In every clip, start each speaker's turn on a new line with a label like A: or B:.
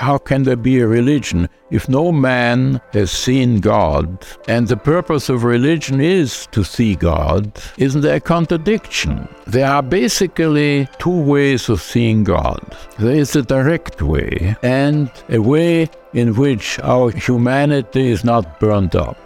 A: how can there be a religion if no man has seen God? And the purpose of religion is to see God. Isn't there a contradiction? There are basically two ways of seeing God. There is a direct way and a way in which our humanity is not burned up.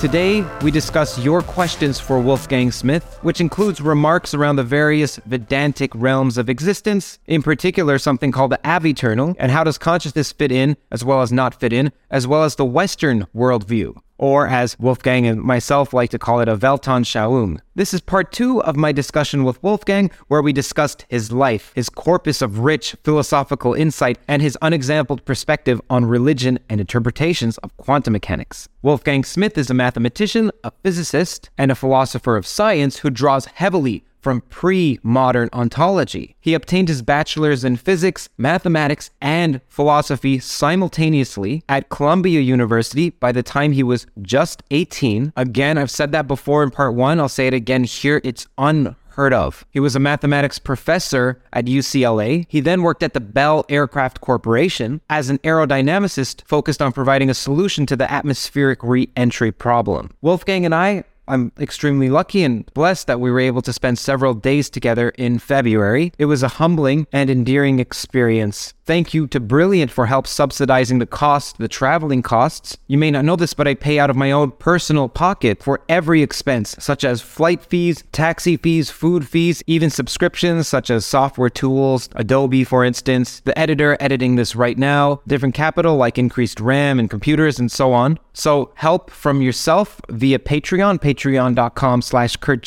B: Today, we discuss your questions for Wolfgang Smith, which includes remarks around the various Vedantic realms of existence, in particular something called the aeviternal, and how does consciousness fit in as well as not fit in, as well as the Western worldview or as Wolfgang and myself like to call it, a Weltanschauung. This is part two of my discussion with Wolfgang, where we discussed his life, his corpus of rich philosophical insight, and his unexampled perspective on religion and interpretations of quantum mechanics. Wolfgang Smith is a mathematician, a physicist, and a philosopher of science who draws heavily from pre modern ontology. He obtained his bachelor's in physics, mathematics, and philosophy simultaneously at Columbia University by the time he was just 18. Again, I've said that before in part one, I'll say it again here. It's unheard of. He was a mathematics professor at UCLA. He then worked at the Bell Aircraft Corporation as an aerodynamicist focused on providing a solution to the atmospheric re entry problem. Wolfgang and I I'm extremely lucky and blessed that we were able to spend several days together in February. It was a humbling and endearing experience. Thank you to Brilliant for help subsidizing the cost, the traveling costs. You may not know this, but I pay out of my own personal pocket for every expense, such as flight fees, taxi fees, food fees, even subscriptions such as software tools, Adobe, for instance, the editor editing this right now, different capital like increased RAM and computers and so on. So help from yourself via Patreon, patreon.com slash Curt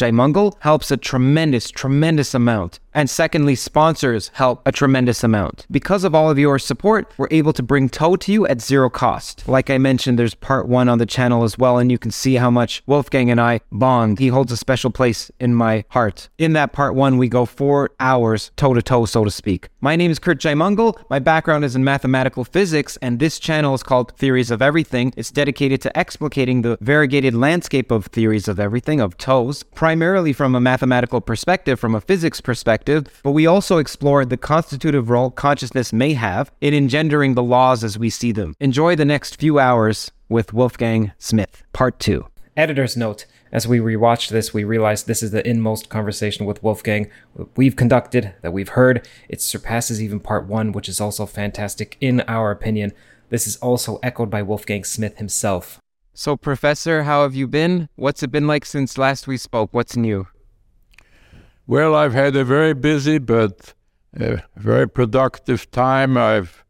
B: helps a tremendous, tremendous amount. And secondly, sponsors help a tremendous amount. Because of all of your support, we're able to bring Toe to you at zero cost. Like I mentioned, there's part one on the channel as well, and you can see how much Wolfgang and I bond. He holds a special place in my heart. In that part one, we go four hours toe to toe, so to speak. My name is Curt Jaimungal. My background is in mathematical physics, and this channel is called Theories of Everything. It's dedicated to explicating the variegated landscape of theories of everything, of toes, primarily from a mathematical perspective, from a physics perspective perspective, but we also explored the constitutive role consciousness may have in engendering the laws as we see them. Enjoy the next few hours with Wolfgang Smith, part two. Editor's note. As we rewatched this, we realized this is the inmost conversation with Wolfgang we've conducted, that we've heard. It surpasses even part one, which is also fantastic in our opinion. This is also echoed by Wolfgang Smith himself. So, Professor, how have you been? What's it been like since last we spoke? What's new?
A: Well, I've had a very busy but uh, very productive time. I've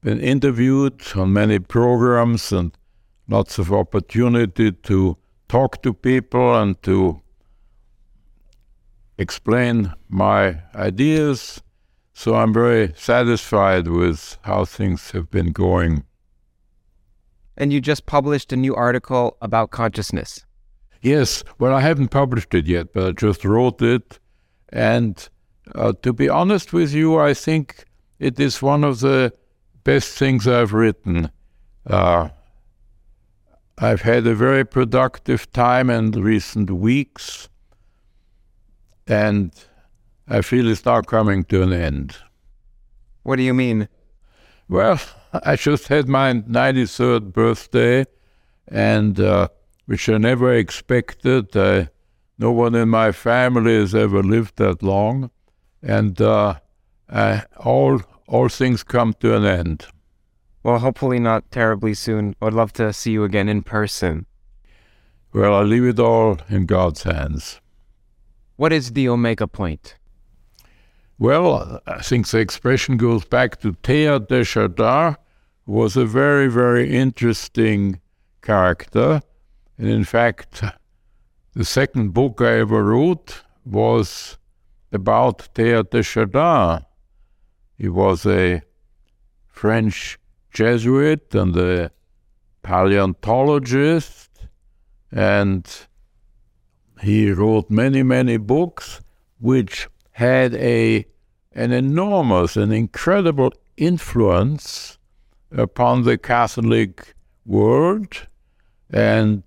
A: been interviewed on many programs and lots of opportunity to talk to people and to explain my ideas. So I'm very satisfied with how things have been going.
B: And you just published a new article about consciousness.
A: Yes, well, I haven't published it yet, but I just wrote it. And uh, to be honest with you, I think it is one of the best things I've written. Uh, I've had a very productive time in recent weeks, and I feel it's now coming to an end.
B: What do you mean?
A: Well, I just had my 93rd birthday, and uh, which I never expected. Uh, no one in my family has ever lived that long, and uh, uh, all all things come to an end.
B: Well, hopefully not terribly soon. I'd love to see you again in person.
A: Well, I leave it all in God's hands.
B: What is the Omega point?
A: Well, I think the expression goes back to Teilhard de Chardin, who was a very, very interesting character and in fact, the second book I ever wrote was about Teilhard de Chardin. He was a French Jesuit and a paleontologist, and he wrote many, many books which had a an enormous and incredible influence upon the Catholic world and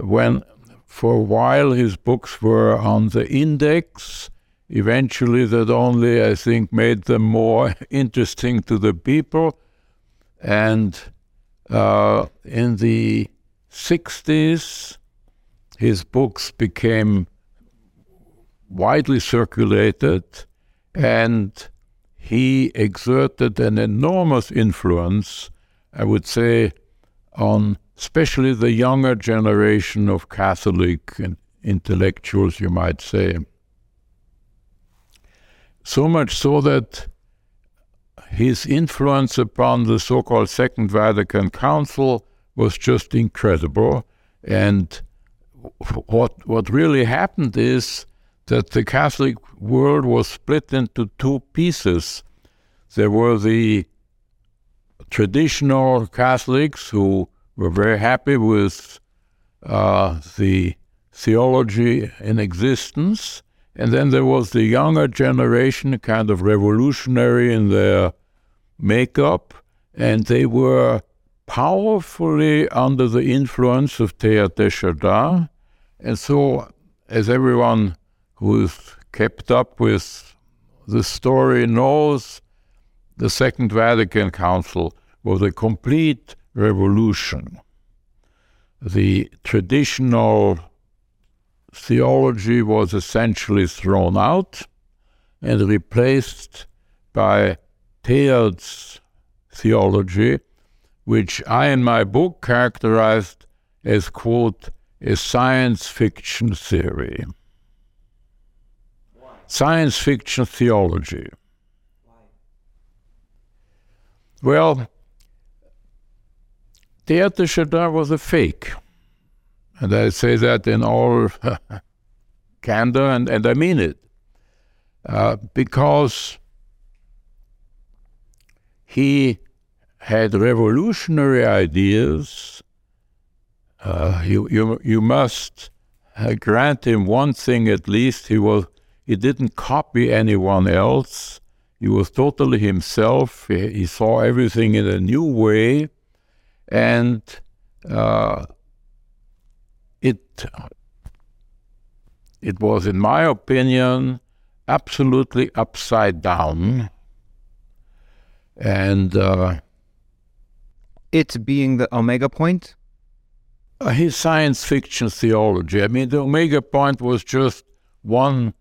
A: when for a while his books were on the index eventually that only, I think, made them more interesting to the people. And uh, in the 60s, his books became widely circulated, and he exerted an enormous influence, I would say, on especially the younger generation of Catholic intellectuals, you might say. So much so that his influence upon the so called Second Vatican Council was just incredible. And what, what really happened is that the Catholic world was split into two pieces. There were the traditional Catholics who were very happy with uh, the theology in existence. And then there was the younger generation, kind of revolutionary in their makeup, and they were powerfully under the influence of Teilhard de. And so, as everyone who's kept up with the story knows, the Second Vatican Council was a complete revolution. The traditional theology was essentially thrown out and replaced by Teilhard's theology, which I in my book characterized as, quote, a science fiction theory. Science fiction theology. Why? Well, De Chardin was a fake. And I say that in all candor, and, and I mean it. Uh, because he had revolutionary ideas. Uh, you, you, you must uh, grant him one thing at least. He, was, he didn't copy anyone else. He was totally himself. He, he saw everything in a new way. And uh, it, it was, in my opinion, absolutely upside down. And uh,
B: it being the omega point?
A: Uh, his science fiction theology. I mean the omega point was just one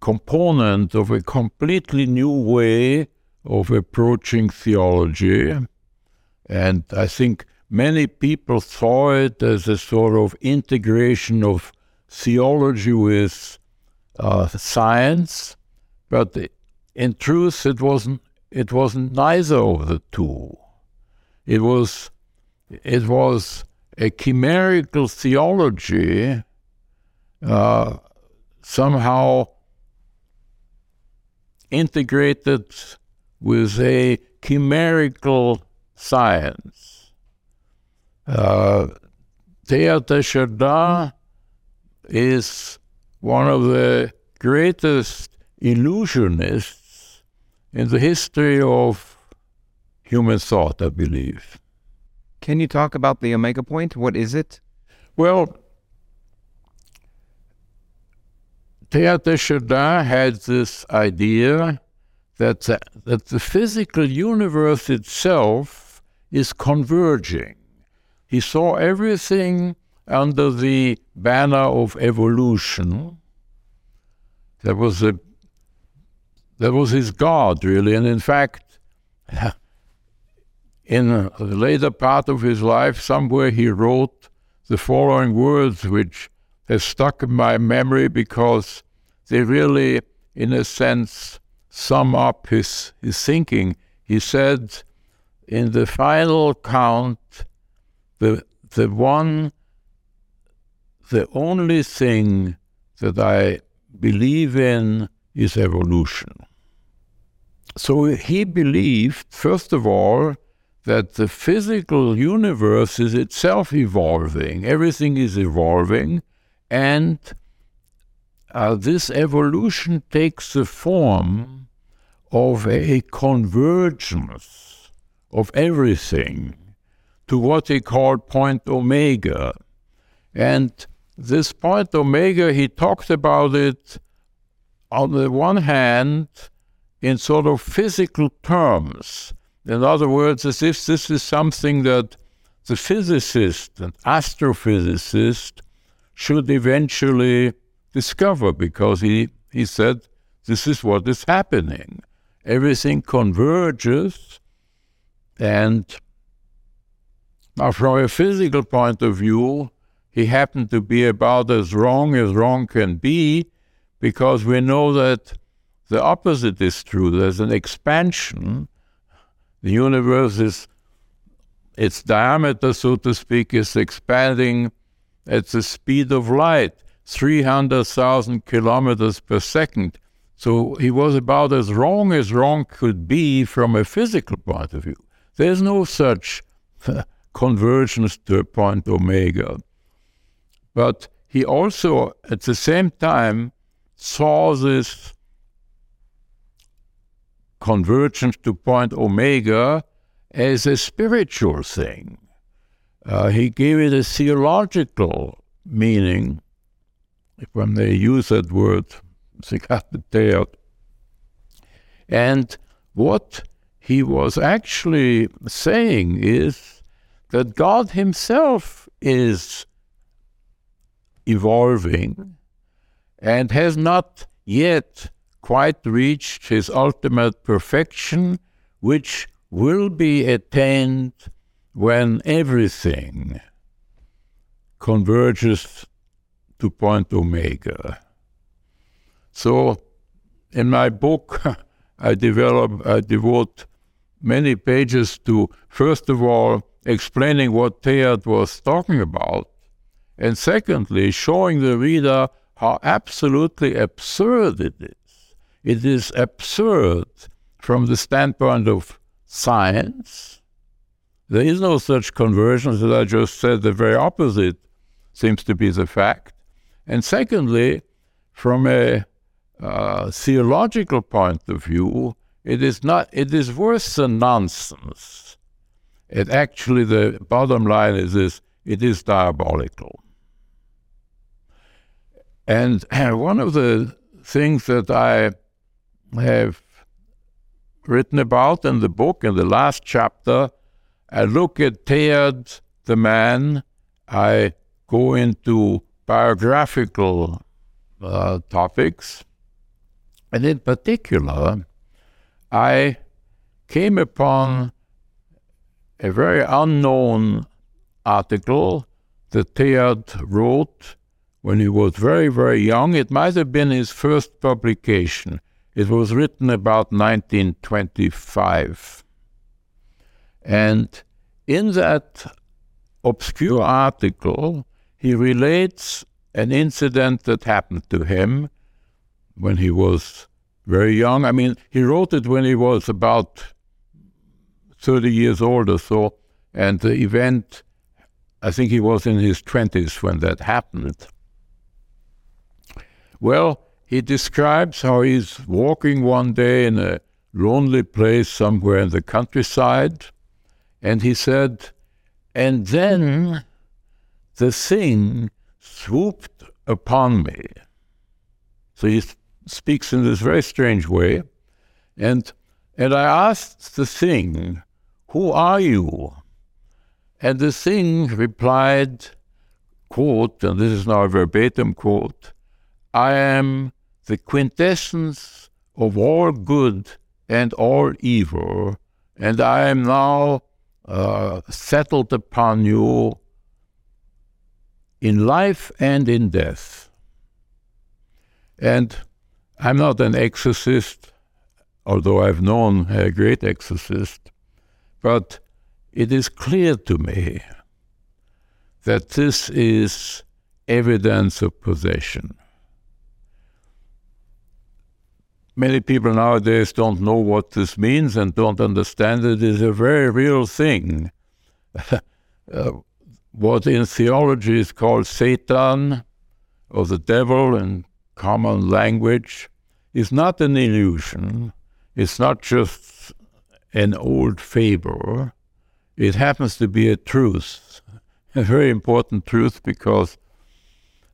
A: component of a completely new way of approaching theology. And i think many people saw it as a sort of integration of theology with uh, science but in truth it wasn't it wasn't neither of the two. It was, it was a chimerical theology uh, somehow integrated with a chimerical science. Uh, de Chardin is one of the greatest illusionists in the history of human thought, I believe.
B: Can you talk about the omega point? What is it?
A: Well, de Chardin had this idea that the, that the physical universe itself is converging. He saw everything under the banner of evolution. There was a that was his God, really. And in fact, in the later part of his life, somewhere he wrote the following words, which have stuck in my memory because they really, in a sense, sum up his, his thinking. He said, in the final count, the, the one, the only thing that I believe in is evolution. So he believed, first of all, that the physical universe is itself evolving, everything is evolving, and uh, this evolution takes the form of a convergence of everything to what he called point omega. And this point omega, he talked about it on the one hand, in sort of physical terms. In other words, as if this is something that the physicist and astrophysicist should eventually discover because he, he said this is what is happening. Everything converges, and now, from a physical point of view, he happened to be about as wrong as wrong can be because we know that the opposite is true. There's an expansion. The universe is, its diameter, so to speak, is expanding at the speed of light, 300,000 kilometers per second. So he was about as wrong as wrong could be from a physical point of view. There's no such convergence to a point omega. But he also, at the same time, saw this convergence to point omega as a spiritual thing. Uh, he gave it a theological meaning, if I may use that word, and what he was actually saying is that God Himself is evolving and has not yet quite reached His ultimate perfection, which will be attained when everything converges to point omega. So, in my book, I develop, I devote many pages to, first of all, explaining what Teilhard was talking about, and secondly, showing the reader how absolutely absurd it is. It is absurd from the standpoint of science. There is no such conversion, as I just said, the very opposite seems to be the fact. And secondly, from a uh, theological point of view, it is not. It is worse than nonsense. It actually, the bottom line is this: it is diabolical. And one of the things that I have written about in the book, in the last chapter, I look at Teilhard, the man. I go into biographical uh, topics. And in particular, I came upon a very unknown article that Teilhard wrote when he was very, very young. It might have been his first publication. It was written about 1925. And in that obscure article, he relates an incident that happened to him when he was very young. I mean, he wrote it when he was about 30 years old or so, and the event, I think he was in his 20s when that happened. Well, he describes how he's walking one day in a lonely place somewhere in the countryside, and he said, and then mm-hmm. the thing swooped upon me. So he speaks in this very strange way. And, and I asked the thing, Who are you? And the thing replied, quote, and this is now a verbatim quote, I am the quintessence of all good and all evil, and I am now uh, settled upon you in life and in death. And I'm not an exorcist, although I've known a great exorcist, but it is clear to me that this is evidence of possession. Many people nowadays don't know what this means and don't understand it is a very real thing. uh, what in theology is called Satan or the devil in common language is not an illusion. It's not just an old fable. It happens to be a truth, a very important truth because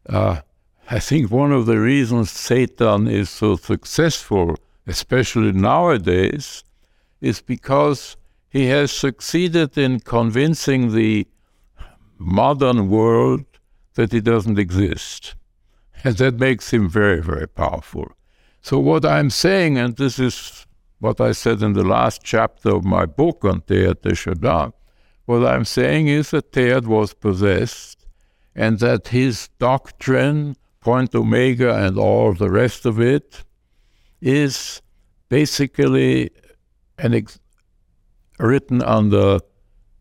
A: uh, I think one of the reasons Satan is so successful, especially nowadays, is because he has succeeded in convincing the modern world that he doesn't exist. And that makes him very, very powerful. So, what I'm saying, and this is what I said in the last chapter of my book on Teilhard de Chardin, what I'm saying is that Teilhard was possessed and that his doctrine, Point Omega, and all the rest of it is basically an ex- written under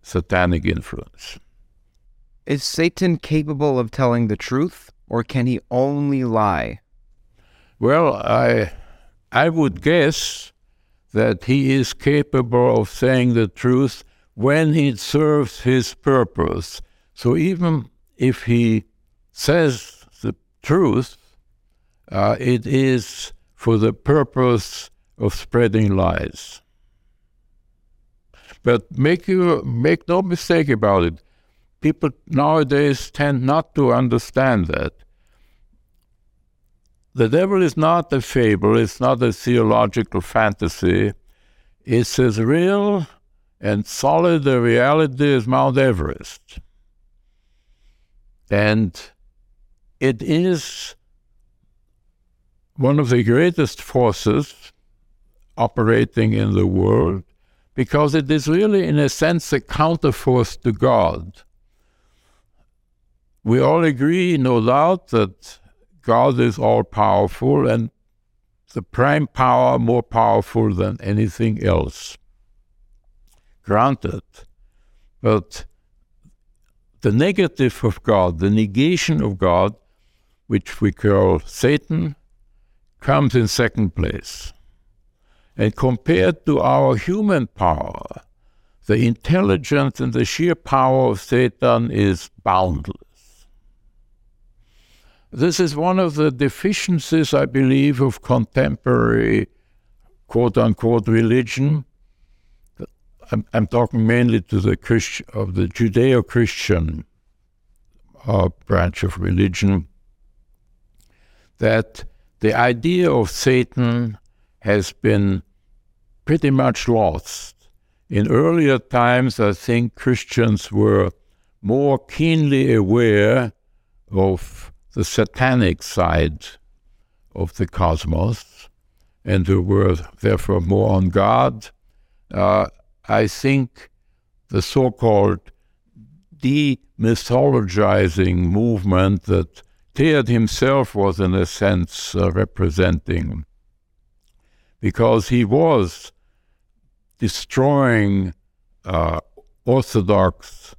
A: satanic influence.
B: Is Satan capable of telling the truth, or can he only lie?
A: Well, I, I would guess that he is capable of saying the truth when it serves his purpose. So even if he says the truth, uh, it is for the purpose of spreading lies. But make you make no mistake about it people nowadays tend not to understand that. The devil is not a fable, it's not a theological fantasy. It's as real and solid a reality as Mount Everest. And it is one of the greatest forces operating in the world because it is really, in a sense, a counterforce to God. We all agree, no doubt, that God is all powerful and the prime power more powerful than anything else. Granted. But the negative of God, the negation of God, which we call Satan, comes in second place. And compared to our human power, the intelligence and the sheer power of Satan is boundless. This is one of the deficiencies, I believe, of contemporary quote unquote religion. I'm, I'm talking mainly to the Christ, of the Judeo Christian uh, branch of religion, that the idea of Satan has been pretty much lost. In earlier times, I think Christians were more keenly aware of the satanic side of the cosmos and who were therefore more on guard. Uh, I think the so called demythologizing movement that Teilhard himself was, in a sense, uh, representing, because he was destroying uh, orthodox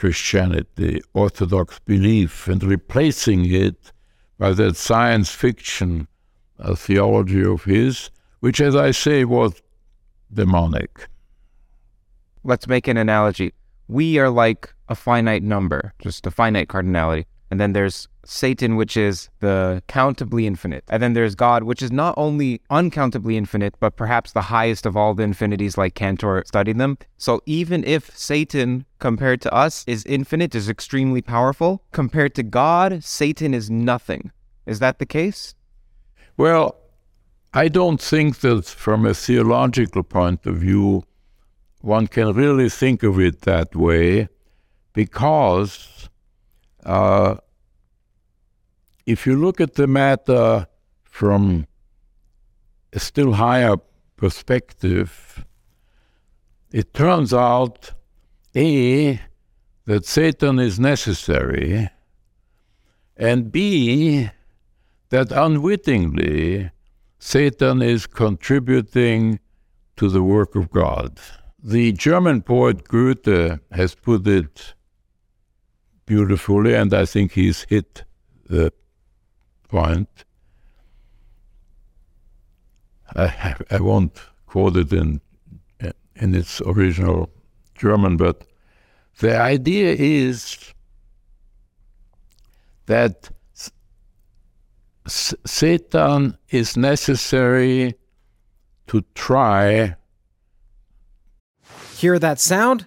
A: Christianity, Orthodox belief, and replacing it by that science fiction theology of his, which, as I say, was demonic.
B: Let's make an analogy. We are like a finite number, just a finite cardinality. And then there's Satan, which is the countably infinite. And then there's God, which is not only uncountably infinite, but perhaps the highest of all the infinities, like Cantor studied them. So even if Satan, compared to us, is infinite, is extremely powerful, compared to God, Satan is nothing. Is that the case?
A: Well, I don't think that from a theological point of view, one can really think of it that way because uh, if you look at the matter from a still higher perspective, it turns out A, that Satan is necessary, and B, that unwittingly Satan is contributing to the work of God. The German poet Goethe has put it beautifully, and I think he's hit the point. I, I won't quote it in in its original German, but the idea is that Satan is necessary to try.
B: Hear that sound?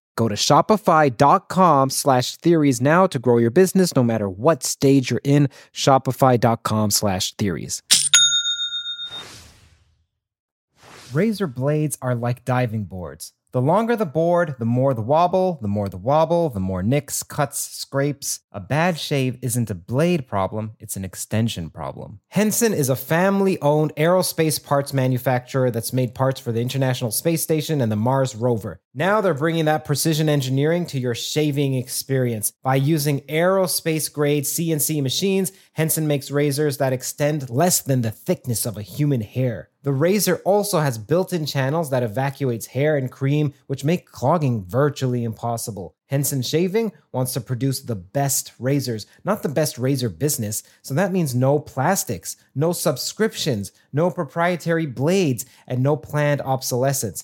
C: Go to shopify.com slash theories now to grow your business no matter what stage you're in. Shopify.com slash theories. Razor blades are like diving boards. The longer the board, the more the wobble, the more the wobble, the more nicks, cuts, scrapes. A bad shave isn't a blade problem, it's an extension problem. Henson is a family owned aerospace parts manufacturer that's made parts for the International Space Station and the Mars rover. Now they're bringing that precision engineering to your shaving experience. By using aerospace grade CNC machines, Henson makes razors that extend less than the thickness of a human hair. The razor also has built in channels that evacuates hair and cream, which make clogging virtually impossible. Henson Shaving wants to produce the best razors, not the best razor business. So that means no plastics, no subscriptions, no proprietary blades, and no planned obsolescence.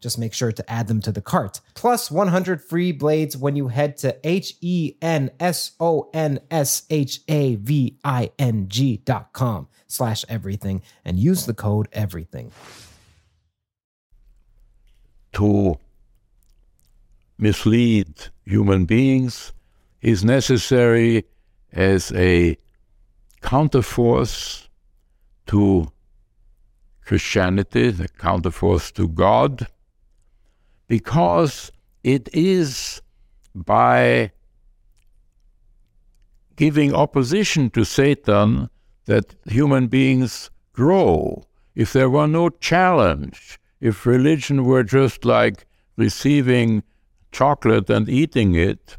C: Just make sure to add them to the cart. Plus 100 free blades when you head to H E N S O N S H A V I N G dot com slash everything and use the code everything.
A: To mislead human beings is necessary as a counterforce to Christianity, the counterforce to God, because it is by giving opposition to Satan that human beings grow. If there were no challenge, if religion were just like receiving chocolate and eating it,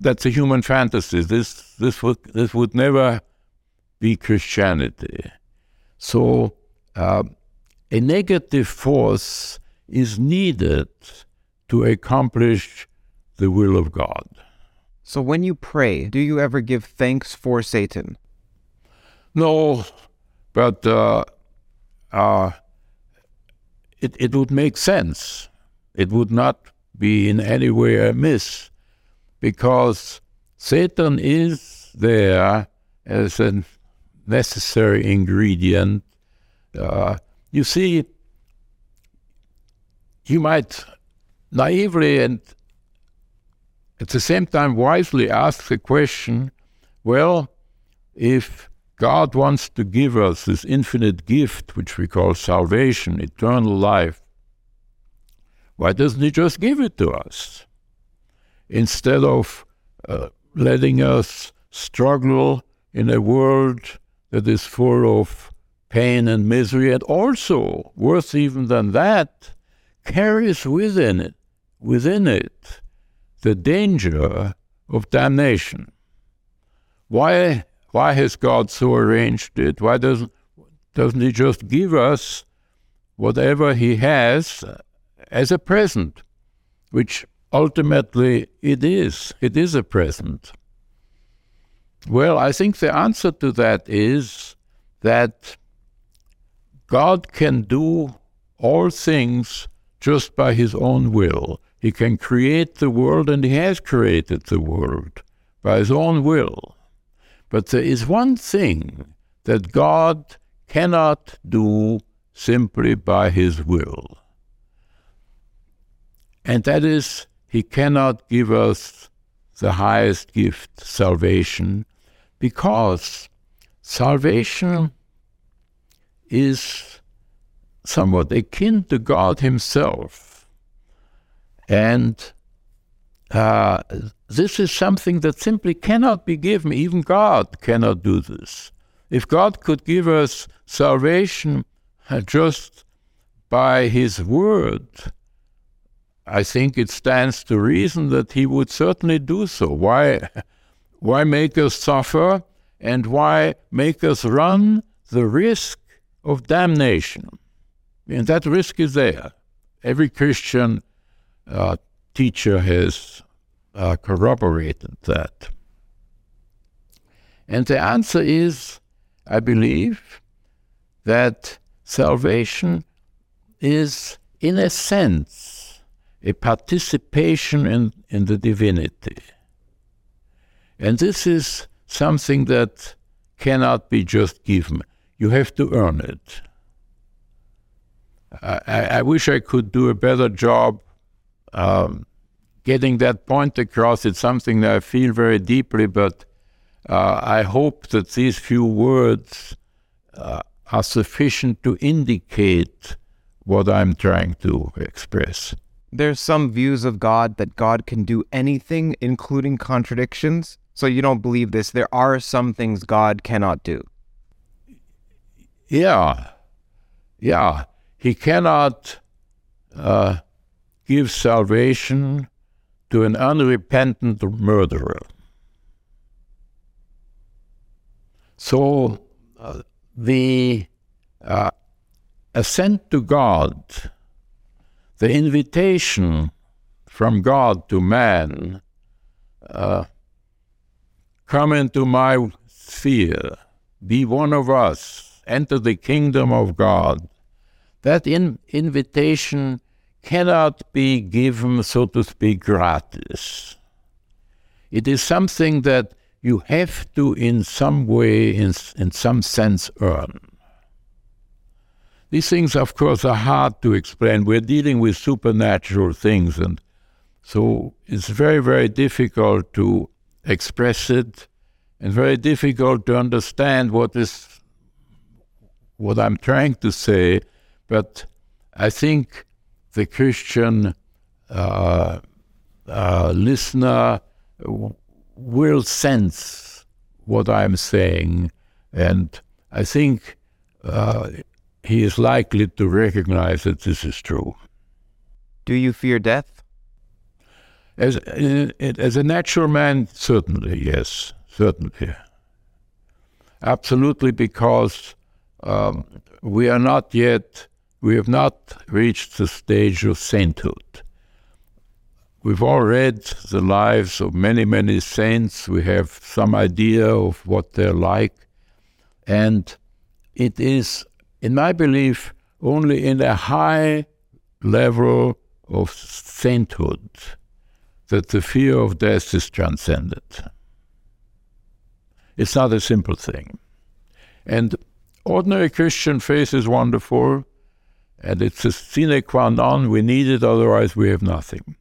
A: that's a human fantasy. This this would this would never be Christianity. So uh, a negative force is needed to accomplish the will of God.
C: So when you pray, do you ever give thanks for Satan?
A: No, but uh, uh, it it would make sense. It would not be in any way amiss because Satan is there as a necessary ingredient. Uh, you see, you might naively and at the same time wisely ask the question well, if God wants to give us this infinite gift, which we call salvation, eternal life, why doesn't He just give it to us? instead of uh, letting us struggle in a world that is full of pain and misery, and also, worse even than that, carries within it, within it the danger of damnation. Why, why has God so arranged it? Why doesn't, doesn't He just give us whatever He has as a present, which ultimately it is. It is a present. Well, I think the answer to that is that God can do all things just by his own will. He can create the world, and he has created the world by his own will. But there is one thing that God cannot do simply by his will. And that is, he cannot give us the highest gift, salvation, because salvation is somewhat akin to God Himself. And uh, this is something that simply cannot be given. Even God cannot do this. If God could give us salvation uh, just by His word, I think it stands to reason that He would certainly do so. Why, why make us suffer and why make us run the risk of damnation? And that risk is there. Every Christian uh, teacher has uh, corroborated that. And the answer is, I believe, that salvation is, in a sense, a participation in, in the divinity. And this is something that cannot be just given. You have to earn it. I, I wish I could do a better job um, getting that point across. It's something that I feel very deeply, but uh, I hope that these few words uh, are sufficient to indicate what I'm trying to express.
B: There's some views of God that God can do anything, including contradictions. So you don't believe this. There are some things God cannot do.
A: Yeah. Yeah. He cannot uh, give salvation to an unrepentant murderer. So uh, the uh, ascent to God, the invitation from God to man, uh, come into my sphere, be one of us, enter the kingdom of God, that in invitation cannot be given, so to speak, gratis. It is something that you have to, in some way, in, in some sense, earn. These things, of course, are hard to explain. We're dealing with supernatural things, and so it's very, very difficult to express it and very difficult to understand what is what I'm trying to say but I think the Christian uh, uh, listener will sense what I'm saying, and I think uh, he is likely to recognize that this is true.
B: Do you fear death?
A: As, as a natural man, certainly, yes, certainly. Absolutely, because um, we are not yet we have not reached the stage of sainthood. We've all read the lives of many, many saints. We have some idea of what they're like. And it is, in my belief, only in a high level of sainthood that the fear of death is transcended. It's not a simple thing. And ordinary Christian faith is wonderful. And it's a sine qua non. We need it, otherwise, we have nothing.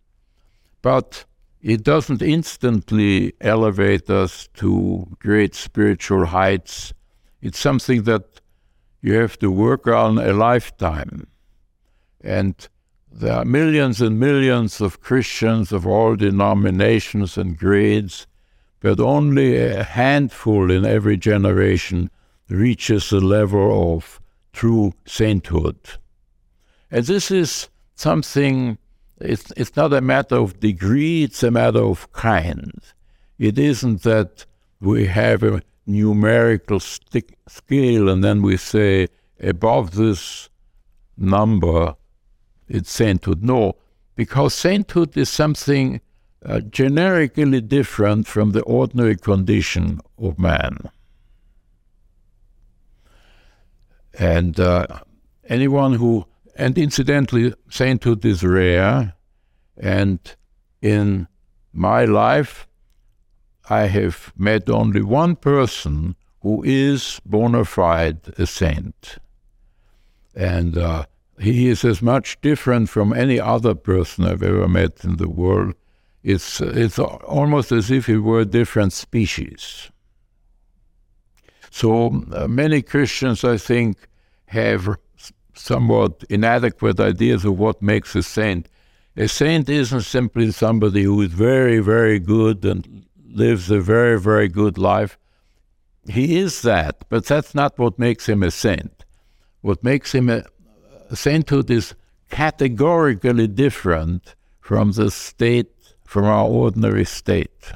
A: But it doesn't instantly elevate us to great spiritual heights. It's something that you have to work on a lifetime. And there are millions and millions of Christians of all denominations and grades, but only a handful in every generation reaches the level of true sainthood. And this is something, it's, it's not a matter of degree, it's a matter of kind. It isn't that we have a numerical stick, scale and then we say above this number it's sainthood. No, because sainthood is something uh, generically different from the ordinary condition of man. And uh, anyone who, and incidentally, sainthood is rare, and in my life, I have met only one person who is bona fide a saint. And uh, he is as much different from any other person I've ever met in the world. It's, it's almost as if he were a different species. So uh, many Christians, I think, have somewhat inadequate ideas of what makes a saint. A saint isn't simply somebody who is very, very good and lives a very, very good life. He is that, but that's not what makes him a saint. What makes him a, a sainthood is categorically different from the state, from our ordinary state.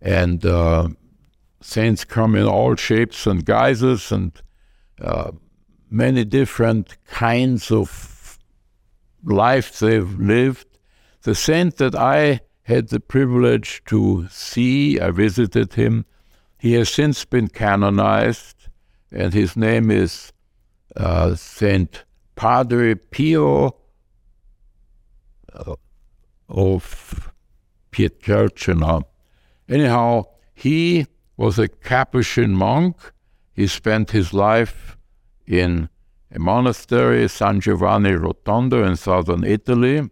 A: And uh, saints come in all shapes and guises and many different kinds of life they've lived. The saint that I had the privilege to see, I visited him. He has since been canonized, and his name is uh, Saint Padre Pio uh, of Pietrelcina. Anyhow, he was a Capuchin monk. He spent his life in a monastery, San Giovanni Rotondo in southern Italy.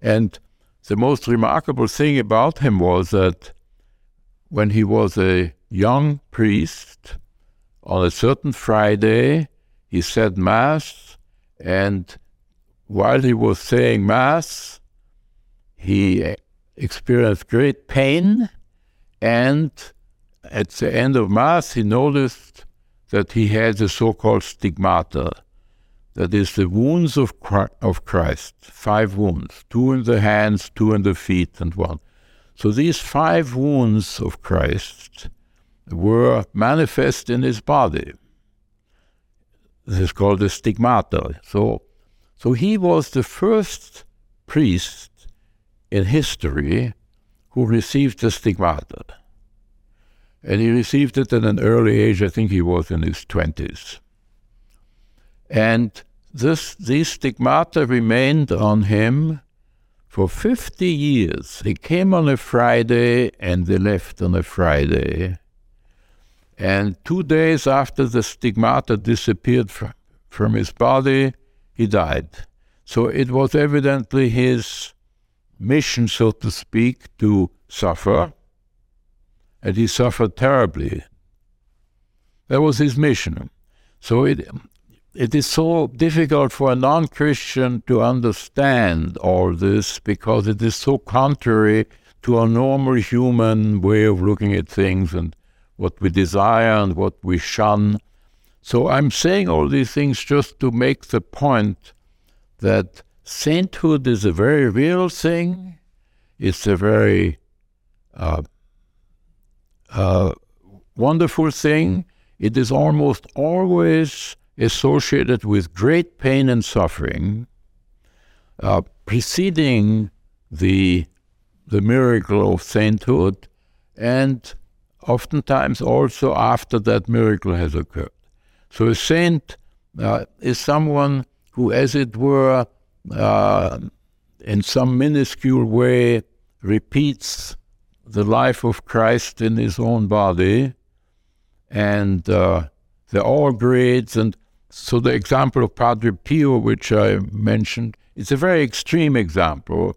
A: And the most remarkable thing about him was that when he was a young priest, on a certain Friday, he said Mass, and while he was saying Mass, he experienced great pain and at the end of Mass, he noticed that he had the so called stigmata. That is the wounds of, of Christ, five wounds, two in the hands, two in the feet, and one. So these five wounds of Christ were manifest in his body. This is called the stigmata. So, so he was the first priest in history who received the stigmata. And he received it at an early age, I think he was in his 20s. And this, these stigmata remained on him for 50 years. They came on a Friday and they left on a Friday. And two days after the stigmata disappeared from, from his body, he died. So it was evidently his mission, so to speak, to suffer, and he suffered terribly. That was his mission. So it, it is so difficult for a non Christian to understand all this because it is so contrary to our normal human way of looking at things and what we desire and what we shun. So I'm saying all these things just to make the point that sainthood is a very real thing. It's a very uh, uh, wonderful thing. It is almost always associated with great pain and suffering, uh, preceding the the miracle of sainthood, and oftentimes also after that miracle has occurred. So a saint uh, is someone who, as it were, uh, in some minuscule way repeats the life of Christ in his own body, and uh, all grades. And so the example of Padre Pio, which I mentioned, it's a very extreme example,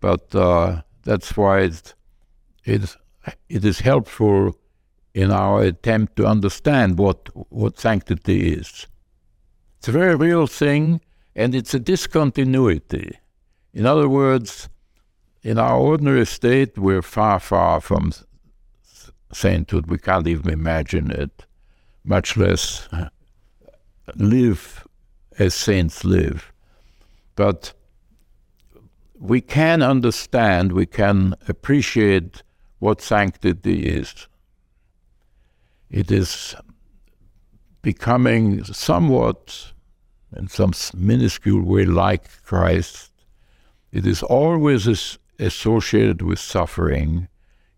A: but uh, that's why it, it, it is helpful in our attempt to understand what, what sanctity is. It's a very real thing, and it's a discontinuity. In other words, in our ordinary state, we're far, far from sainthood. We can't even imagine it, much less uh, live as saints live. But we can understand, we can appreciate what sanctity is. It is becoming somewhat in some minuscule way like Christ, it is always associated with suffering.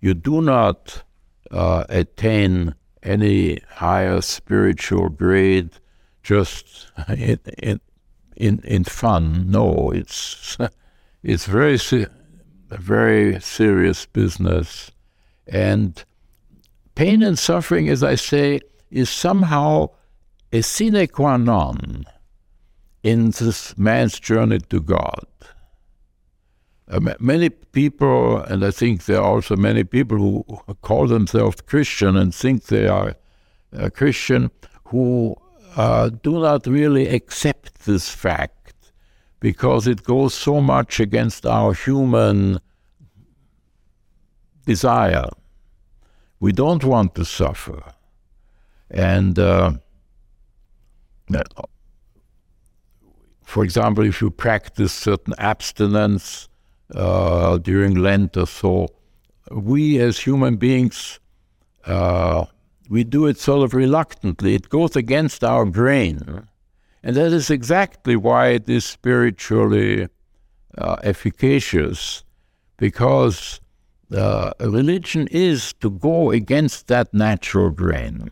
A: You do not uh, attain any higher spiritual grade just in, in, in, in fun. No, it's, it's very, very serious business. And pain and suffering, as I say, is somehow a sine qua non in this man's journey to God. Uh, many people, and I think there are also many people who call themselves Christian and think they are a Christian, who uh, do not really accept this fact because it goes so much against our human desire. We don't want to suffer. And uh, for example, if you practice certain abstinence uh, during Lent or so, we as human beings, uh, we do it sort of reluctantly. It goes against our grain. And that is exactly why it is spiritually uh, efficacious, because uh, religion is to go against that natural grain.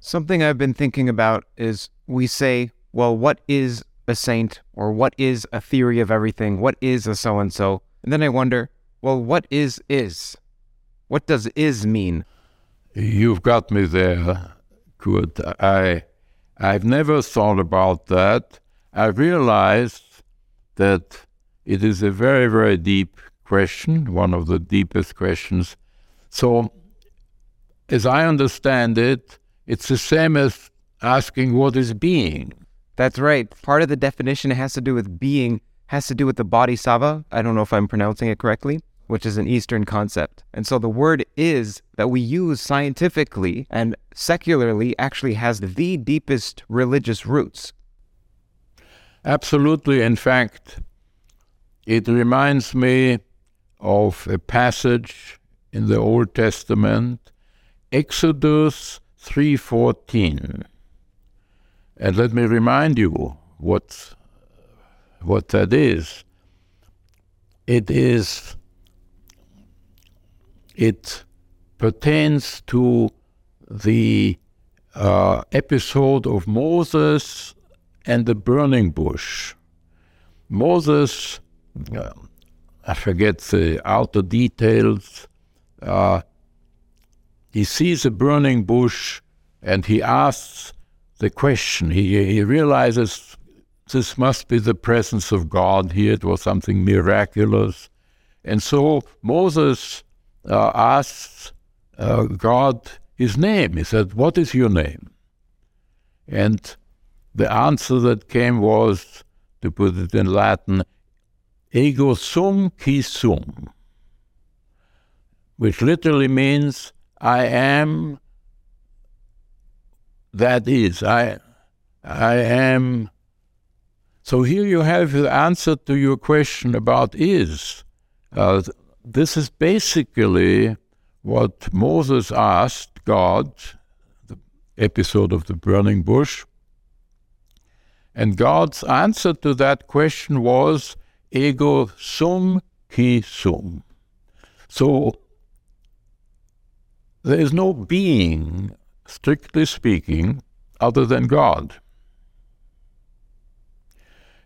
B: Something I've been thinking about is we say, well, what is a saint or what is a theory of everything? What is a so and so? And then I wonder, well, what is is? What does is mean?
A: You've got me there, Curt. I, I've never thought about that. I realized that it is a very, very deep question, one of the deepest questions. So, as I understand it, it's the same as asking what is being.
B: That's right. Part of the definition has to do with being, has to do with the bodhisattva. I don't know if I'm pronouncing it correctly, which is an Eastern concept. And so the word is that we use scientifically and secularly actually has the deepest religious roots.
A: Absolutely. In fact, it reminds me of a passage in the Old Testament, Exodus 3:14. And let me remind you what what that is. It is it pertains to the uh, episode of Moses and the burning bush. Moses, uh, I forget the outer details, uh, he sees a burning bush and he asks the question. He, he realizes this must be the presence of God here. It was something miraculous. And so Moses uh, asks uh, God his name. He said, What is your name? And the answer that came was, to put it in Latin, ego sum qui sum, which literally means I am that is. I I am so here you have the answer to your question about is. Uh, this is basically what Moses asked God, the episode of the burning bush. And God's answer to that question was ego sum qui sum. So there is no being, strictly speaking, other than God.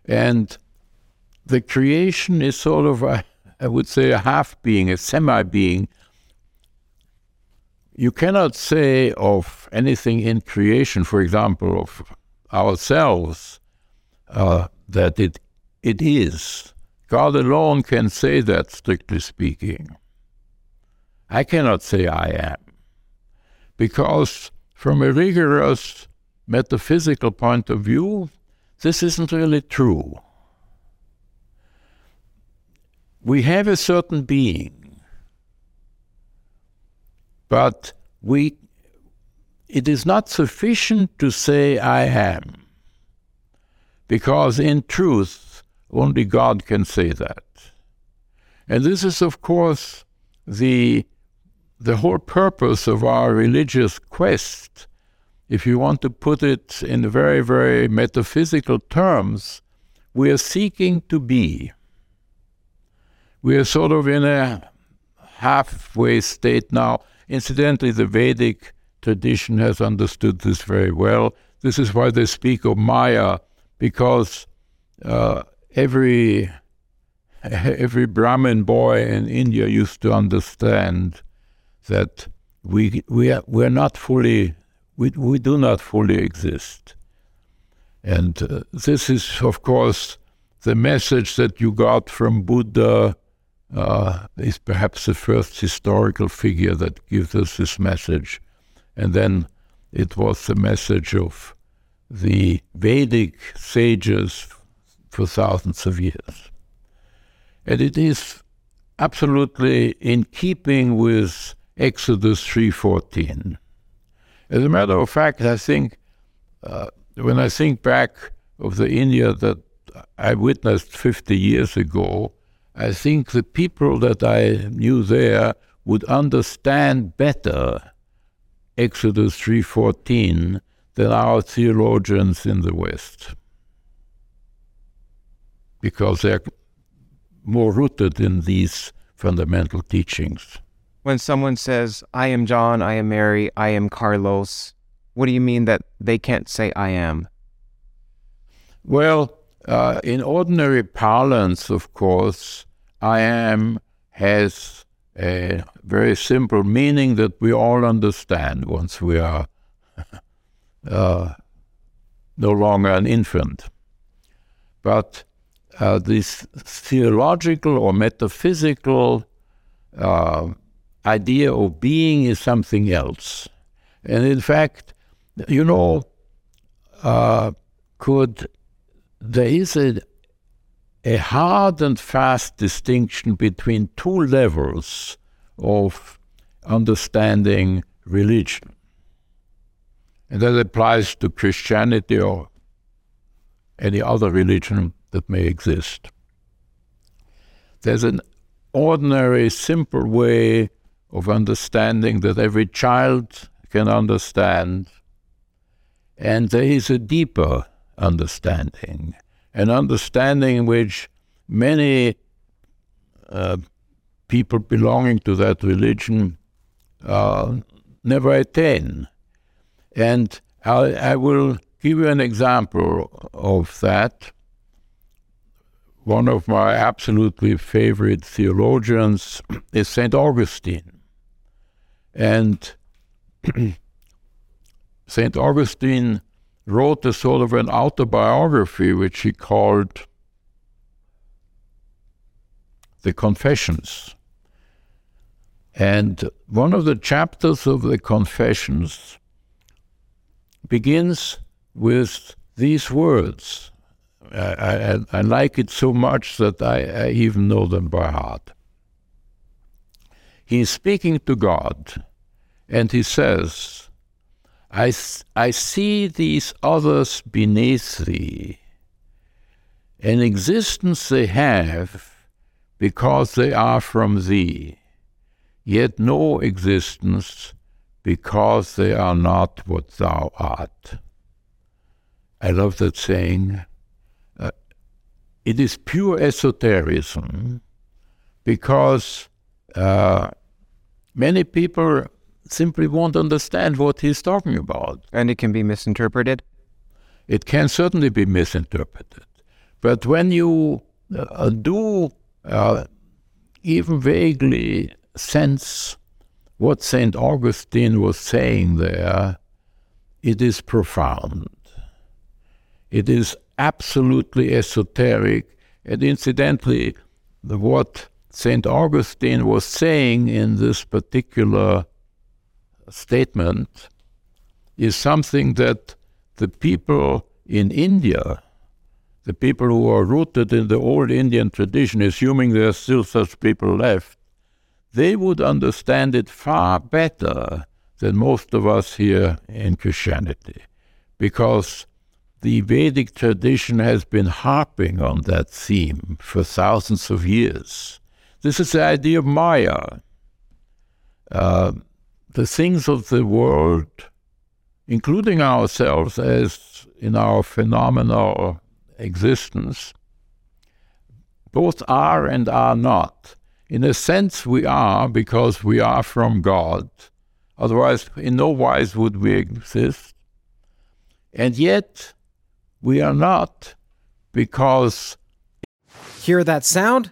A: And the creation is sort of, a, I would say, a half being, a semi being. You cannot say of anything in creation, for example, of ourselves, uh, that it, it is. God alone can say that, strictly speaking. I cannot say I am because from a rigorous metaphysical point of view, this isn't really true. We have a certain being, but we it is not sufficient to say I am, because in truth, only God can say that. And this is, of course, the the whole purpose of our religious quest, if you want to put it in very, very metaphysical terms, we are seeking to be. we are sort of in a halfway state now. Incidentally, the Vedic tradition has understood this very well. This is why they speak of Maya, because uh, every every Brahmin boy in India used to understand that we we are, we are not fully we we do not fully exist, and uh, this is of course the message that you got from Buddha. Uh, is perhaps the first historical figure that gives us this message, and then it was the message of the Vedic sages for thousands of years. And it is absolutely in keeping with Exodus 3.14. As a matter of fact, I think uh, when I think back of the India that I witnessed 50 years ago, I think the people that I knew there would understand better Exodus 3:14 than our theologians in the West because they're more rooted in these fundamental teachings.
B: When someone says, I am John, I am Mary, I am Carlos, what do you mean that they can't say I am?
A: Well, uh, in ordinary parlance, of course, I am has a very simple meaning that we all understand once we are uh, no longer an infant. But uh, this theological or metaphysical uh, idea of being is something else. And in fact, you know, uh, could there is a, a hard and fast distinction between two levels of understanding religion. And that applies to Christianity or any other religion that may exist. There's an ordinary, simple way of understanding that every child can understand, and there is a deeper understanding, an understanding which many uh, people belonging to that religion uh, never attain. And I, I will give you an example of that one of my absolutely favorite theologians is St. Augustine. And St. Augustine wrote a sort of an autobiography which he called The Confessions. And one of the chapters of the Confessions begins with these words I, I, I, like it so much that I, I even know them by heart. He is speaking to God, and he says, I, I see these others beneath thee. An existence they have because they are from thee, yet no existence because they are not what thou art. I love that saying uh, it is pure esotericism because uh, many people simply won't understand what he's talking about.
B: And it can be misinterpreted?
A: It can certainly be misinterpreted. But when you uh, do uh, even vaguely sense what St. Augustine was saying there, it is profound. It is absolutely esoteric. And incidentally, the, what St. Augustine was saying in this particular statement is something that the people in India, the people who are rooted in the old Indian tradition, assuming there are still such people left, they would understand it far better than most of us here in Christianity. Because the Vedic tradition has been harping on that theme for thousands of years. This is the idea of Maya. Uh, the things of the world, including ourselves as in our phenomenal existence, both are and are not. In a sense, we are because we are from God. Otherwise, in no wise would we exist. And yet, we are not because.
C: Hear that sound?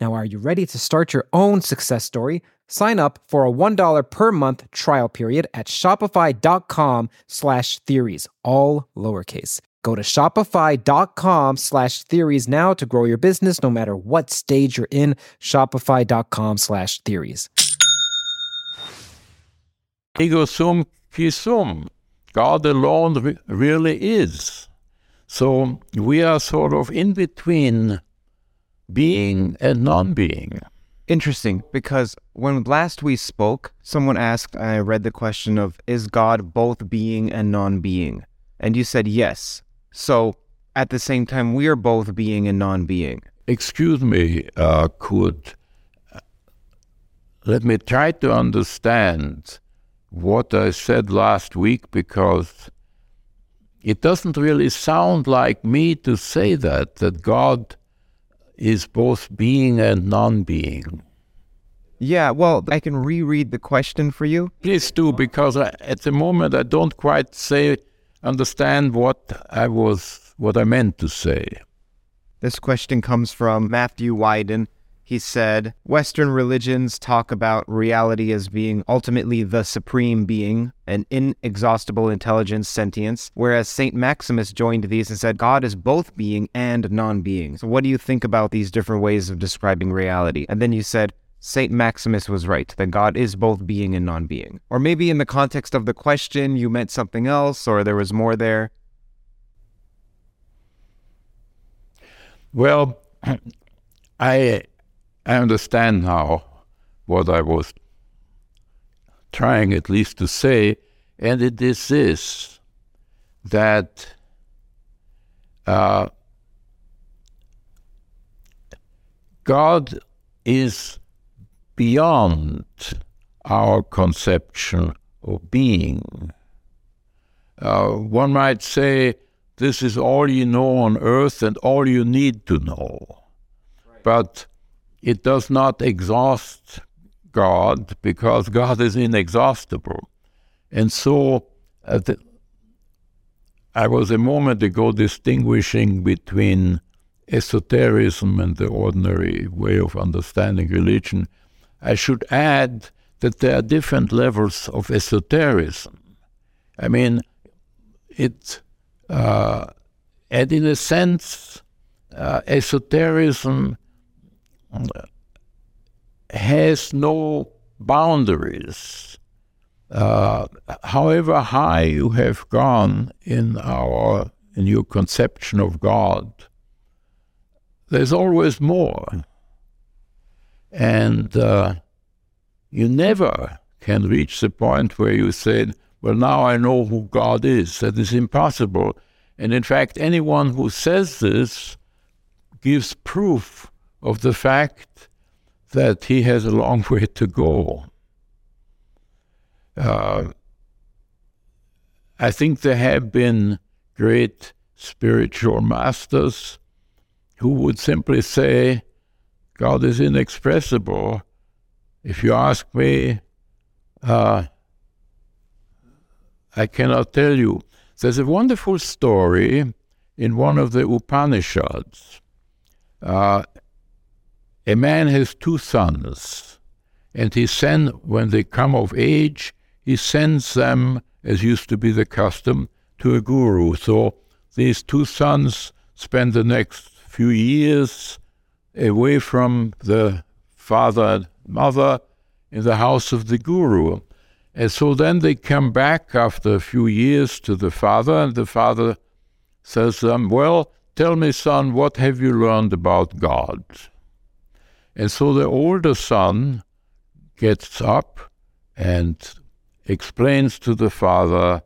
C: Now, are you ready to start your own success story? Sign up for a $1 per month trial period at shopify.com slash theories, all lowercase. Go to shopify.com slash theories now to grow your business no matter what stage you're in. Shopify.com slash theories.
A: Ego sum qui sum. God alone really is. So we are sort of in between being and non being.
C: Interesting, because when last we spoke, someone asked, and I read the question of, is God both being and non being? And you said yes. So at the same time, we are both being and non being.
A: Excuse me, uh, Curt. Let me try to understand what I said last week because it doesn't really sound like me to say that, that God is both being and non being.
C: Yeah, well, I can reread the question for you.
A: Please do, because I, at the moment I don't quite say understand what I was what I meant to say.
C: This question comes from Matthew Wyden. He said, Western religions talk about reality as being ultimately the supreme being, an inexhaustible intelligence, sentience, whereas St. Maximus joined these and said God is both being and non being. So, what do you think about these different ways of describing reality? And then you said, St. Maximus was right, that God is both being and non being. Or maybe in the context of the question, you meant something else, or there was more there.
A: Well, I I understand now what I was trying at least to say, and it is this that uh, God is beyond our conception of being. Uh, one might say this is all you know on earth and all you need to know. Right. But it does not exhaust God because God is inexhaustible. And so uh, the, I was a moment ago distinguishing between esotericism and the ordinary way of understanding religion. I should add that there are different levels of esotericism. I mean, it, uh, and in a sense, uh, esotericism has no boundaries. Uh, however high you have gone in our in your conception of God, there's always more, and uh, you never can reach the point where you say, "Well, now I know who God is." That is impossible. And in fact, anyone who says this gives proof of the fact that he has a long way to go. Uh, I think there have been great spiritual masters who would simply say, God is inexpressible. If you ask me, uh, I cannot tell you. There's a wonderful story in one of the Upanishads. Uh, a man has two sons, and he sends, when they come of age, he sends them, as used to be the custom, to a guru. So these two sons spend the next few years away from the father and mother in the house of the guru. And so then they come back after a few years to the father, and the father says to them, Well, tell me, son, what have you learned about God? And so the older son gets up and explains to the father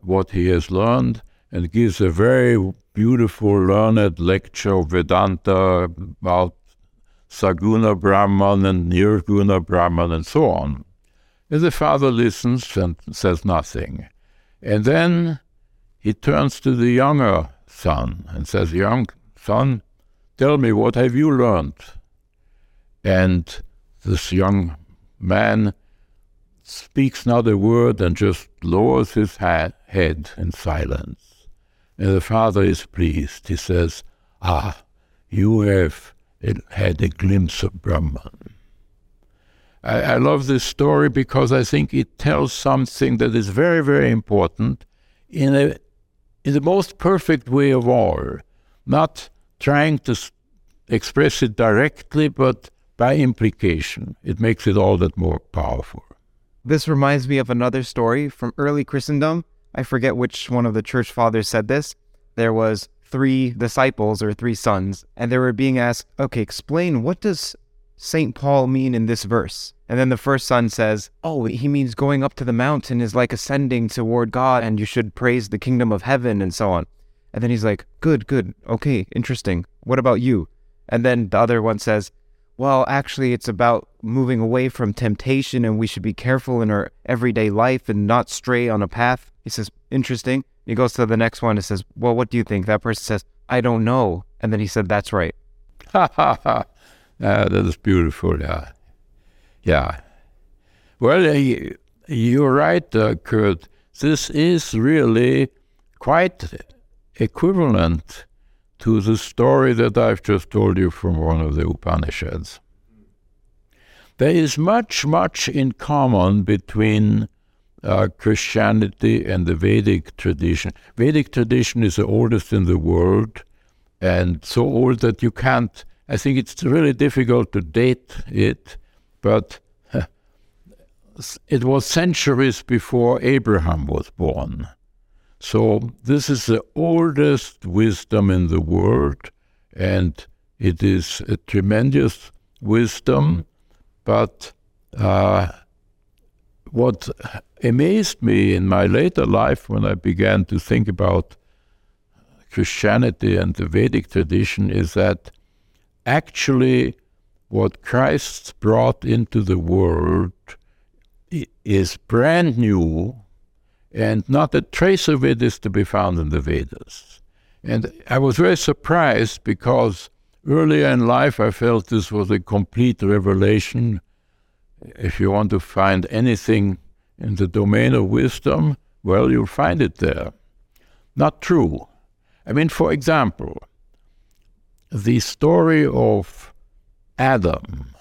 A: what he has learned and gives a very beautiful, learned lecture of Vedanta about Saguna Brahman and Nirguna Brahman and so on. And the father listens and says nothing. And then he turns to the younger son and says, Young son, tell me, what have you learned? And this young man speaks not a word and just lowers his ha- head in silence. And the father is pleased. He says, Ah, you have had a glimpse of Brahman. I, I love this story because I think it tells something that is very, very important in, a, in the most perfect way of all, not trying to express it directly, but by implication. It makes it all that more powerful.
B: This reminds me of another story from early Christendom. I forget which one of the church fathers said this. There was three disciples or three sons, and they were being asked, okay, explain what does St. Paul mean in this verse? And then the first son says, Oh, he means going up to the mountain is like ascending toward God, and you should praise the kingdom of heaven, and so on. And then he's like, Good, good, okay, interesting. What about you? And then the other one says, Well, actually, it's about moving away from temptation, and we should be careful in our everyday life and not stray on a path. He says, Interesting. He goes to the next one and says, Well, what do you think? That person says, I don't know. And then he said, That's right.
A: Ha ha ha. that is beautiful. Yeah. Yeah. Well, uh, you're right, uh, Curt. This is really quite equivalent to the story that I've just told you from one of the Upanishads. There is much, much in common between uh, Christianity and the Vedic tradition. Vedic tradition is the oldest in the world, and so old that you can't. I think it's really difficult to date it, but it was centuries before Abraham was born. So this is the oldest wisdom in the world, and it is a tremendous wisdom, but uh, what amazed me in my later life when I began to think about Christianity and the Vedic tradition is that actually what Christ brought into the world is brand new, and not a trace of it is to be found in the Vedas. And I was very surprised because earlier in life I felt this was a complete revelation if you want to find anything in the domain of wisdom, well, you'll find it there. Not true. I mean, for example, the story of Adam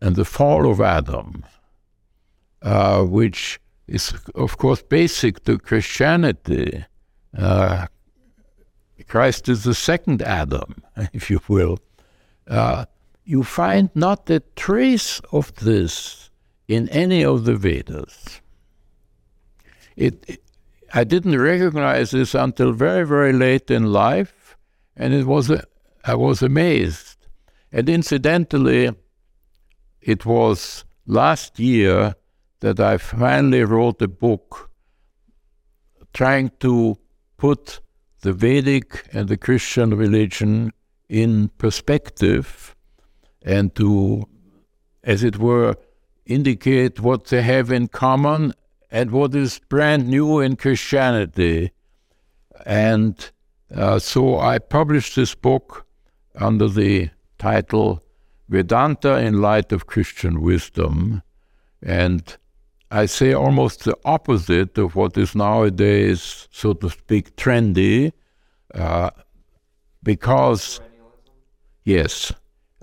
A: and the fall of Adam, uh, which is, of course, basic to Christianity. Uh, Christ is the second Adam, if you will. Uh, you find not a trace of this in any of the Vedas. It, it, I didn't recognize this until very, very late in life, and it was a, I was amazed. And incidentally, it was last year that I finally wrote a book trying to put the Vedic and the Christian religion in perspective and to, as it were, indicate what they have in common and what is brand new in Christianity. And uh, so I published this book under the title Vedanta in Light of Christian Wisdom. And I say almost the opposite of what is nowadays, so to speak, trendy, uh, because, yes,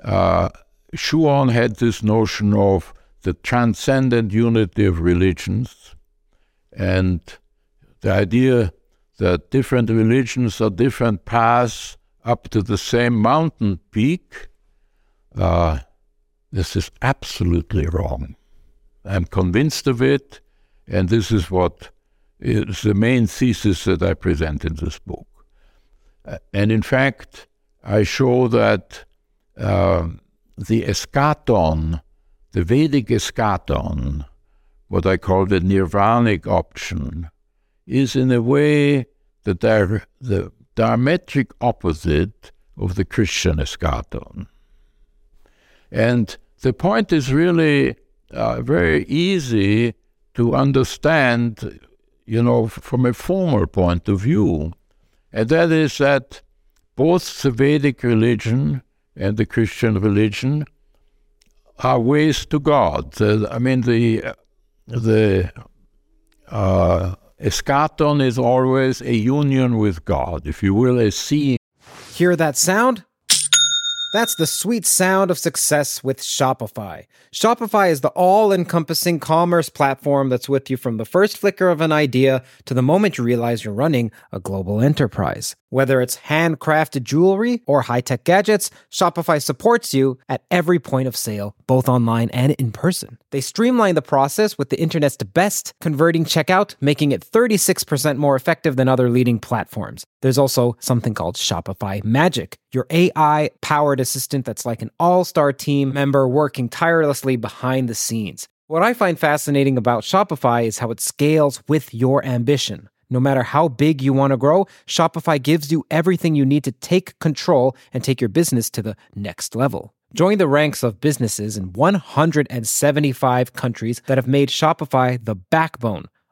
A: uh, Schuon had this notion of the transcendent unity of religions and the idea that different religions are different paths up to the same mountain peak. Uh, this is absolutely wrong. I'm convinced of it, and this is what is the main thesis that I present in this book. Uh, and in fact, I show that uh, the eschaton, the Vedic eschaton, what I call the nirvanic option, is in a way the, di- the diametric opposite of the Christian eschaton. And the point is really uh, very easy to understand, you know, from a formal point of view. And that is that both the Vedic religion and the Christian religion are ways to God. I mean, the the uh, eschaton is always a union with God, if you will, a seeing.
C: Hear that sound? That's the sweet sound of success with Shopify. Shopify is the all encompassing commerce platform that's with you from the first flicker of an idea to the moment you realize you're running a global enterprise. Whether it's handcrafted jewelry or high tech gadgets, Shopify supports you at every point of sale, both online and in person. They streamline the process with the internet's best converting checkout, making it 36% more effective than other leading platforms. There's also something called Shopify Magic, your AI powered assistant that's like an all star team member working tirelessly behind the scenes. What I find fascinating about Shopify is how it scales with your ambition. No matter how big you want to grow, Shopify gives you everything you need to take control and take your business to the next level. Join the ranks of businesses in 175 countries that have made Shopify the backbone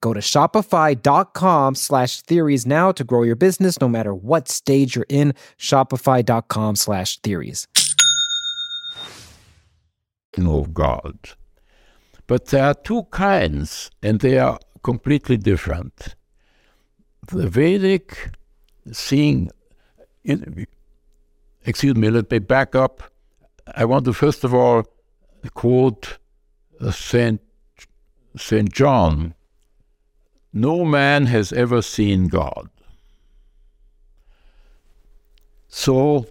C: Go to shopify.com slash theories now to grow your business no matter what stage you're in. Shopify.com slash theories.
A: Of God. But there are two kinds, and they are completely different. The Vedic seeing in, excuse me, let me back up. I want to first of all quote uh, Saint Saint John. No man has ever seen God. So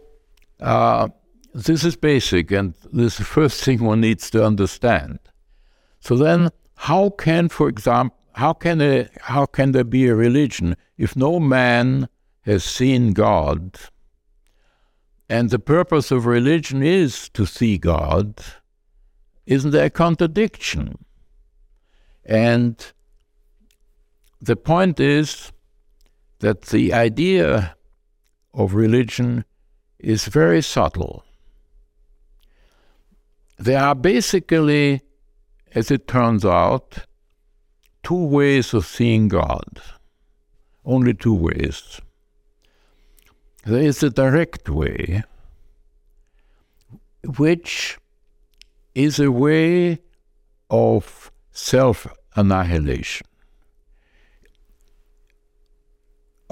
A: uh, this is basic, and this is the first thing one needs to understand. So then, how can, for example, how can a, how can there be a religion if no man has seen God, and the purpose of religion is to see God, isn't there a contradiction? And the point is that the idea of religion is very subtle. There are basically, as it turns out, two ways of seeing God. Only two ways. There is a direct way, which is a way of self annihilation.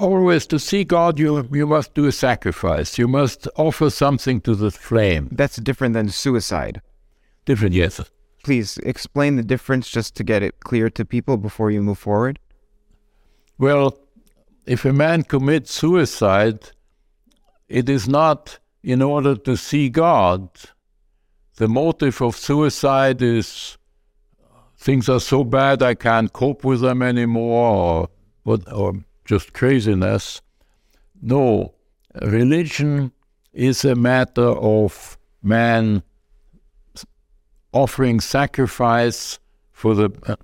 A: Always to see God, you, you must do a sacrifice. You must offer something to the flame.
C: That's different than suicide.
A: Different, yes.
C: Please explain the difference just to get it clear to people before you move forward.
A: Well, if a man commits suicide, it is not in order to see God. The motive of suicide is things are so bad I can't cope with them anymore, or, or just craziness. No, religion is a matter of man offering sacrifice for the uh,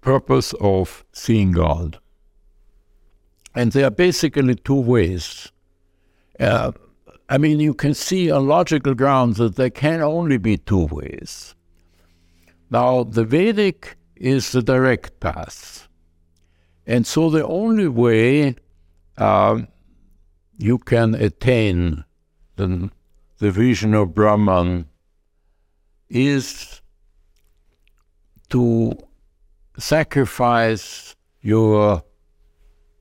A: purpose of seeing God. And there are basically two ways. Uh, I mean, you can see on logical grounds that there can only be two ways. Now, the Vedic is the direct path. And so the only way uh, you can attain the, the vision of Brahman is to sacrifice your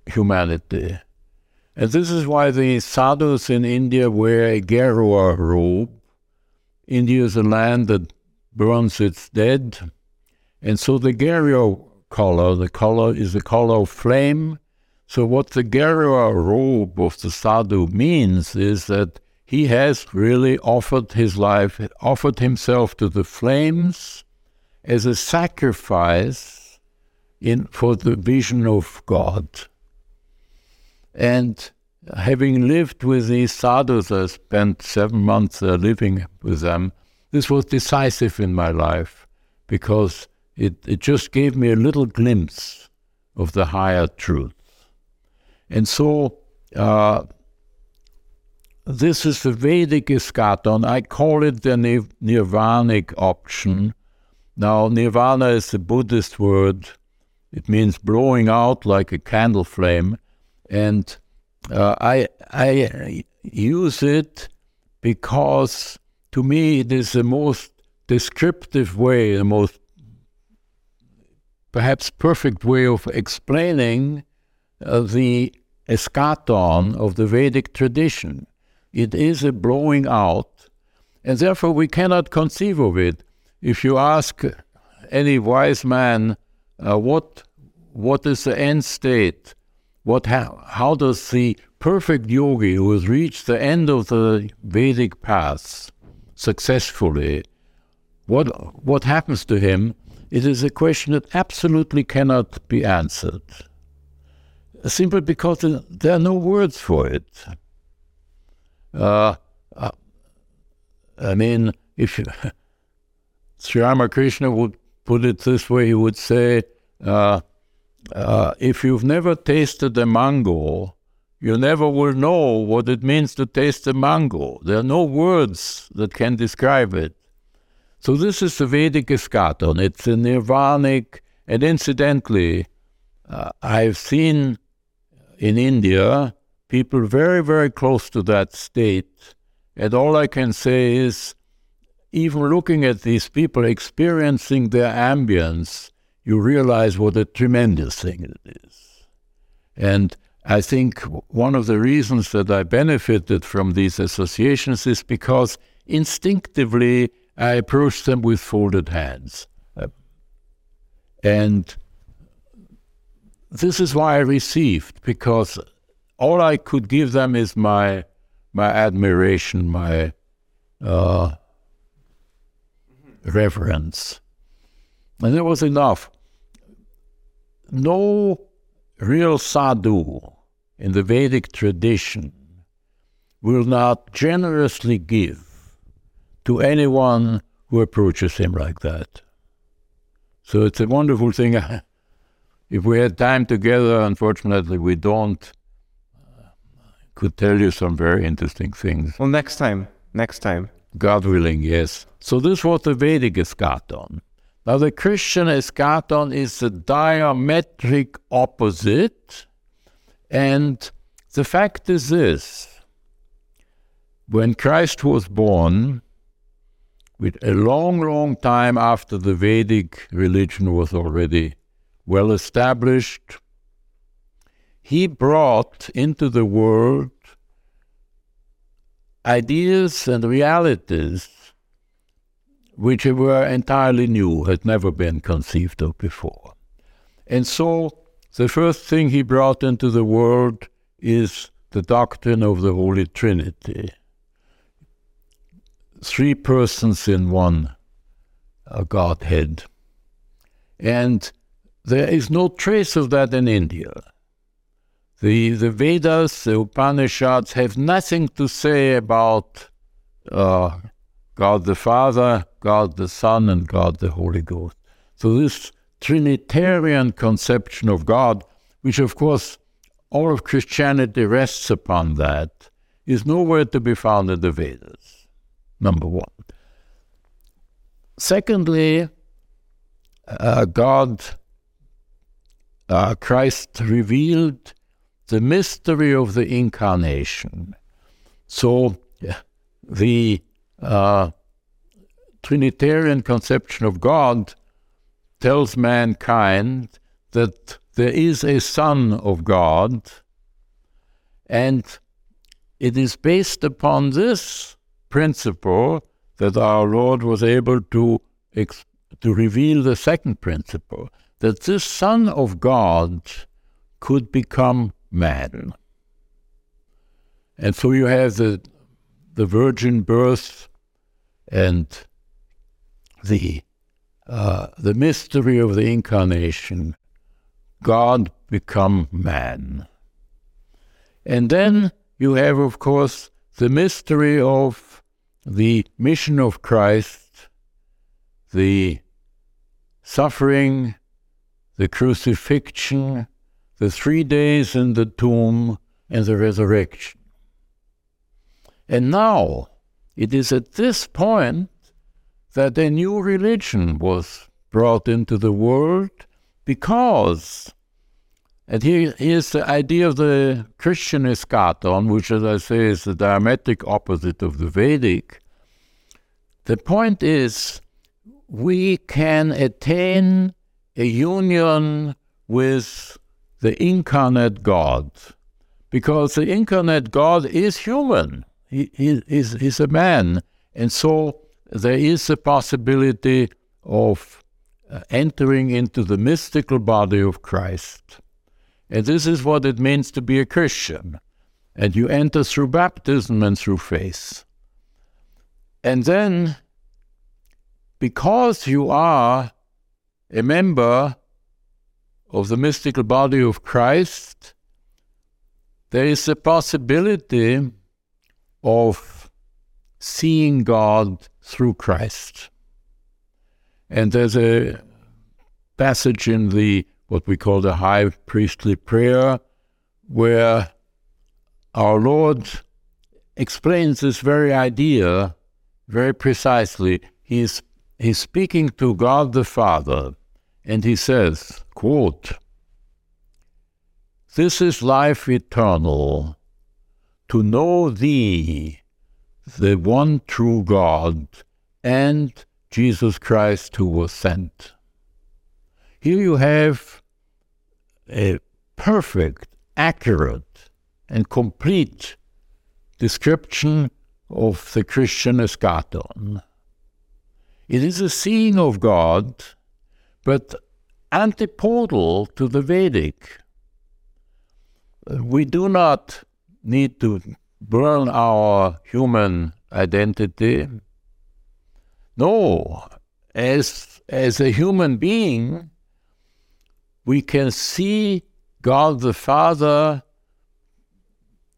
A: humanity. And this is why the sadhus in India wear a Gerua robe. India is a land that burns its dead. And so the Gerua color, the color is the color of flame. So what the Gerua robe of the sadhu means is that he has really offered his life, offered himself to the flames as a sacrifice in, for the vision of God. And having lived with these sadhus, I spent seven months uh, living with them. This was decisive in my life because it, it just gave me a little glimpse of the higher truth. And so, uh, this is the Vedic eschaton. I call it the nirvanic option. Now, nirvana is a Buddhist word. It means blowing out like a candle flame. And uh, I, I use it because to me it is the most descriptive way, the most perhaps perfect way of explaining uh, the eschaton of the Vedic tradition. It is a blowing out, and therefore we cannot conceive of it. If you ask any wise man, uh, what what is the end state? What how, how does the perfect yogi who has reached the end of the Vedic path successfully, what what happens to him? It is a question that absolutely cannot be answered, simply because there are no words for it. Uh, uh, I mean, if Sri Ramakrishna would put it this way, he would say, uh, uh, if you've never tasted a mango, you never will know what it means to taste a mango. There are no words that can describe it. So this is the Vedic eschaton. It's a nirvanic, and incidentally, uh, I've seen in India people very, very close to that state. And all I can say is, even looking at these people experiencing their ambience, you realize what a tremendous thing it is. And I think one of the reasons that I benefited from these associations is because instinctively I approached them with folded hands. and this is why I received, because all I could give them is my my admiration, my uh, reverence, and it was enough. No real sadhu in the Vedic tradition will not generously give to anyone who approaches him like that. So it's a wonderful thing. if we had time together, unfortunately, we don't could tell you some very interesting things.
B: Well, next time. Next time.
A: God willing, yes. So this was the Vedic eschaton. Now the Christian eschaton is the diametric opposite. And the fact is this when Christ was born, with a long, long time after the Vedic religion was already well established, he brought into the world ideas and realities which were entirely new, had never been conceived of before. And so the first thing he brought into the world is the doctrine of the Holy Trinity. Three persons in one uh, Godhead. And there is no trace of that in India. The, the Vedas, the Upanishads have nothing to say about uh, God the Father, God the Son, and God the Holy Ghost. So, this Trinitarian conception of God, which of course all of Christianity rests upon that, is nowhere to be found in the Vedas. Number one. Secondly, uh, God, uh, Christ revealed the mystery of the incarnation. So the uh, Trinitarian conception of God tells mankind that there is a Son of God, and it is based upon this principle that our Lord was able to, to reveal the second principle that this Son of God could become man. And so you have the, the virgin birth and the, uh, the mystery of the incarnation, God become man. And then you have, of course, the mystery of the mission of Christ, the suffering, the crucifixion, the three days in the tomb, and the resurrection. And now, it is at this point that a new religion was brought into the world because, and here, here's the idea of the Christian eschaton, which, as I say, is the diametric opposite of the Vedic. The point is, we can attain a union with the incarnate God, because the incarnate God is human. He, he's a man. And so there is a possibility of uh, entering into the mystical body of Christ. And this is what it means to be a Christian. And you enter through baptism and through faith. And then, because you are a member of the mystical body of Christ, there is a possibility of seeing God through Christ. And there's a passage in the what we call the high priestly prayer where our Lord explains this very idea very precisely. He's, he's speaking to God the Father, and he says, quote, This is life eternal, to know thee, the one true God, and Jesus Christ who was sent. Here you have a perfect, accurate, and complete description of the Christian eschaton. It is a seeing of God, but antipodal to the Vedic. We do not need to burn our human identity. No, as, as a human being, we can see God the Father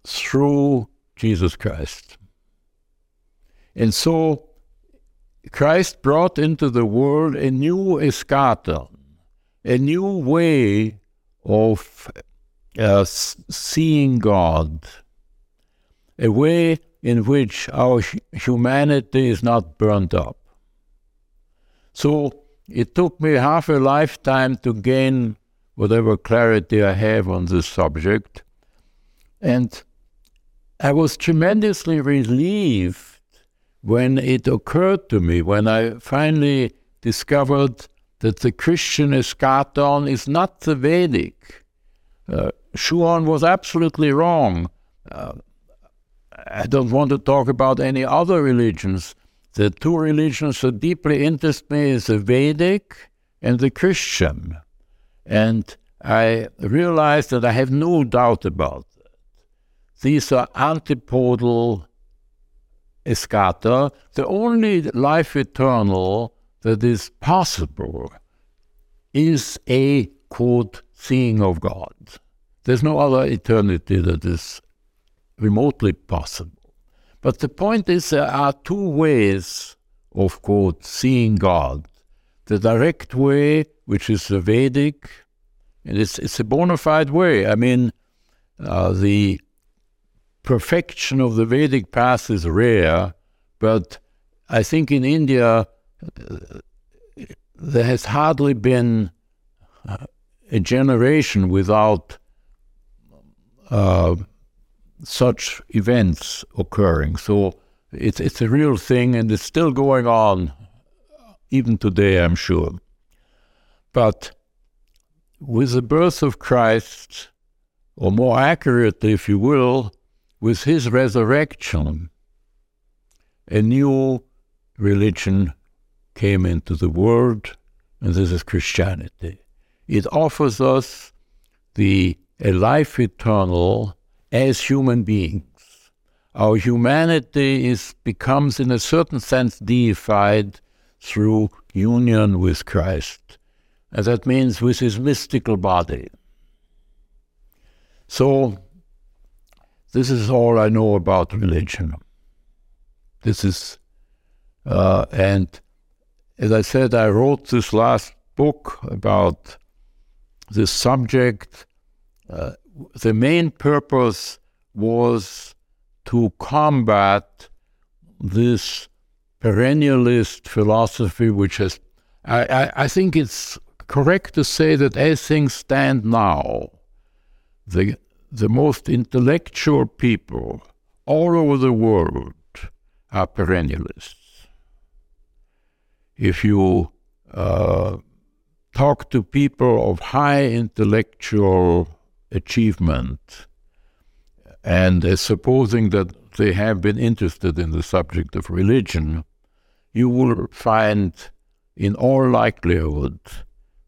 A: through Jesus Christ. And so Christ brought into the world a new eschaton, a new way of uh, seeing God a way in which our humanity is not burned up. So it took me half a lifetime to gain whatever clarity I have on this subject. And I was tremendously relieved when it occurred to me, when I finally discovered that the Christian eschaton is not the Vedic. Uh, Schuon was absolutely wrong. Uh, I don't want to talk about any other religions. The two religions that deeply interest me is the Vedic and the Christian. And I realize that I have no doubt about that. These are antipodal eschata. The only life eternal that is possible is a, quote, seeing of God. There's no other eternity that is remotely possible. But the point is, there are two ways of, quote, seeing God. The direct way, which is the Vedic, and it's, it's a bona fide way. I mean, uh, the perfection of the Vedic path is rare, but I think in India uh, there has hardly been uh, a generation without uh, such events occurring. So it's it's a real thing, and it's still going on, even today, I'm sure. But with the birth of Christ, or more accurately, if you will, with his resurrection, a new religion came into the world, and this is Christianity. It offers us the a life eternal as human beings. Our humanity is becomes in a certain sense deified through union with Christ. And that means with his mystical body. So this is all I know about religion. This is uh, and as I said, I wrote this last book about this subject. Uh, the main purpose was to combat this perennialist philosophy, which has, I, I, I, think it's correct to say that as things stand now, the, the most intellectual people all over the world are perennialists. If you uh, talk to people of high intellectual achievement, and uh, supposing that they have been interested in the subject of religion, you will find, in all likelihood,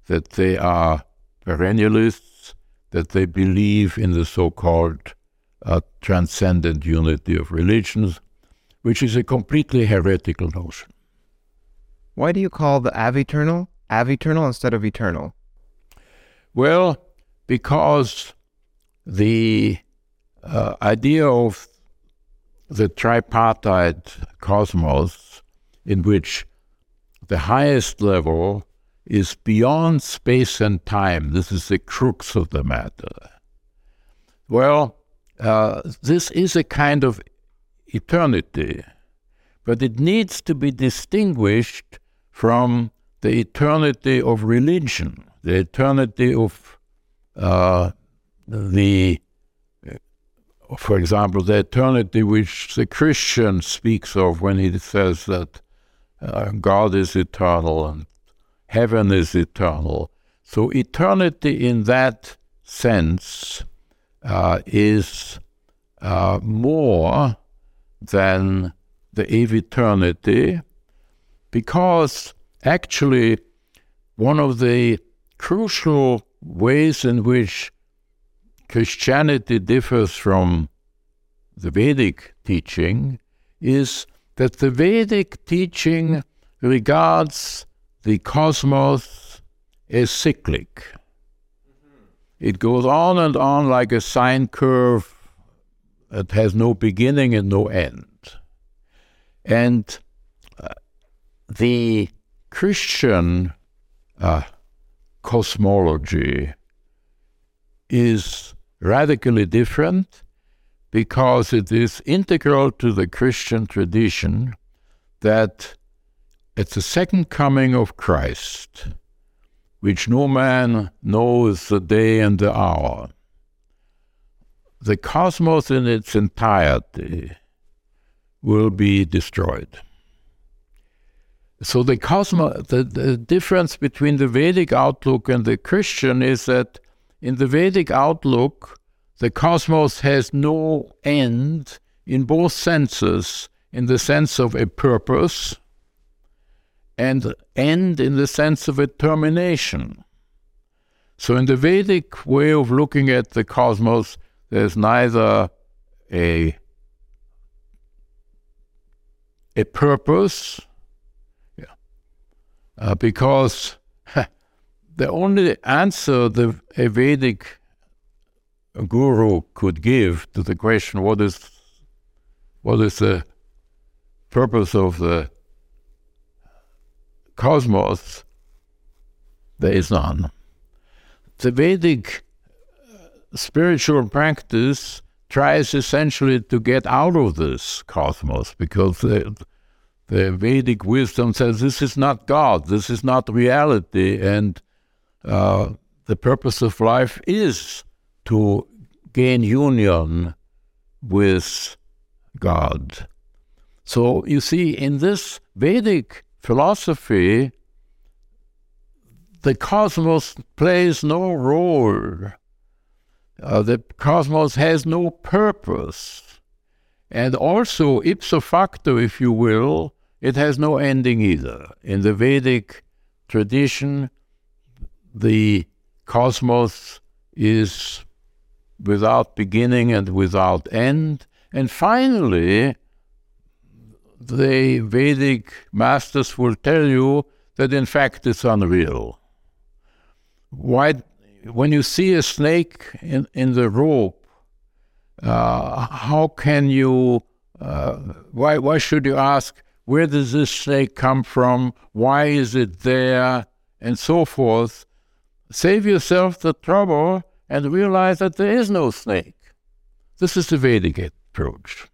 A: that they are perennialists, that they believe in the so called uh, transcendent unity of religions, which is a completely heretical notion.
B: Why do you call the Aeviternal Aeviternal instead of eternal?
A: Well, because the uh, idea of the tripartite cosmos, in which the highest level is beyond space and time, this is the crux of the matter. Well, uh, this is a kind of eternity, but it needs to be distinguished from the eternity of religion, the eternity of uh, the, for example, the eternity which the Christian speaks of when he says that uh, God is eternal and heaven is eternal. So, eternity in that sense uh, is uh, more than the aeviternity because actually one of the crucial ways in which Christianity differs from the Vedic teaching is that the Vedic teaching regards the cosmos as cyclic. It goes on and on like a sine curve that has no beginning and no end. And the Christian uh, cosmology is radically different because it is integral to the Christian tradition that at the second coming of Christ, which no man knows the day and the hour, the cosmos in its entirety will be destroyed. So the cosmos, the, the difference between the Vedic outlook and the Christian is that in the Vedic outlook, the cosmos has no end in both senses, in the sense of a purpose and end in the sense of a termination. So, in the Vedic way of looking at the cosmos, there's neither a, a purpose uh, because the only answer the a Vedic guru could give to the question, what is, what is the purpose of the cosmos, there is none. The Vedic uh, spiritual practice tries essentially to get out of this cosmos because the, the Vedic wisdom says this is not God, this is not reality, and uh, the purpose of life is to gain union with God. So you see, in this Vedic philosophy, the cosmos plays no role. Uh, the cosmos has no purpose. And also, ipso facto, if you will, it has no ending either. In the Vedic tradition, the cosmos is without beginning and without end. And finally, the Vedic masters will tell you that in fact it's unreal. Why, when you see a snake in, in the rope, uh, how can you, uh, why, why should you ask, where does this snake come from? Why is it there? And so forth. Save yourself the trouble and realize that there is no snake. This is the Vedic approach.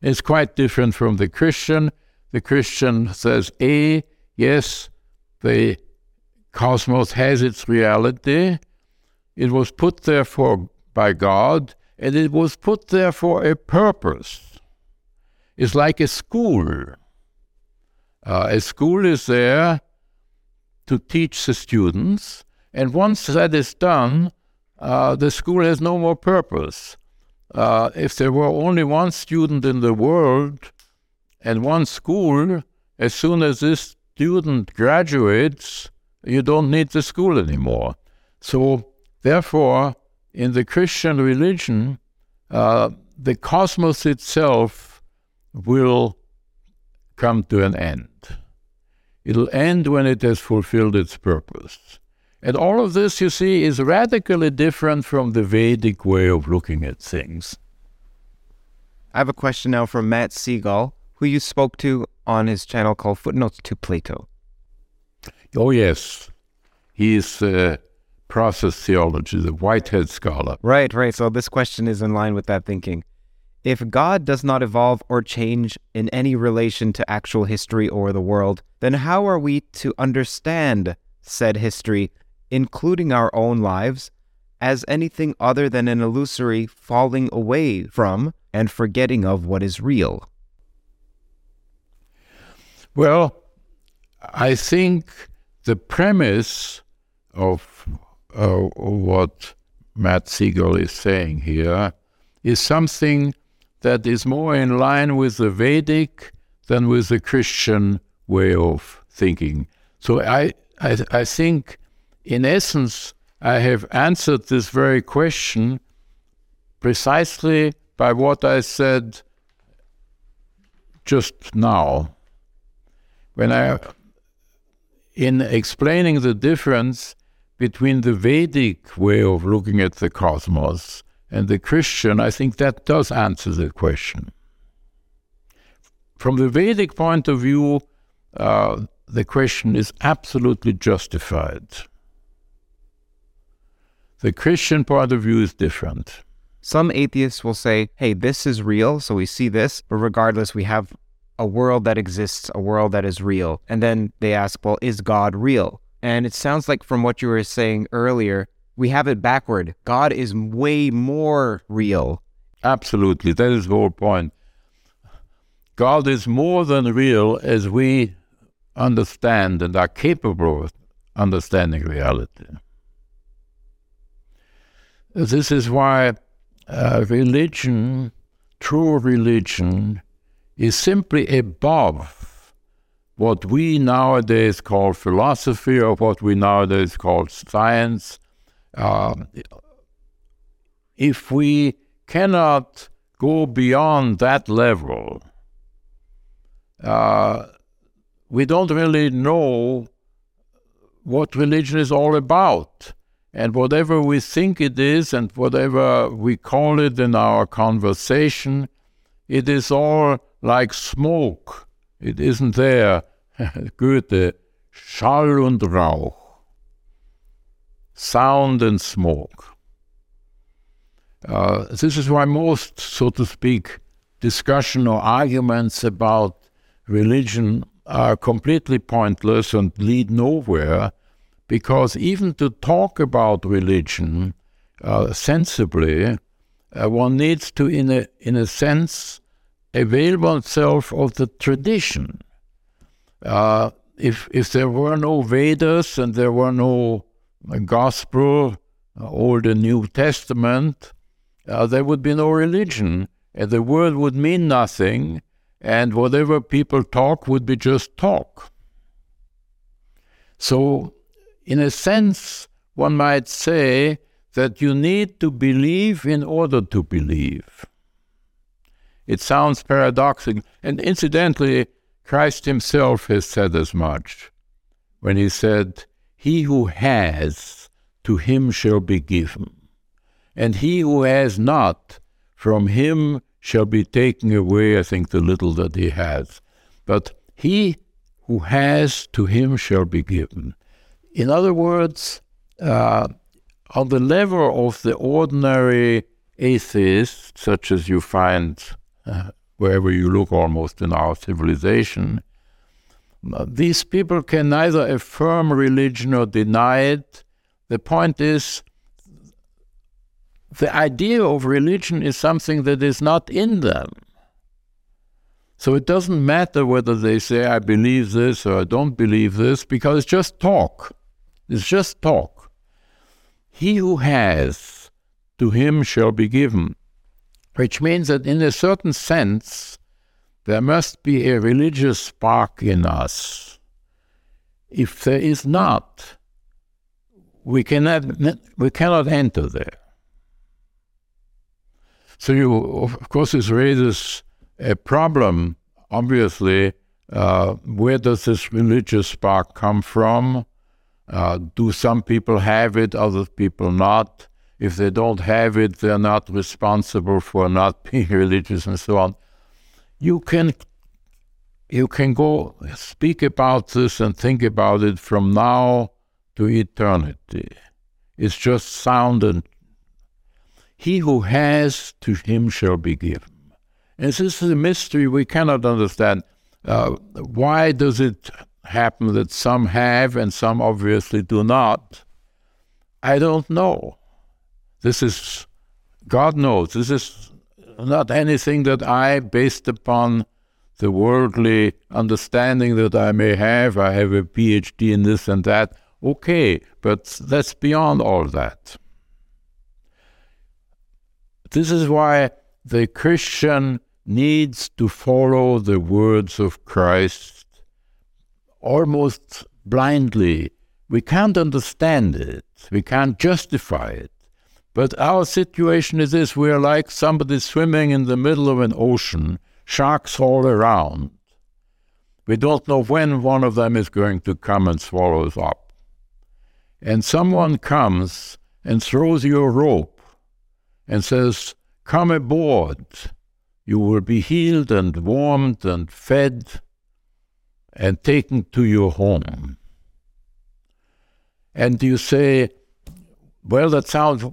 A: It's quite different from the Christian. The Christian says, A, yes, the cosmos has its reality. It was put there for by God, and it was put there for a purpose. It's like a school. Uh, a school is there to teach the students, and once that is done, uh, the school has no more purpose. Uh, if there were only one student in the world and one school, as soon as this student graduates, you don't need the school anymore. So, therefore, in the Christian religion, uh, the cosmos itself will come to an end. It'll end when it has fulfilled its purpose. And all of this, you see, is radically different from the Vedic way of looking at things.
B: I have a question now from Matt Segall, who you spoke to on his channel called Footnotes to Plato.
A: Oh, yes. He's uh, process theology, the Whitehead scholar.
B: Right, right. So this question is in line with that thinking. If God does not evolve or change in any relation to actual history or the world, then how are we to understand said history including our own lives, as anything other than an illusory falling away from and forgetting of what is real?
A: Well, I think the premise of uh, what Matt Segall is saying here is something that is more in line with the Vedic than with the Christian way of thinking. So I, I, I think in essence, I have answered this very question precisely by what I said just now. When I, in explaining the difference between the Vedic way of looking at the cosmos and the Christian, I think that does answer the question. From the Vedic point of view, uh, the question is absolutely justified. The Christian point of view is different.
B: Some atheists will say, hey, this is real, so we see this, but regardless, we have a world that exists, a world that is real. And then they ask, well, is God real? And it sounds like from what you were saying earlier, we have it backward. God is way more real.
A: Absolutely. That is the whole point. God is more than real as we understand and are capable of understanding reality. This is why uh, religion, true religion, is simply above what we nowadays call philosophy or what we nowadays call science. Uh, if we cannot go beyond that level, uh, we don't really know what religion is all about. And whatever we think it is and whatever we call it in our conversation, it is all like smoke. It isn't there. Goethe, Schall und Rauch, sound and smoke. Uh, this is why most, so to speak, discussion or arguments about religion are completely pointless and lead nowhere, because even to talk about religion uh, sensibly, uh, one needs to, in a, in a sense, avail oneself of the tradition. Uh, if, if there were no Vedas and there were no Gospel, uh, Old and New Testament, uh, there would be no religion, and the word would mean nothing, and whatever people talk would be just talk. So, in a sense, one might say that you need to believe in order to believe. It sounds paradoxical, and incidentally, Christ himself has said as much when he said, He who has, to him shall be given, and he who has not, from him shall be taken away, I think, the little that he has. But he who has, to him shall be given. In other words, uh, on the level of the ordinary atheist, such as you find uh, wherever you look almost in our civilization, these people can neither affirm religion or deny it. The point is, the idea of religion is something that is not in them. So it doesn't matter whether they say, I believe this or I don't believe this, because it's just talk. It's just talk. He who has, to him shall be given, which means that in a certain sense, there must be a religious spark in us. If there is not, we cannot, we cannot enter there. So, you, of course, this raises a problem, obviously. Uh, where does this religious spark come from? Uh, do some people have it, other people not? If they don't have it, they're not responsible for not being religious and so on. You can you can go speak about this and think about it from now to eternity. It's just sound and he who has to him shall be given. And this is a mystery we cannot understand. Uh, why does it happen that some have and some obviously do not. I don't know. This is, God knows, this is not anything that I, based upon the worldly understanding that I may have, I have a PhD in this and that, okay, but that's beyond all that. This is why the Christian needs to follow the words of Christ almost blindly. We can't understand it, we can't justify it. But our situation is this we are like somebody swimming in the middle of an ocean, sharks all around. We don't know when one of them is going to come and swallow us up. And someone comes and throws you a rope and says, Come aboard. You will be healed and warmed and fed and taken to your home. And you say, well, that sounds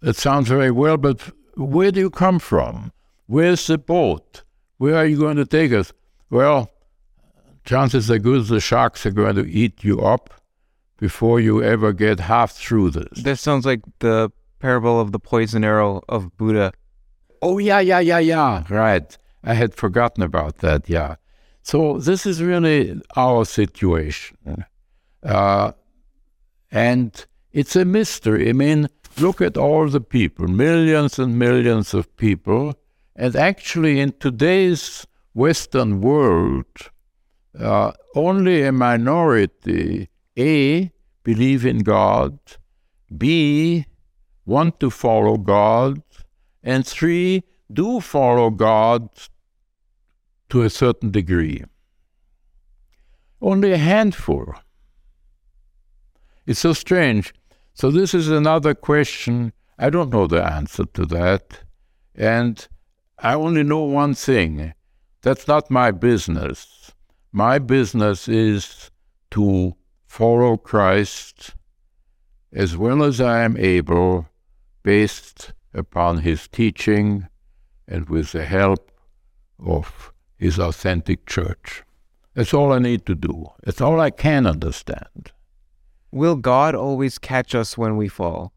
A: that sounds very well, but where do you come from? Where's the boat? Where are you going to take us? Well, chances are good the sharks are going to eat you up before you ever get half through this.
B: This sounds like the parable of the poison arrow of Buddha.
A: Oh, yeah, yeah, yeah, yeah. Right. I had forgotten about that. Yeah. So this is really our situation. Uh, and it's a mystery. I mean, look at all the people, millions and millions of people. And actually, in today's Western world, uh, only a minority, A, believe in God, B, want to follow God, and three, do follow God to a certain degree. Only a handful. It's so strange. So, this is another question. I don't know the answer to that. And I only know one thing that's not my business. My business is to follow Christ as well as I am able based upon his teaching and with the help of his authentic church. That's all I need to do. That's all I can understand.
B: Will God always catch us when we fall?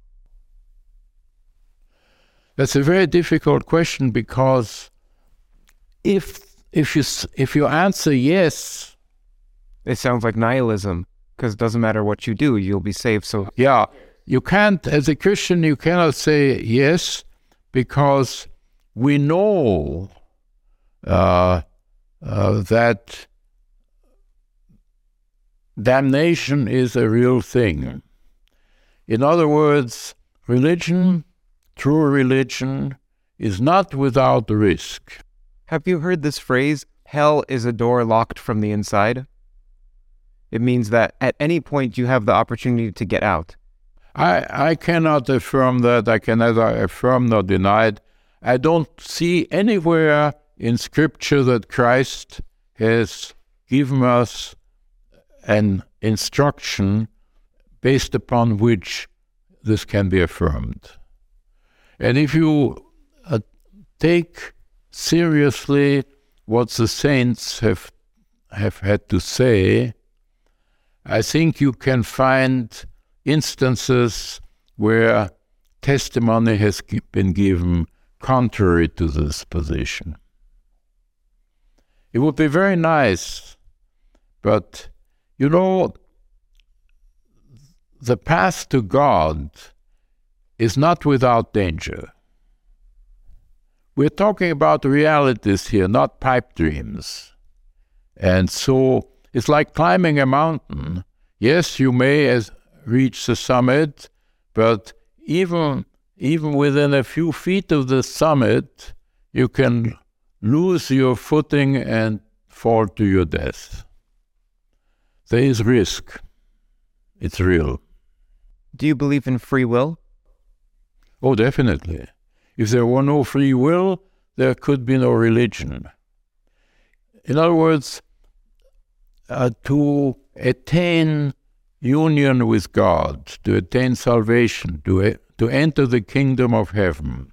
A: That's a very difficult question because if if you if you answer yes,
B: it sounds like nihilism because it doesn't matter what you do, you'll be saved. So
A: yeah, you can't as a Christian you cannot say yes because we know uh, uh, that damnation is a real thing. In other words, religion, true religion, is not without risk.
B: Have you heard this phrase, hell is a door locked from the inside? It means that at any point you have the opportunity to get out.
A: I, I cannot affirm that. I can neither affirm nor deny it. I don't see anywhere in Scripture that Christ has given us an instruction based upon which this can be affirmed. And if you uh, take seriously what the saints have have had to say, I think you can find instances where testimony has been given contrary to this position. It would be very nice, but you know, the path to God is not without danger. We're talking about realities here, not pipe dreams. And so it's like climbing a mountain. Yes, you may reach the summit, but even even within a few feet of the summit, you can lose your footing and fall to your death. There is risk. It's real.
B: Do you believe in free will?
A: Oh, definitely. If there were no free will, there could be no religion. In other words, uh, to attain union with God, to attain salvation, to, to enter the kingdom of heaven,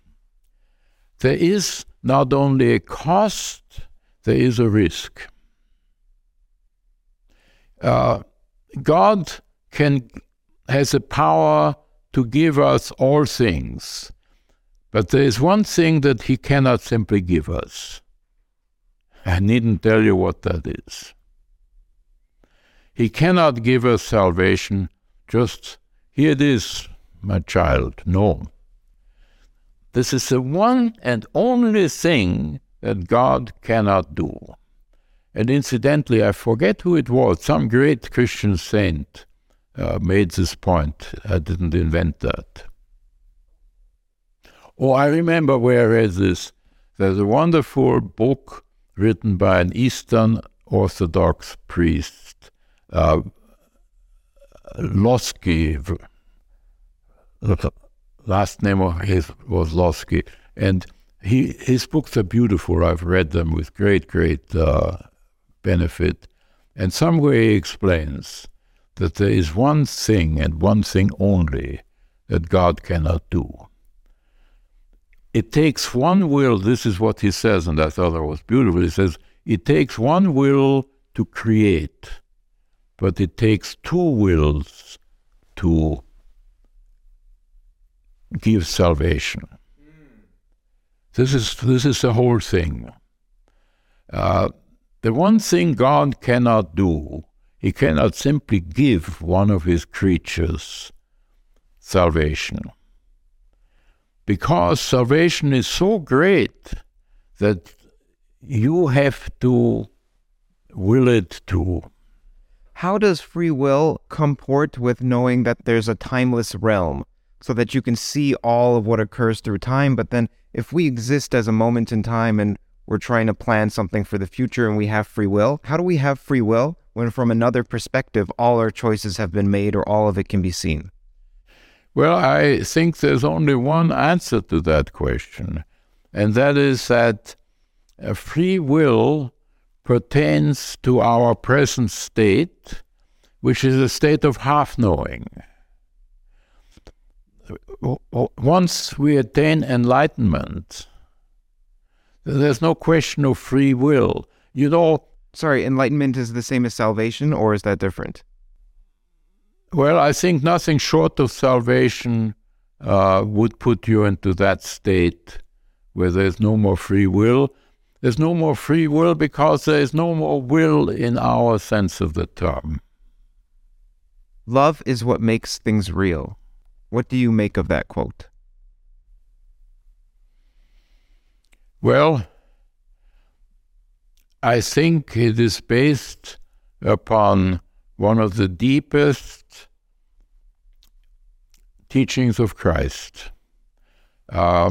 A: there is not only a cost, there is a risk. Uh, God can has a power to give us all things, but there is one thing that He cannot simply give us. I needn't tell you what that is. He cannot give us salvation just, here it is, my child. No. This is the one and only thing that God cannot do. And incidentally, I forget who it was, some great Christian saint uh, made this point. I didn't invent that. Oh, I remember where I read this. There's a wonderful book written by an Eastern Orthodox priest, uh, Lossky. Last name of his was Lossky, and he his books are beautiful. I've read them with great, great uh, benefit. And somewhere he explains that there is one thing and one thing only that God cannot do. It takes one will, this is what he says, and I thought that was beautiful. He says, it takes one will to create, but it takes two wills to give salvation. This is this is the whole thing. Uh, the one thing God cannot do, He cannot simply give one of His creatures salvation. Because salvation is so great that you have to will it to.
B: How does free will comport with knowing that there's a timeless realm so that you can see all of what occurs through time? But then, if we exist as a moment in time and we're trying to plan something for the future and we have free will. How do we have free will when, from another perspective, all our choices have been made or all of it can be seen?
A: Well, I think there's only one answer to that question, and that is that uh, free will pertains to our present state, which is a state of half knowing. Once we attain enlightenment, there's no question of free will. You know.
B: Sorry, enlightenment is the same as salvation, or is that different?
A: Well, I think nothing short of salvation uh, would put you into that state where there's no more free will. There's no more free will because there is no more will in our sense of the term.
B: Love is what makes things real. What do you make of that quote?
A: Well, I think it is based upon one of the deepest teachings of Christ. Uh,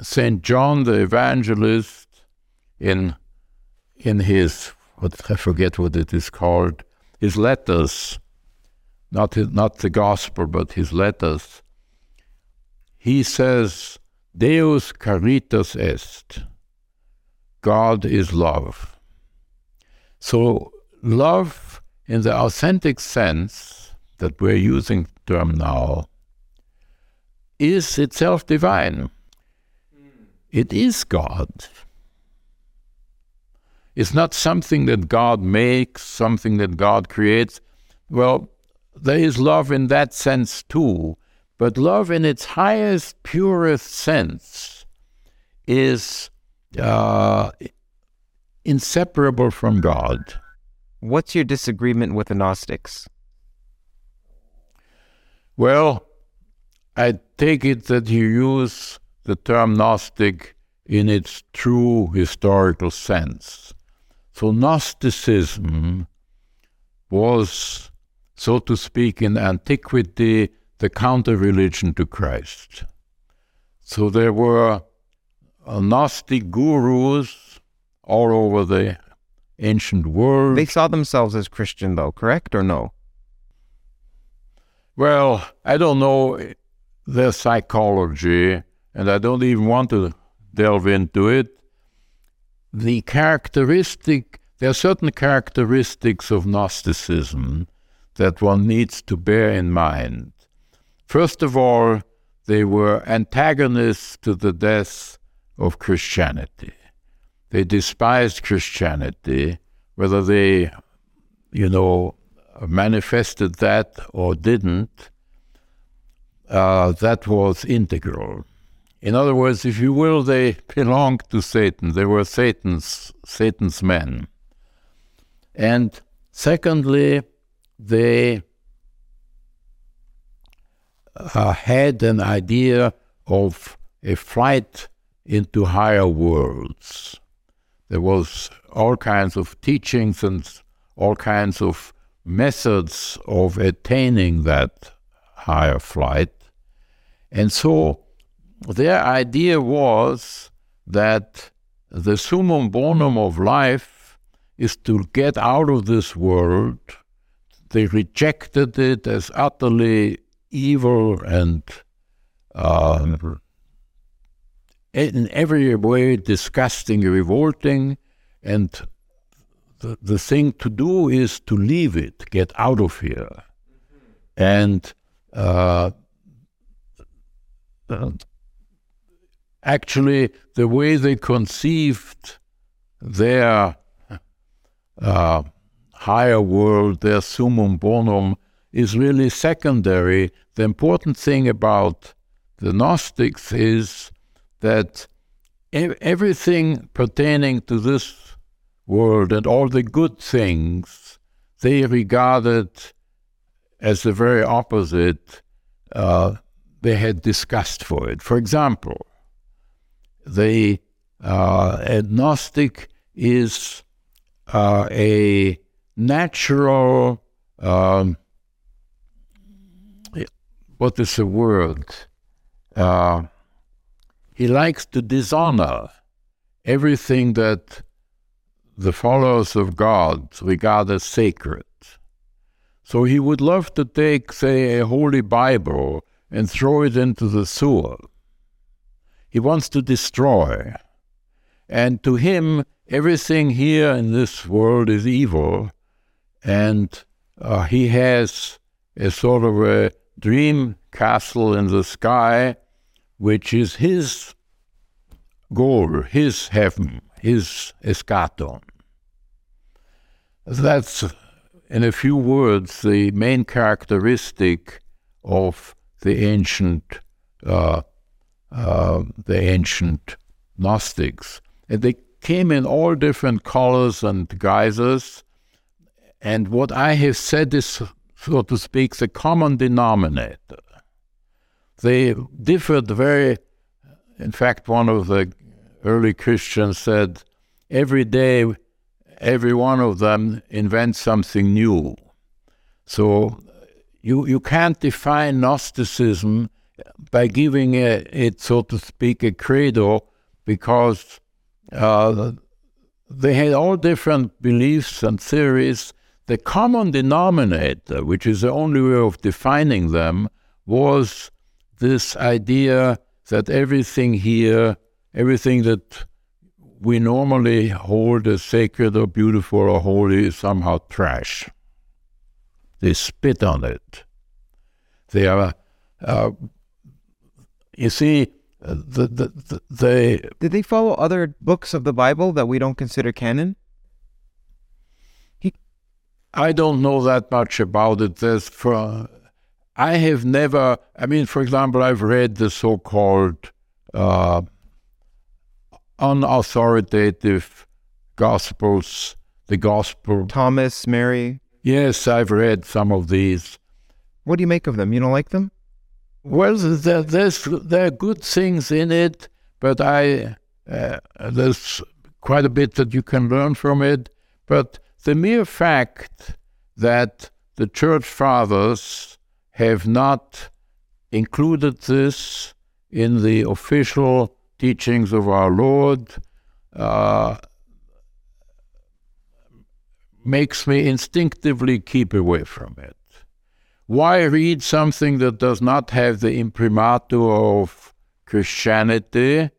A: Saint John the Evangelist, in in his what I forget what it is called, his letters, not his, not the gospel, but his letters. He says Deus caritas est. God is love. So, love in the authentic sense that we're using the term now is itself divine. Hmm. It is God. It's not something that God makes, something that God creates. Well, there is love in that sense too, but love, in its highest, purest sense, is uh, inseparable from God.
B: What's your disagreement with the Gnostics?
A: Well, I take it that you use the term Gnostic in its true historical sense. So, Gnosticism was, so to speak, in antiquity, the counter religion to Christ. So there were uh, Gnostic gurus all over the ancient world.
B: They saw themselves as Christian, though, correct or no?
A: Well, I don't know their psychology, and I don't even want to delve into it. The characteristic, there are certain characteristics of Gnosticism that one needs to bear in mind. First of all, they were antagonists to the death of Christianity. They despised Christianity, whether they, you know, manifested that or didn't, uh, that was integral. In other words, if you will, they belonged to Satan. They were Satan's Satan's men. And secondly, they uh, had an idea of a flight into higher worlds. There was all kinds of teachings and all kinds of methods of attaining that higher flight. And so their idea was that the summum bonum of life is to get out of this world. They rejected it as utterly evil and uh, in every way disgusting, revolting, and the, the thing to do is to leave it, get out of here. And uh, actually, the way they conceived their uh, higher world, their summum bonum, is really secondary. The important thing about the Gnostics is that everything pertaining to this world and all the good things they regarded as the very opposite uh, they had disgust for it. For example, the uh, agnostic is uh, a natural um, what is the word? Uh, he likes to dishonor everything that the followers of God regard as sacred. So he would love to take, say, a holy Bible and throw it into the sewer. He wants to destroy. And to him, everything here in this world is evil. And uh, he has a sort of a dream castle in the sky, which is his goal, his heaven, his eschaton. That's, in a few words, the main characteristic of the ancient, uh, uh, the ancient Gnostics. And they came in all different colors and guises. And what I have said is, so to speak, the common denominator. They differed very, in fact, one of the early Christians said, every day, every one of them invents something new. So you, you can't define Gnosticism by giving it, it, so to speak, a credo, because uh, they had all different beliefs and theories. The common denominator, which is the only way of defining them, was this idea that everything here, everything that we normally hold as sacred or beautiful or holy is somehow trash. They spit on it. They are, uh, you see, the, the, the, they.
B: Did they follow other books of the Bible that we don't consider canon?
A: I don't know that much about it. There's for, I have never, I mean, for example, I've read the so called uh, unauthoritative Gospels, the Gospel.
B: Thomas, Mary.
A: Yes, I've read some of these.
B: What do you make of them? You don't like them?
A: Well, there, there's there are good things in it, but I uh, there's quite a bit that you can learn from it. But the mere fact that the church fathers have not included this in the official teachings of our Lord uh, makes me instinctively keep away from it. Why read something that does not have the imprimatur of Christianity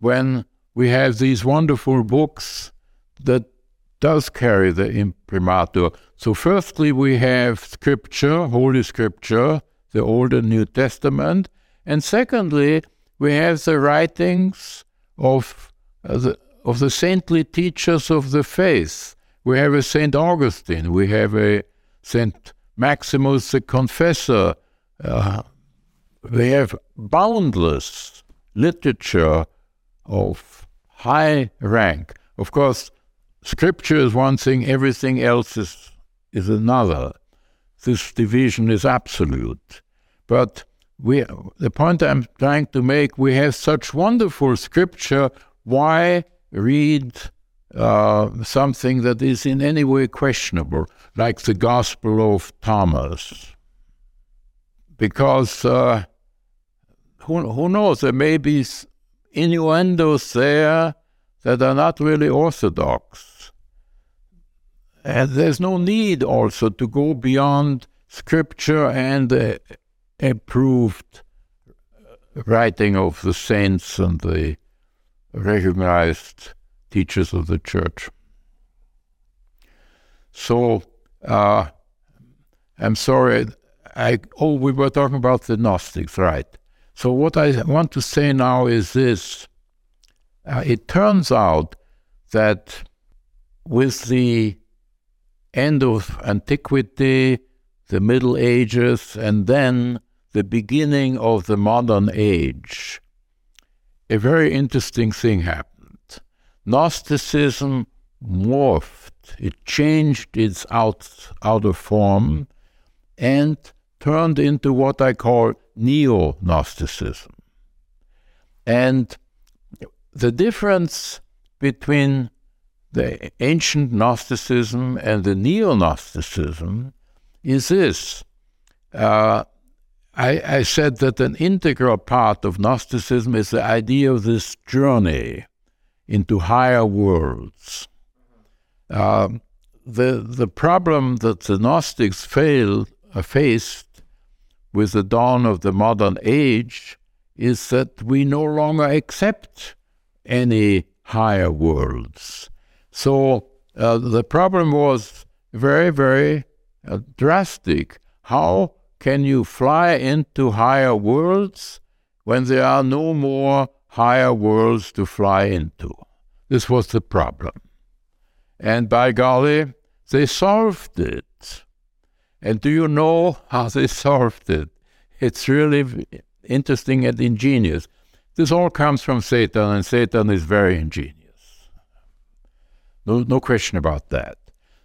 A: when we have these wonderful books that does carry the imprimatur? So firstly, we have Scripture, Holy Scripture, the Old and New Testament, and secondly, we have the writings of uh, the of the saintly teachers of the faith. We have a Saint Augustine, we have a Saint Maximus the Confessor. Uh, they have boundless literature of high rank. Of course, scripture is one thing, everything else is, is another. This division is absolute. But we, the point I'm trying to make, we have such wonderful scripture. Why read uh, something that is in any way questionable, like the Gospel of Thomas. Because uh, who, who knows, there may be innuendos there that are not really orthodox. And there's no need also to go beyond scripture and the approved writing of the saints and the recognized teachers of the church. So, uh, I'm sorry. I oh, we were talking about the Gnostics, right? So what I want to say now is this: uh, it turns out that with the end of antiquity, the Middle Ages, and then the beginning of the modern age, a very interesting thing happened. Gnosticism morphed, it changed its out, outer form and turned into what I call neo Gnosticism. And the difference between the ancient Gnosticism and the neo Gnosticism is this. Uh, I, I, said that an integral part of Gnosticism is the idea of this journey into higher worlds. Uh, the the problem that the Gnostics failed, uh, faced with the dawn of the modern age is that we no longer accept any higher worlds. So uh, the problem was very, very uh, drastic. How can you fly into higher worlds when there are no more higher worlds to fly into? This was the problem. And by golly, they solved it. And do you know how they solved it? It's really interesting and ingenious. This all comes from Satan, and Satan is very ingenious. No, no question about that.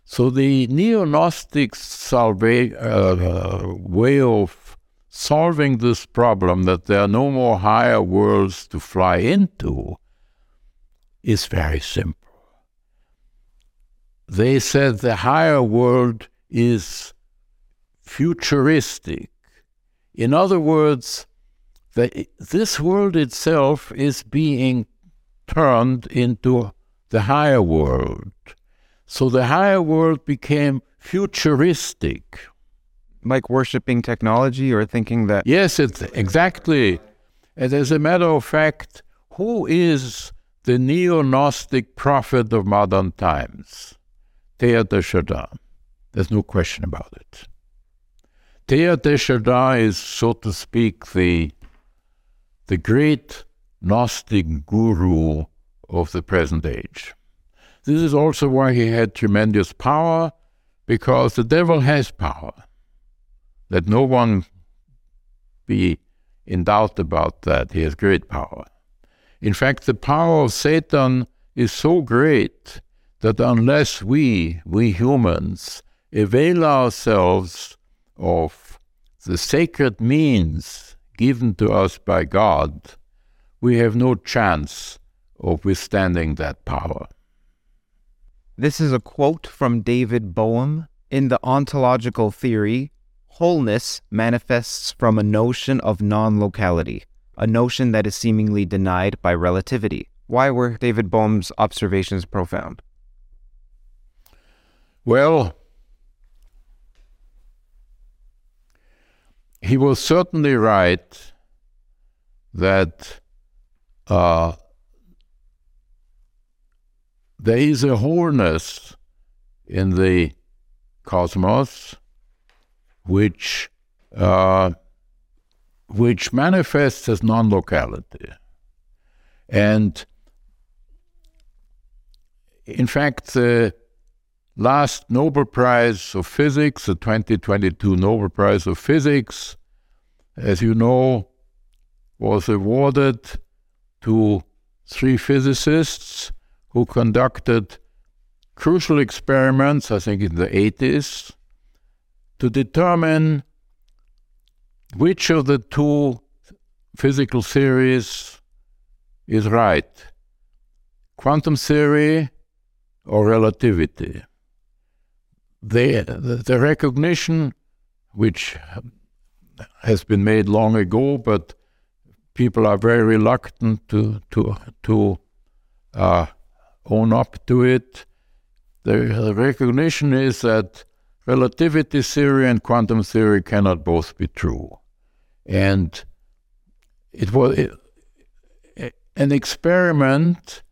A: So the neo-Gnostic uh, way of solving this problem that there are no more higher worlds to fly into is very simple. They said the higher world is futuristic. In other words, the, this world itself is being turned into the higher world. So the higher world became futuristic.
B: Like worshiping technology or thinking that.
A: Yes, it's exactly. And as a matter of fact, who is the neo Gnostic prophet of modern times? Teilhard de Chardin. There's no question about it. Teilhard de Chardin is, so to speak, the, the great Gnostic guru of the present age. This is also why he had tremendous power, because the devil has power. Let no one be in doubt about that. He has great power. In fact, the power of Satan is so great that unless we, we humans, avail ourselves of the sacred means given to us by God, we have no chance of withstanding that power.
B: This is a quote from David Bohm. In the ontological theory, wholeness manifests from a notion of non locality, a notion that is seemingly denied by relativity. Why were David Bohm's observations profound?
A: Well, he was certainly right that uh, there is a wholeness in the cosmos which uh, which manifests as non-locality, and in fact, the last Nobel Prize of Physics, the 2022 Nobel Prize of Physics, as you know, was awarded to three physicists who conducted crucial experiments, I think in the 80s, to determine which of the two physical theories is right quantum theory or relativity. The, the, the recognition, which has been made long ago, but people are very reluctant to, to, to uh, own up to it. The recognition is that relativity theory and quantum theory cannot both be true. And it was an experiment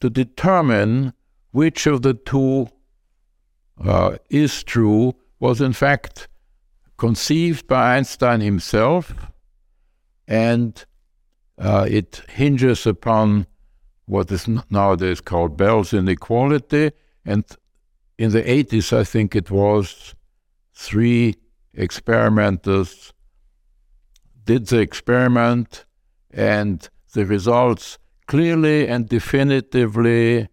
A: to determine which of the two uh, is true was in fact conceived by Einstein himself, and uh, it hinges upon what is nowadays called Bell's inequality. And in the 80s, I think it was, three experimenters did the experiment, and the results clearly and definitively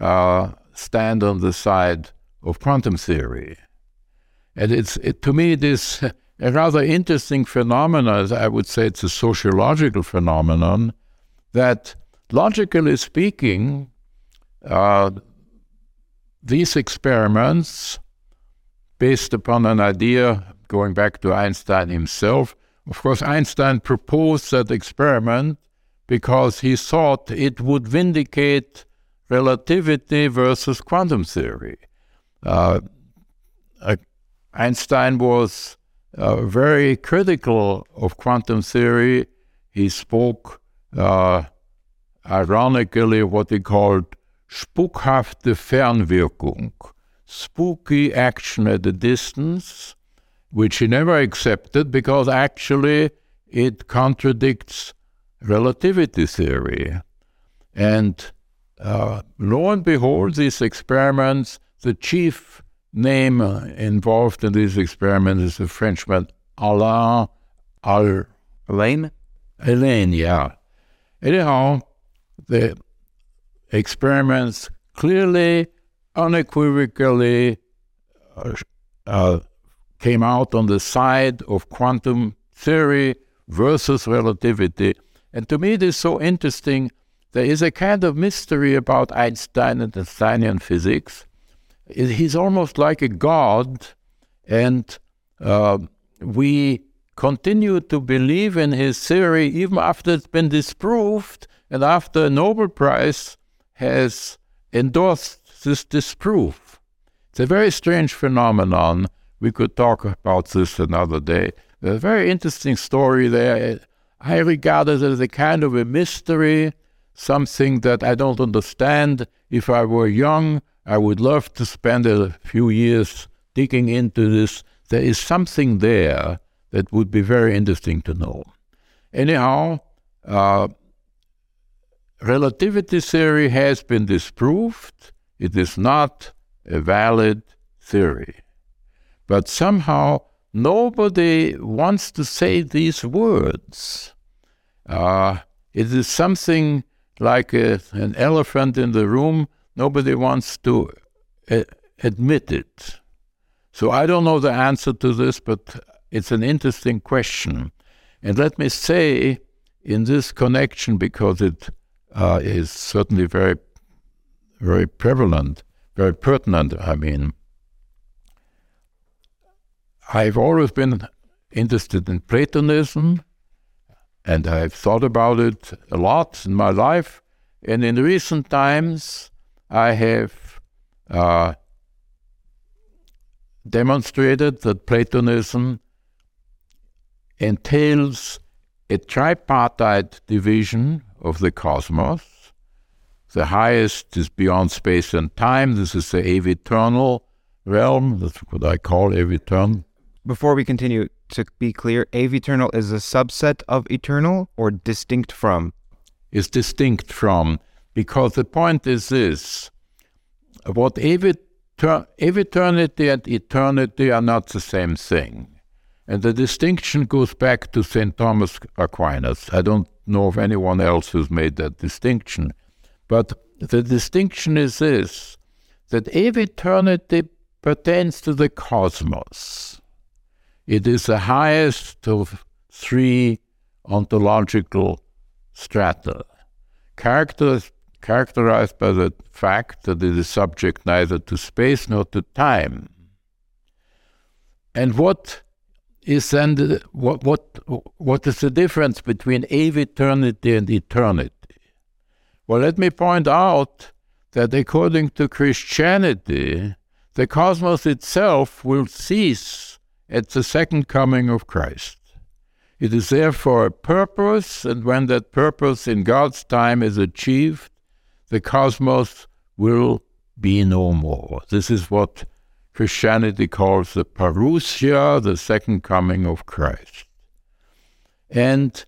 A: uh, stand on the side of quantum theory. And it's it, to me it is a rather interesting phenomenon. I would say it's a sociological phenomenon that logically speaking, uh, these experiments, based upon an idea going back to Einstein himself, of course, Einstein proposed that experiment because he thought it would vindicate relativity versus quantum theory. Uh, uh, Einstein was uh, very critical of quantum theory. He spoke uh, ironically what he called spukhafte Fernwirkung, spooky action at a distance. which he never accepted because actually it contradicts relativity theory. And uh, lo and behold, these experiments, the chief name involved in these experiments is the Frenchman Alain Al
B: Alain?
A: Alain, yeah. Anyhow, the experiments clearly, unequivocally uh, uh, came out on the side of quantum theory versus relativity. And to me, it is so interesting. There is a kind of mystery about Einstein and Einsteinian physics. He's almost like a god, and uh, we continue to believe in his theory even after it's been disproved and after a Nobel Prize has endorsed this disproof. It's a very strange phenomenon. We could talk about this another day. A very interesting story there. I regard it as a kind of a mystery, something that I don't understand. If I were young, I would love to spend a few years digging into this. There is something there that would be very interesting to know. Anyhow, uh, relativity theory has been disproved. It is not a valid theory. But somehow nobody wants to say these words. Uh, it is something like a, an elephant in the room. Nobody wants to uh, admit it. So I don't know the answer to this, but it's an interesting question. And let me say in this connection, because it uh, is certainly very, very prevalent, very pertinent, I mean, I've always been interested in Platonism, and I've thought about it a lot in my life. And in recent times, I have uh, demonstrated that Platonism entails a tripartite division of the cosmos. The highest is beyond space and time. This is the aeviternal realm. That's what I call aeviternal
B: before we continue, to be clear, Aeviternal is a subset of eternal or distinct from?
A: Is distinct from, because the point is this what Aeviternity and eternity are not the same thing. And the distinction goes back to St. Thomas Aquinas. I don't know of anyone else who's made that distinction. But the distinction is this that if eternity pertains to the cosmos. It is the highest of three ontological strata, characterized by the fact that it is subject neither to space nor to time. And what is then the, what what what is the difference between aeviternity and eternity? Well, let me point out that according to Christianity, the cosmos itself will cease at the second coming of Christ. It is there for a purpose, and when that purpose in God's time is achieved, the cosmos will be no more. This is what Christianity calls the parousia, the second coming of Christ. And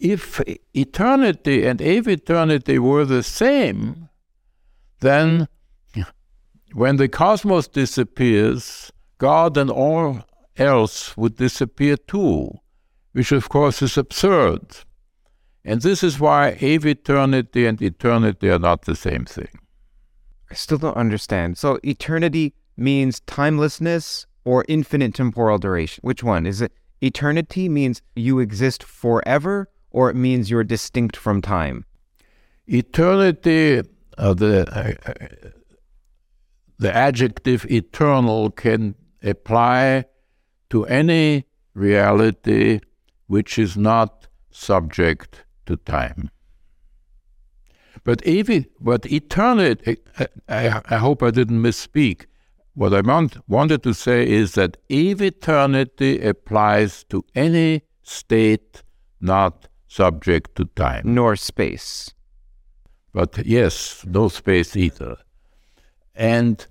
A: if eternity and aeviternity were the same, then when the cosmos disappears, God and all else would disappear too, which of course is absurd. And this is why aeviternity and eternity are not the same thing.
B: I still don't understand. So eternity means timelessness or infinite temporal duration. Which one? Is it eternity means you exist forever or it means you're distinct from time?
A: Eternity, uh, the, uh, uh the adjective eternal can apply to any reality which is not subject to time. But, even, but eternity, I, I hope I didn't misspeak. What I want, wanted to say is that if eternity applies to any state not subject to time.
B: Nor space.
A: But yes, no space either. And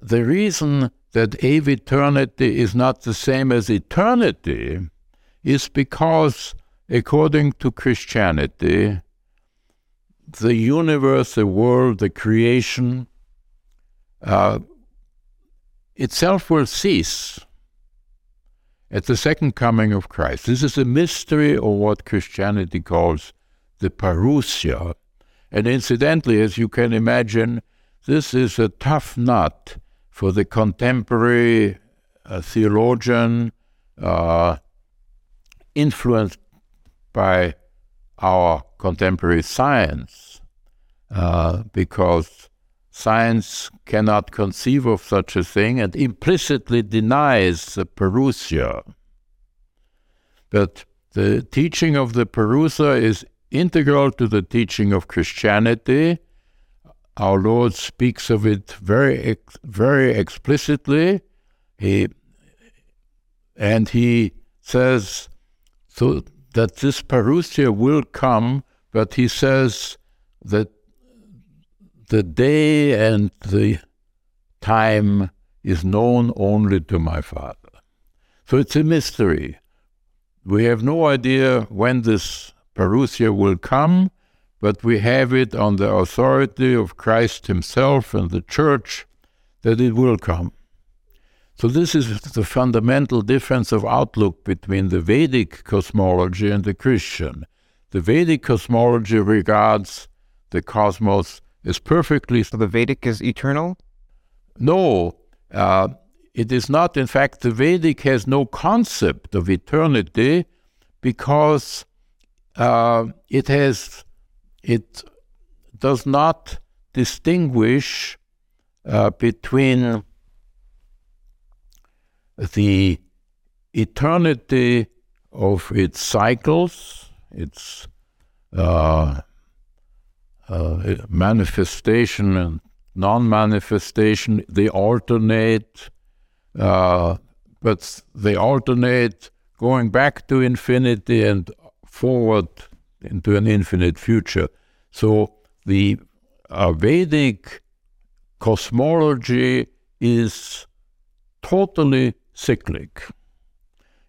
A: the reason that aeviternity is not the same as eternity is because, according to Christianity, the universe, the world, the creation uh, itself will cease at the second coming of Christ. This is a mystery of what Christianity calls the parousia. And incidentally, as you can imagine, this is a tough nut for the contemporary uh, theologian uh, influenced by our contemporary science, uh, because science cannot conceive of such a thing and implicitly denies the parousia. But the teaching of the parousia is integral to the teaching of Christianity. Our Lord speaks of it very, very explicitly. He and he says so that this parousia will come, but he says that the day and the time is known only to my Father. So it's a mystery. We have no idea when this parousia will come, but we have it on the authority of Christ Himself and the Church that it will come. So, this is the fundamental difference of outlook between the Vedic cosmology and the Christian. The Vedic cosmology regards the cosmos as perfectly.
B: So, the Vedic is eternal?
A: No, uh, it is not. In fact, the Vedic has no concept of eternity because uh, it has it does not distinguish uh, between the eternity of its cycles, its uh, uh, manifestation and non-manifestation. They alternate, uh, but they alternate going back to infinity and forward into an infinite future. So the uh, Vedic cosmology is totally cyclic.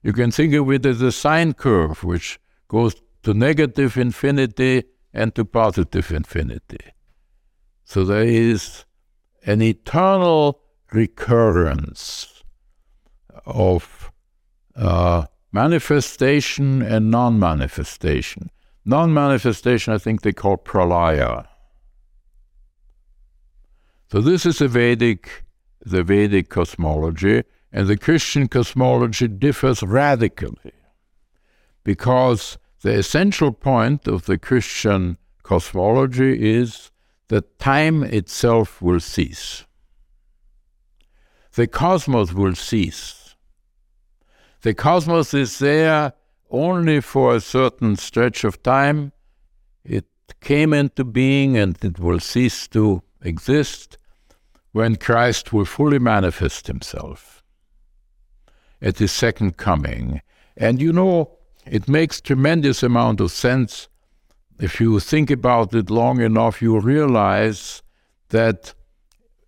A: You can think of it as a sine curve, which goes to negative infinity and to positive infinity. So there is an eternal recurrence of uh, manifestation and non manifestation. Non manifestation, I think they call pralaya. So this is the Vedic, the Vedic cosmology, and the Christian cosmology differs radically because the essential point of the Christian cosmology is that time itself will cease. The cosmos will cease the cosmos is there only for a certain stretch of time. It came into being and it will cease to exist when Christ will fully manifest himself at his second coming. And you know, it makes tremendous amount of sense if you think about it long enough, you realize that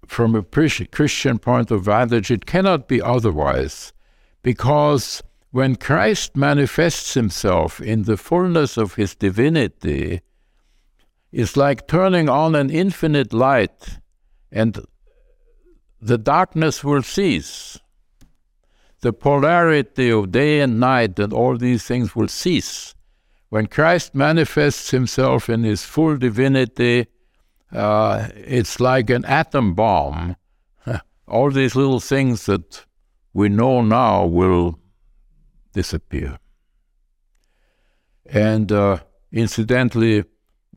A: from a Christian point of vantage, it cannot be otherwise because when Christ manifests himself in the fullness of his divinity, it's like turning on an infinite light and the darkness will cease. The polarity of day and night and all these things will cease. When Christ manifests himself in his full divinity, uh, it's like an atom bomb. all these little things that we know now will disappear. And uh, incidentally,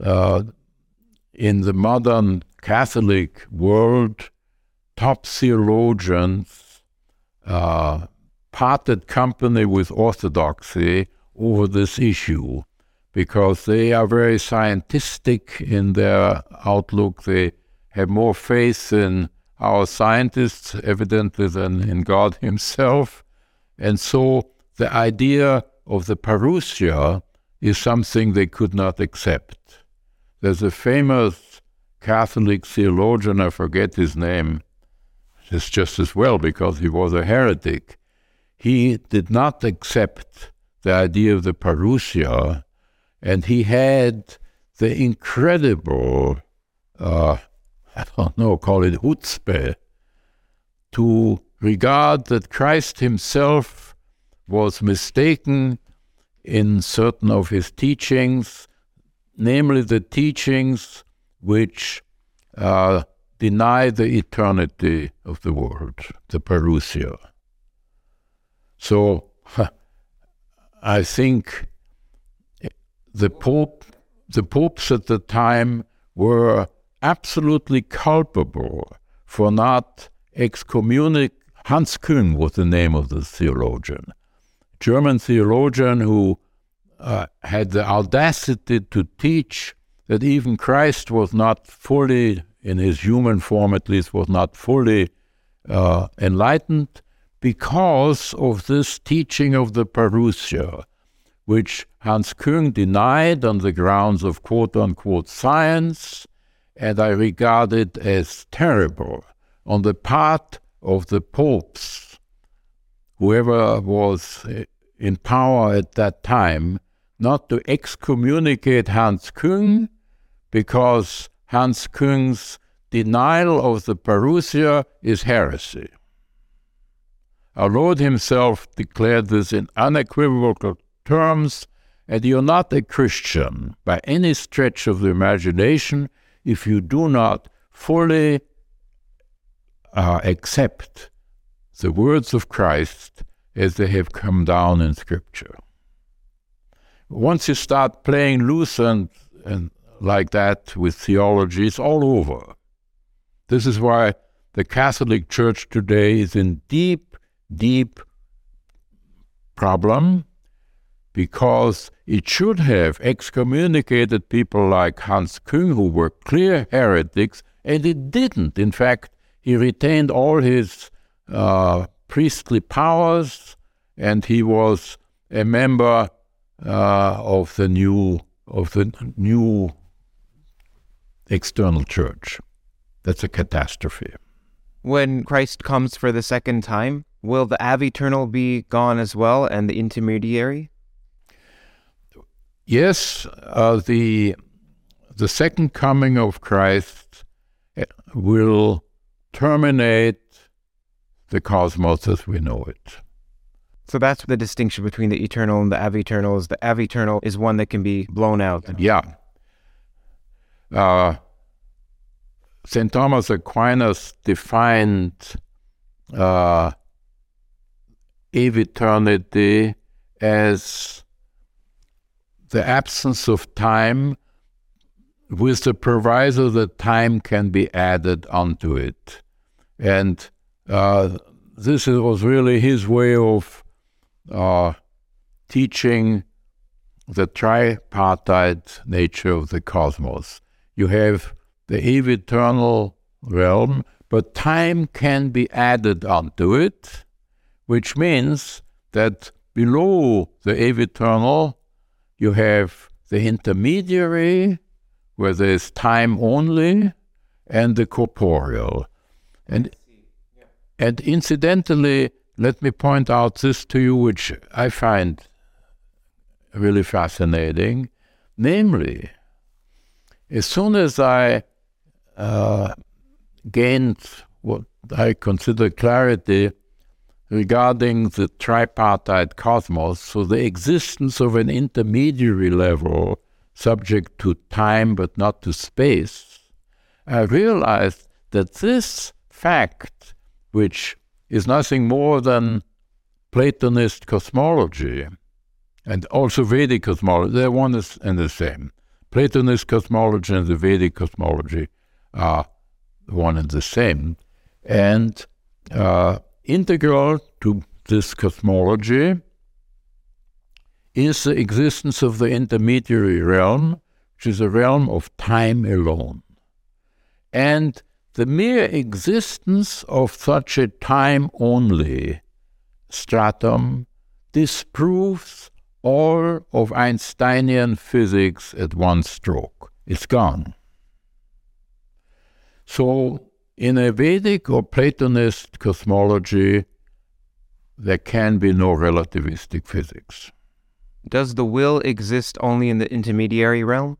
A: uh, in the modern Catholic world, top theologians uh, parted company with orthodoxy over this issue because they are very scientific in their outlook. They have more faith in our scientists, evidently, than in God Himself. And so the idea of the parousia is something they could not accept. There's a famous Catholic theologian, I forget his name, it's just as well because he was a heretic. He did not accept the idea of the parousia, and he had the incredible, uh, I don't know, call it chutzpah, to regard that Christ himself was mistaken in certain of his teachings, namely the teachings which uh, deny the eternity of the world, the parousia. So I think the Pope, the popes at the time were absolutely culpable for not excommunicating. Hans Küng was the name of the theologian, German theologian who uh, had the audacity to teach that even Christ was not fully, in his human form at least, was not fully uh, enlightened because of this teaching of the parousia, which Hans Küng denied on the grounds of quote unquote science, and I regard it as terrible on the part of the popes, whoever was eh, in power at that time, not to excommunicate Hans Küng because Hans Küng's denial of the parousia is heresy. Our Lord Himself declared this in unequivocal terms, and you're not a Christian by any stretch of the imagination if you do not fully uh, accept the words of Christ as they have come down in Scripture. Once you start playing loose and, and like that with theology, it's all over. This is why the Catholic Church today is in deep, deep problem because it should have excommunicated people like Hans Küng, who were clear heretics, and it didn't. In fact, he retained all his uh, priestly powers, and he was a member uh, of the new of the new external church. That's a catastrophe.
B: When Christ comes for the second time, will the Aeviternal be gone as well, and the intermediary?
A: Yes, uh, the the second coming of Christ eh, will terminate the cosmos as we know it.
B: So that's the distinction between the eternal and the aeviternal. Is the aeviternal is one that can be blown out.
A: Yeah. Uh, St. Thomas Aquinas defined uh, aeviternity as the absence of time with the proviso that time can be added onto it. And uh, this was really his way of uh, teaching the tripartite nature of the cosmos. You have the eternal realm, but time can be added onto it, which means that below the eternal, you have the intermediary, where there is time only, and the corporeal. And, and incidentally, let me point out this to you, which I find really fascinating. Namely, as soon as I uh, gained what I consider clarity regarding the tripartite cosmos, so the existence of an intermediary level subject to time but not to space, I realized that this fact, which is nothing more than Platonist cosmology, and also Vedic cosmology, they're one and the same. Platonist cosmology and the Vedic cosmology are one and the same. And uh, integral to this cosmology is the existence of the intermediary realm, which is a realm of time alone. And the mere existence of such a time only stratum disproves all of Einsteinian physics at one stroke. It's gone. So in a Vedic or Platonist cosmology, there can be no relativistic physics.
B: Does the will exist only in the intermediary realm?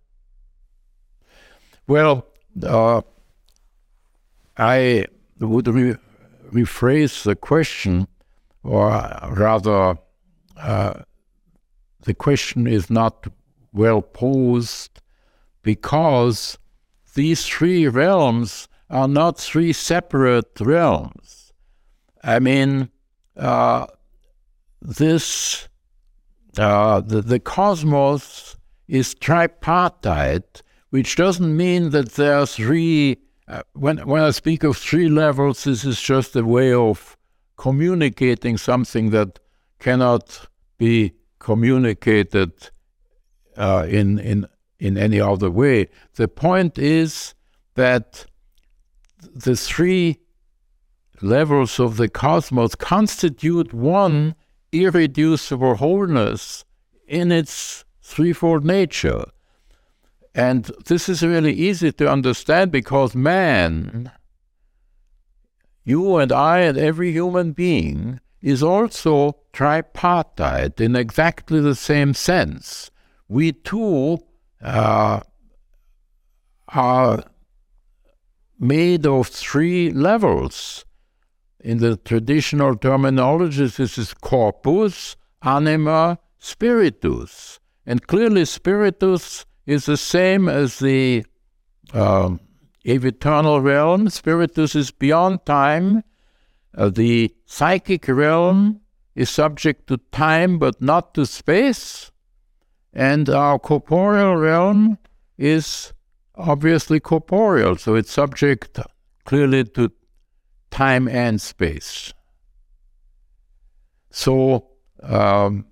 A: Well, uh, I would re- rephrase the question, or rather, uh, the question is not well posed because these three realms are not three separate realms. I mean, uh, this uh, the, the cosmos is tripartite, which doesn't mean that there are three. Uh, when when I speak of three levels, this is just a way of communicating something that cannot be communicated uh, in in in any other way. The point is that the three levels of the cosmos constitute one irreducible wholeness in its threefold nature. And this is really easy to understand because man, you and I and every human being, is also tripartite in exactly the same sense. We too uh, are made of three levels. In the traditional terminology, this is corpus, anima, spiritus. And clearly, spiritus is the same as the uh, eternal realm. Spiritus is beyond time. Uh, the psychic realm is subject to time but not to space. And our corporeal realm is obviously corporeal, so it's subject clearly to time and space. So um,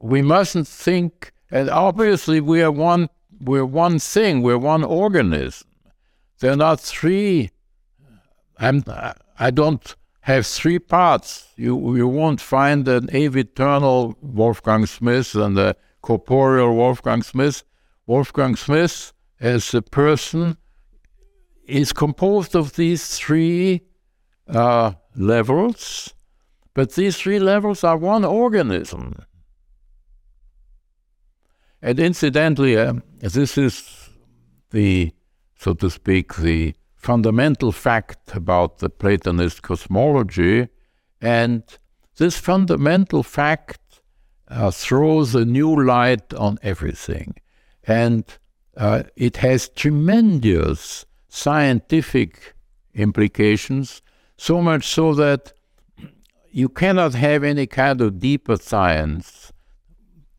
A: we mustn't think, and obviously we are one. We're one thing. We're one organism. They're not three. I'm. I don't have three parts. You you won't find an eternal Wolfgang Smith and a corporeal Wolfgang Smith. Wolfgang Smith, as a person, is composed of these three uh, levels, but these three levels are one organism. And incidentally, uh, this is the, so to speak, the fundamental fact about the Platonist cosmology. And this fundamental fact uh, throws a new light on everything. And uh, it has tremendous scientific implications, so much so that you cannot have any kind of deeper science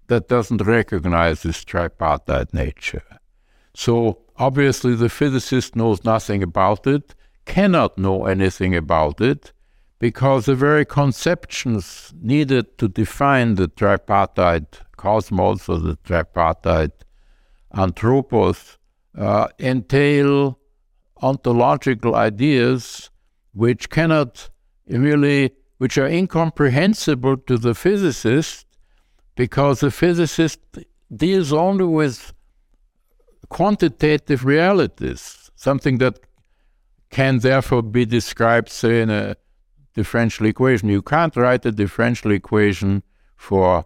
A: that doesn't recognize this tripartite nature. So obviously the physicist knows nothing about it, cannot know anything about it, because the very conceptions needed to define the tripartite cosmos or the tripartite anthropos uh, entail ontological ideas which cannot really, which are incomprehensible to the physicist because the physicist deals only with quantitative realities, something that can therefore be described, say, in a differential equation. You can't write a differential equation for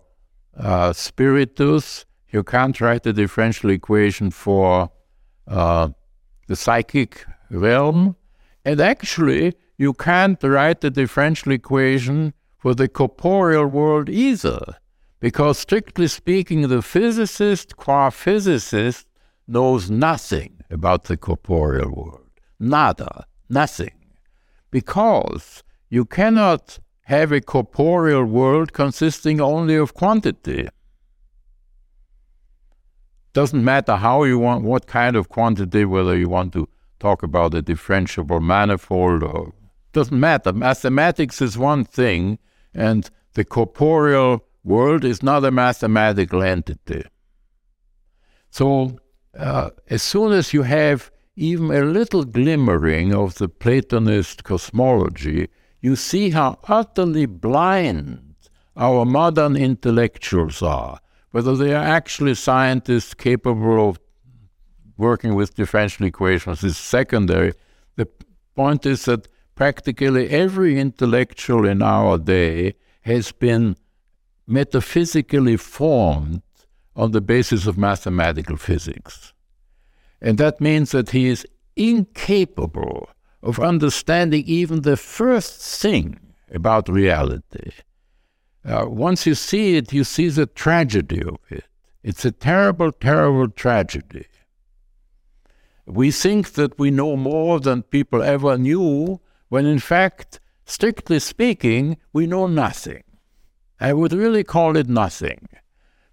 A: uh, spiritus. You can't write a differential equation for uh, the psychic realm. And actually, you can't write the differential equation for the corporeal world either, because strictly speaking, the physicist, qua physicist, knows nothing about the corporeal world. Nada, nothing. Because you cannot have a corporeal world consisting only of quantity. Doesn't matter how you want, what kind of quantity, whether you want to talk about a differentiable manifold or doesn't matter. Mathematics is one thing, and the corporeal world is not a mathematical entity. So, uh, as soon as you have even a little glimmering of the Platonist cosmology, you see how utterly blind our modern intellectuals are whether they are actually scientists capable of working with differential equations is secondary. The point is that practically every intellectual in our day has been metaphysically formed on the basis of mathematical physics. And that means that he is incapable of understanding even the first thing about reality. Uh, once you see it, you see the tragedy of it. It's a terrible, terrible tragedy. We think that we know more than people ever knew, when in fact, strictly speaking, we know nothing. I would really call it nothing,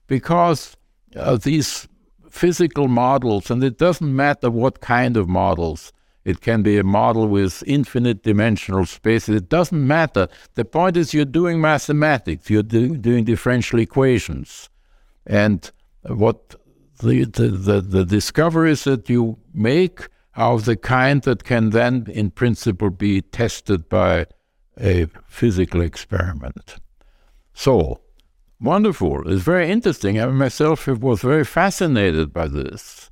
A: because uh, these physical models, and it doesn't matter what kind of models, it can be a model with infinite dimensional spaces. It doesn't matter. The point is, you're doing mathematics, you're do, doing differential equations. And what the, the, the, the discoveries that you make are of the kind that can then, in principle, be tested by a physical experiment. So, wonderful. It's very interesting. I myself was very fascinated by this.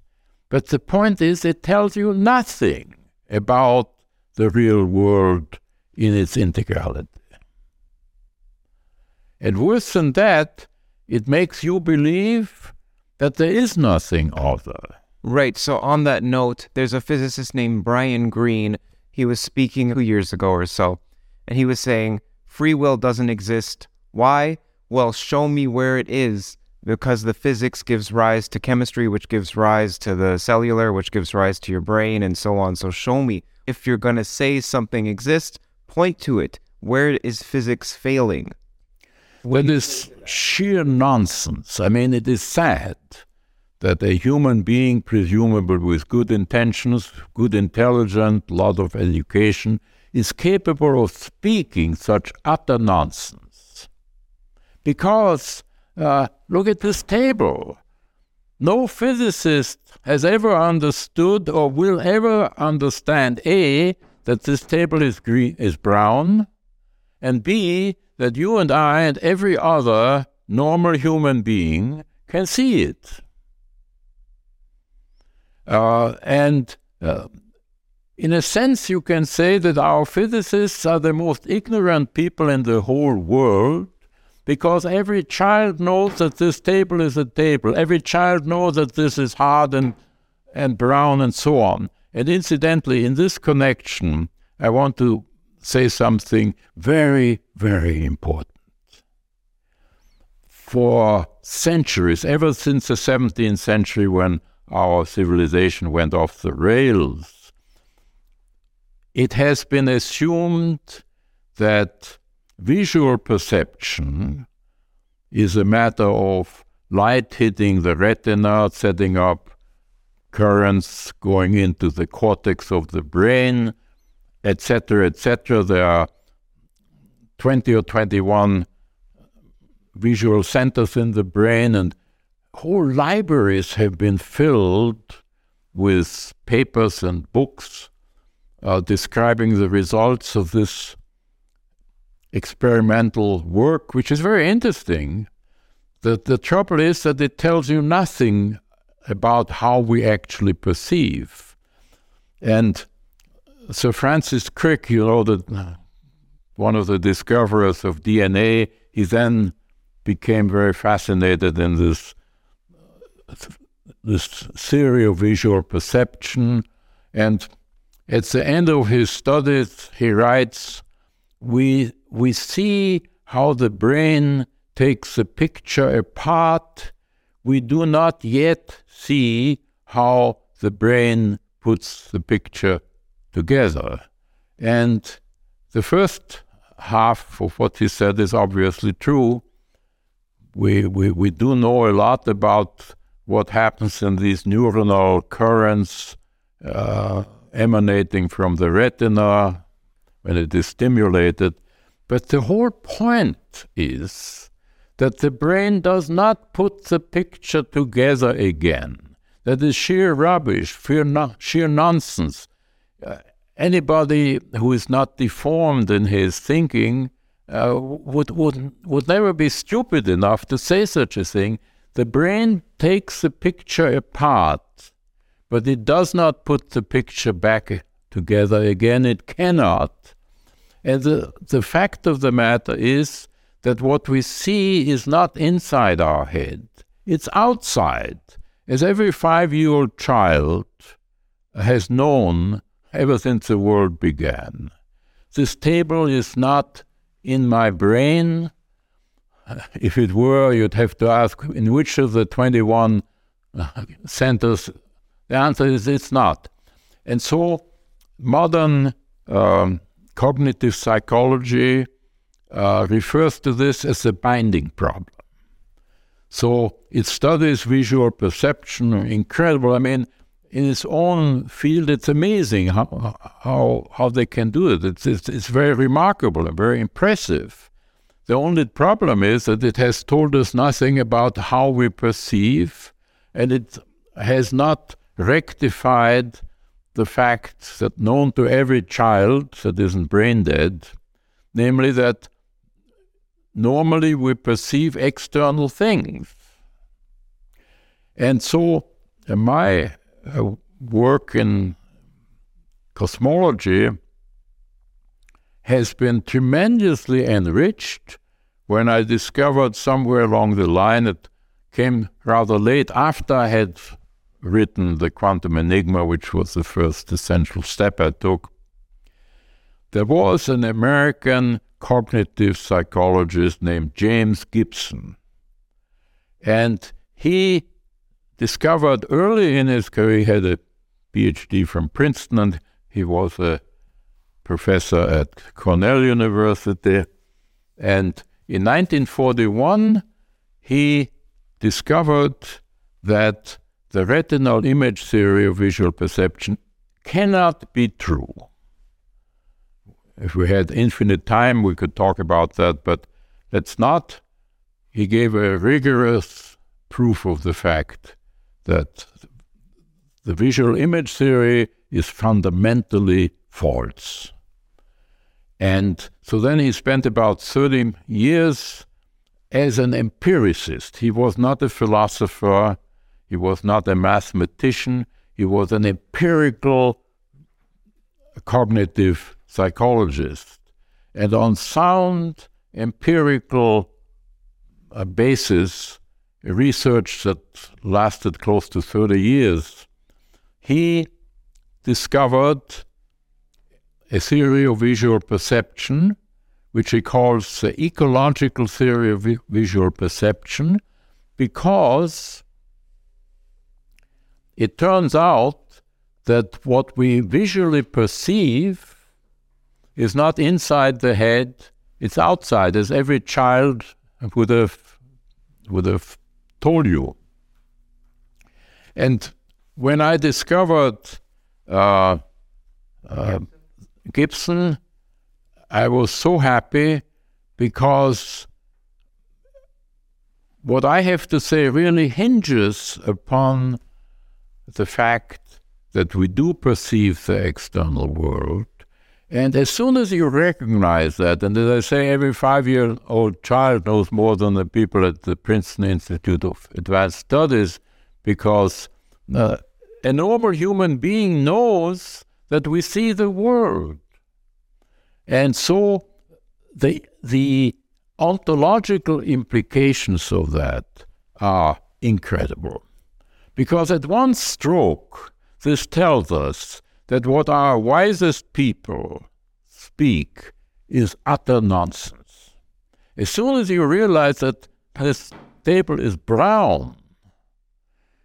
A: But the point is, it tells you nothing about the real world in its integrality. And worse than that, it makes you believe that there is nothing other.
B: Right. So, on that note, there's a physicist named Brian Greene. He was speaking two years ago or so, and he was saying free will doesn't exist. Why? Well, show me where it is because the physics gives rise to chemistry, which gives rise to the cellular, which gives rise to your brain, and so on. So show me. If you're going to say something exists, point to it. Where is physics failing?
A: Well, it's sheer nonsense. I mean, it is sad that a human being, presumably with good intentions, good intelligence, lot of education, is capable of speaking such utter nonsense. Because uh, look at this table. No physicist has ever understood or will ever understand A, that this table is, green, is brown, and B, that you and I and every other normal human being can see it. Uh, and uh, in a sense, you can say that our physicists are the most ignorant people in the whole world because every child knows that this table is a table. Every child knows that this is hard and, and brown and so on. And incidentally, in this connection, I want to say something very, very important. For centuries, ever since the 17th century when our civilization went off the rails, it has been assumed that Visual perception is a matter of light hitting the retina, setting up currents going into the cortex of the brain, etc., etc. There are 20 or 21 visual centers in the brain, and whole libraries have been filled with papers and books uh, describing the results of this experimental work, which is very interesting. The, the trouble is that it tells you nothing about how we actually perceive. And Sir Francis Crick, you know, the, one of the discoverers of DNA, he then became very fascinated in this this theory of visual perception. And at the end of his studies, he writes, we we see how the brain takes a picture apart. We do not yet see how the brain puts the picture together. And the first half of what he said is obviously true. We, we, we do know a lot about what happens in these neuronal currents uh, emanating from the retina when it is stimulated. But the whole point is that the brain does not put the picture together again. That is sheer rubbish, sheer, no- sheer nonsense. Uh, anybody who is not deformed in his thinking uh, would, would, would never be stupid enough to say such a thing. The brain takes the picture apart, but it does not put the picture back together again. It cannot. And the, the fact of the matter is that what we see is not inside our head, it's outside. As every five year old child has known ever since the world began. This table is not in my brain. If it were, you'd have to ask in which of the 21 centers. The answer is it's not. And so modern um, cognitive psychology uh, refers to this as a binding problem. So it studies visual perception, incredible. I mean, in its own field, it's amazing how how how they can do it. It's it's, it's very remarkable and very impressive. The only problem is that it has told us nothing about how we perceive, and it has not rectified the fact that known to every child that isn't brain dead, namely that normally we perceive external things. And so uh, my uh, work in cosmology has been tremendously enriched when I discovered somewhere along the line, it came rather late after I had written The Quantum Enigma, which was the first essential step I took. There was an American cognitive psychologist named James Gibson. And he discovered early in his career, he had a PhD from Princeton, and he was a professor at Cornell University. And in 1941, he discovered that the retinal image theory of visual perception cannot be true. If we had infinite time, we could talk about that, but that's not. He gave a rigorous proof of the fact that the visual image theory is fundamentally false. And so then he spent about 30 years as an empiricist. He was not a philosopher, he was not a mathematician, he was an empirical cognitive psychologist. And on sound empirical uh, basis, research that lasted close to 30 years, he discovered a theory of visual perception, which he calls the ecological theory of vi- visual perception, because it turns out that what we visually perceive is not inside the head, it's outside, as every child would have, would have told you. And when I discovered uh, uh, Gibson, I was so happy because what I have to say really hinges upon the fact that we do perceive the external world and as soon as you recognize that, and as I say, every five year old child knows more than the people at the Princeton Institute of Advanced Studies, because uh, a normal human being knows that we see the world. And so the, the ontological implications of that are incredible. Because at one stroke, this tells us that what our wisest people speak is utter nonsense. As soon as you realize that this table is brown,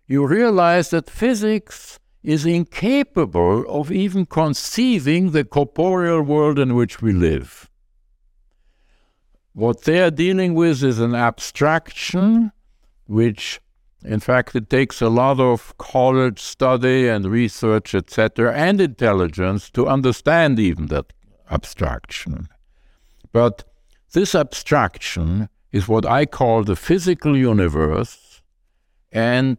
A: you realize that physics is incapable of even conceiving the corporeal world in which we live. What they are dealing with is an abstraction which in fact, it takes a lot of college study and research, etc., and intelligence to understand even that abstraction. But this abstraction is what I call the physical universe, and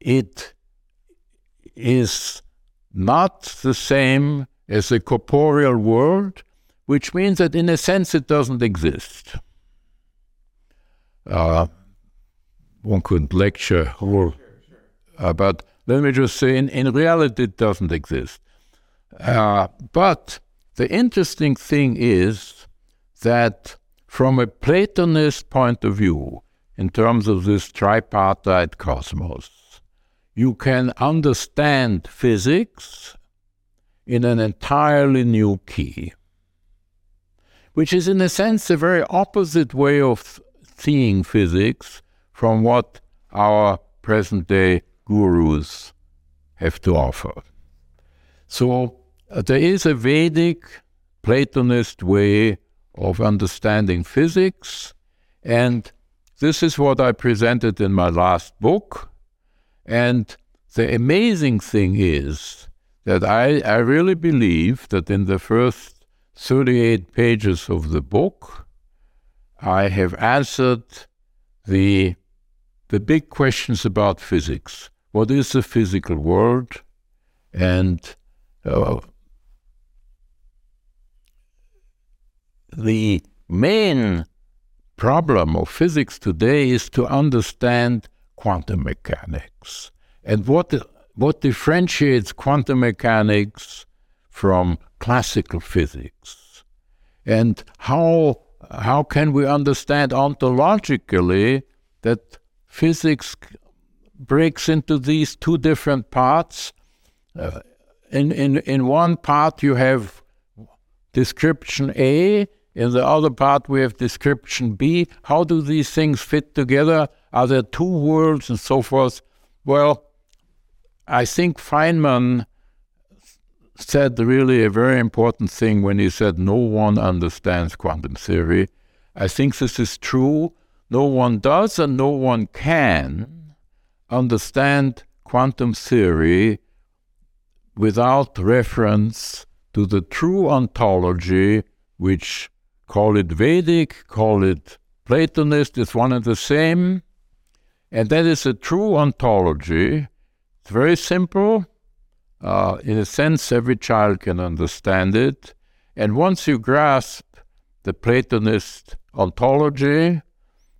A: it is not the same as the corporeal world, which means that in a sense it doesn't exist. Uh, one could lecture or uh, but let me just say in, in reality it doesn't exist. Uh, but the interesting thing is that from a Platonist point of view, in terms of this tripartite cosmos, you can understand physics in an entirely new key, which is, in a sense, a very opposite way of seeing physics from what our present day gurus have to offer. So uh, there is a Vedic Platonist way of understanding physics, and this is what I presented in my last book. And the amazing thing is that I, I really believe that in the first 38 pages of the book, I have answered the, the big questions about physics. What is the physical world? And uh, the main problem of physics today is to understand quantum mechanics and what what differentiates quantum mechanics from classical physics and how how can we understand ontologically that physics breaks into these two different parts uh, in, in in one part you have description A in the other part, we have description B. How do these things fit together? Are there two worlds and so forth? Well, I think Feynman said really a very important thing when he said no one understands quantum theory. I think this is true. No one does and no one can understand quantum theory without reference to the true ontology which Call it Vedic, call it Platonist, it's one and the same. And that is a true ontology. It's very simple. Uh, in a sense, every child can understand it. And once you grasp the Platonist ontology,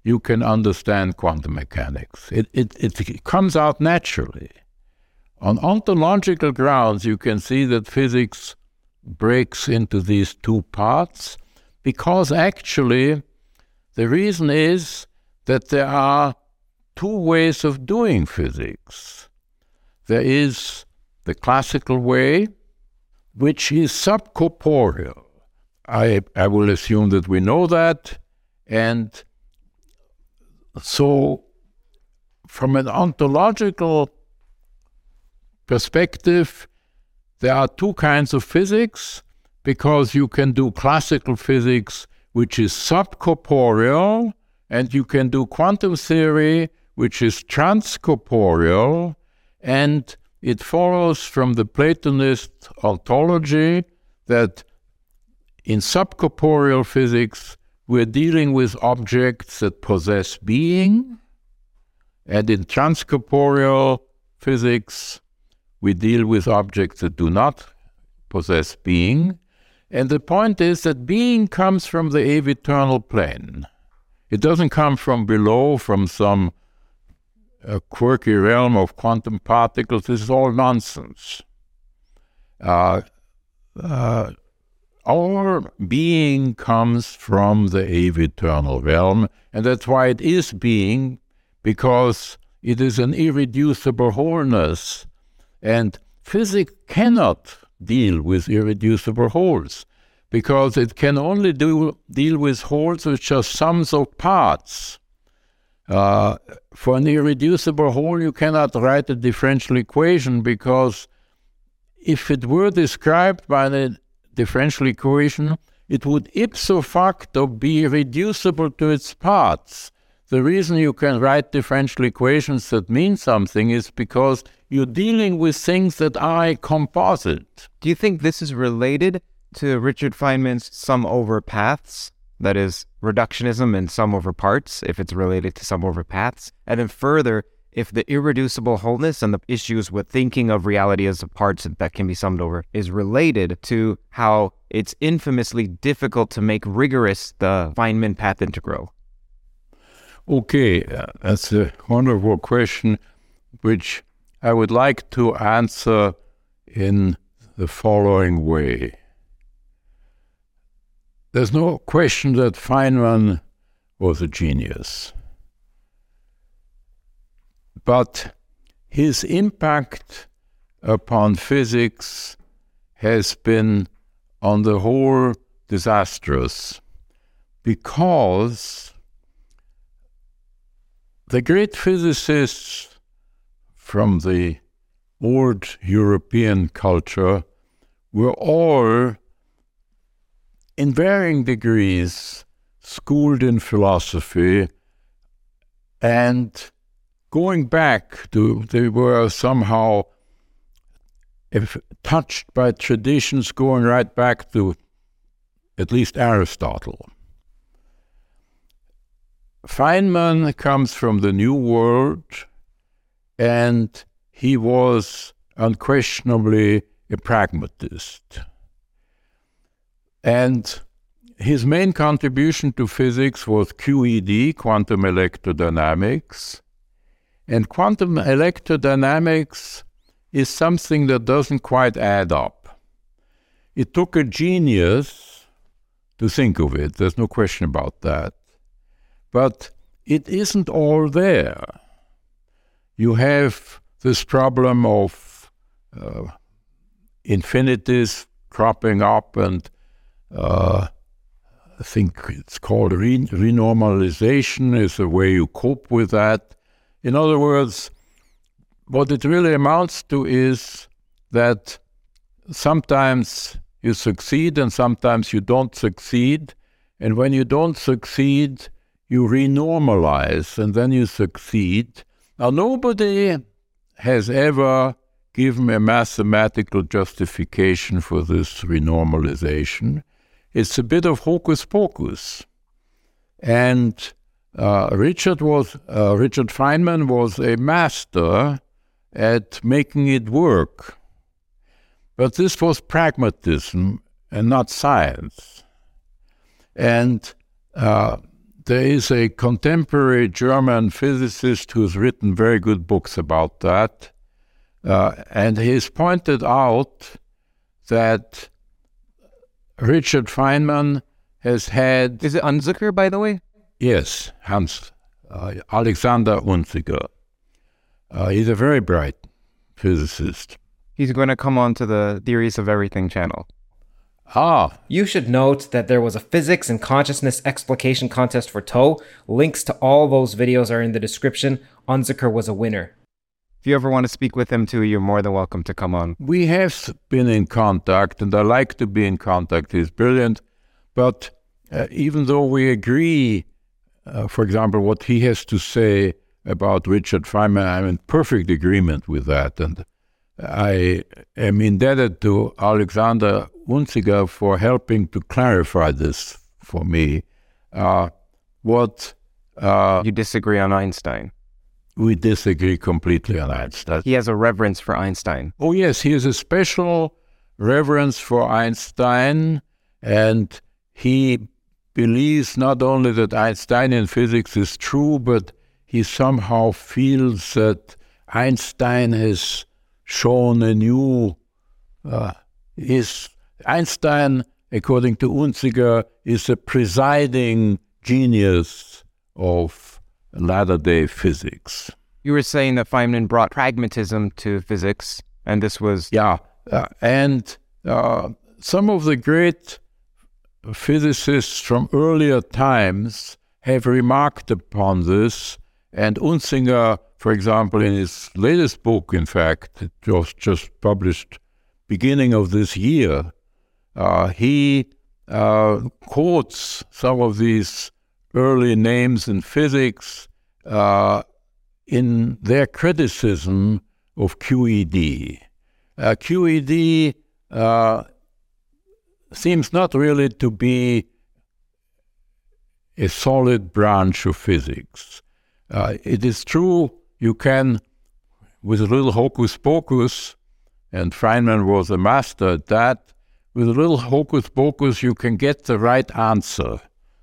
A: you can understand quantum mechanics. It, it, it comes out naturally. On ontological grounds, you can see that physics breaks into these two parts because actually the reason is that there are two ways of doing physics. There is the classical way, which is subcorporeal. I, I will assume that we know that. And so, from an ontological perspective, there are two kinds of physics because you can do classical physics, which is subcorporeal, and you can do quantum theory, which is transcorporeal, and it follows from the Platonist ontology that in subcorporeal physics, we're dealing with objects that possess being, and in transcorporeal physics, we deal with objects that do not possess being. And the point is that being comes from the aeviternal plane. It doesn't come from below, from some uh, quirky realm of quantum particles. This is all nonsense. Uh, uh, our being comes from the aeviternal realm, and that's why it is being, because it is an irreducible wholeness. And physics cannot deal with irreducible wholes because it can only do, deal with wholes which are sums of parts. Uh, for an irreducible whole, you cannot write a differential equation because if it were described by the differential equation, it would ipso facto be reducible to its parts. The reason you can write differential equations that mean something is because you're dealing with things that are a composite.
B: Do you think this is related to Richard Feynman's sum over paths? That is, reductionism and sum over parts, if it's related to sum over paths. And then further, if the irreducible wholeness and the issues with thinking of reality as a parts that can be summed over is related to how it's infamously difficult to make rigorous the Feynman path integral.
A: Okay, uh, that's a wonderful question, which I would like to answer in the following way. There's no question that Feynman was a genius. But his impact upon physics has been, on the whole, disastrous because the great physicists from the old European culture were all, in varying degrees, schooled in philosophy and going back to, they were somehow if touched by traditions going right back to at least Aristotle. Feynman comes from the New World, and he was unquestionably a pragmatist. And his main contribution to physics was QED, quantum electrodynamics. And quantum electrodynamics is something that doesn't quite add up. It took a genius to think of it, there's no question about that. But it isn't all there. You have this problem of uh, infinities cropping up, and uh, I think it's called re- renormalization, is a way you cope with that. In other words, what it really amounts to is that sometimes you succeed and sometimes you don't succeed. And when you don't succeed, you renormalize and then you succeed. Now, nobody has ever given a mathematical justification for this renormalization. It's a bit of hocus pocus. And uh, Richard was uh, Richard Feynman was a master at making it work. But this was pragmatism and not science. And uh, there is a contemporary German physicist who's written very good books about that. Uh, and he's pointed out that Richard Feynman has had.
B: Is it Unzicker, by the way?
A: Yes, Hans, uh, Alexander Unzicker. Uh, he's a very bright physicist.
B: He's going to come on to the Theories of Everything channel.
A: Ah.
C: You should note that there was a physics and consciousness explication contest for TOE. Links to all those videos are in the description. Unzicker was a winner.
B: If you ever want to speak with him too, you're more than welcome to come on.
A: We have been in contact, and I like to be in contact. He's brilliant. But uh, even though we agree, uh, for example, what he has to say about Richard Feynman. I'm in perfect agreement with that. And I am indebted to Alexander Unzicker for helping to clarify this for me. Uh, what
B: uh, you disagree on Einstein?
A: We disagree completely on Einstein.
B: He has a reverence for Einstein.
A: Oh, yes, he has a special reverence for Einstein, and he believes not only that Einsteinian physics is true, but he somehow feels that Einstein has shown a new. Uh, is Einstein, according to Unzicker, is a presiding genius of latter day physics.
B: You were saying that Feynman brought pragmatism to physics, and this was.
A: Yeah, uh, and uh, some of the great physicists from earlier times have remarked upon this and Unzicker, for example, in his latest book, in fact, it was just published beginning of this year, uh, he uh, quotes some of these early names in physics uh, in their criticism of QED. Uh, QED uh, seems not really to be a solid branch of physics. Uh, it is true you can, with a little hocus pocus, and Feynman was a master at that, with a little hocus pocus, you can get the right answer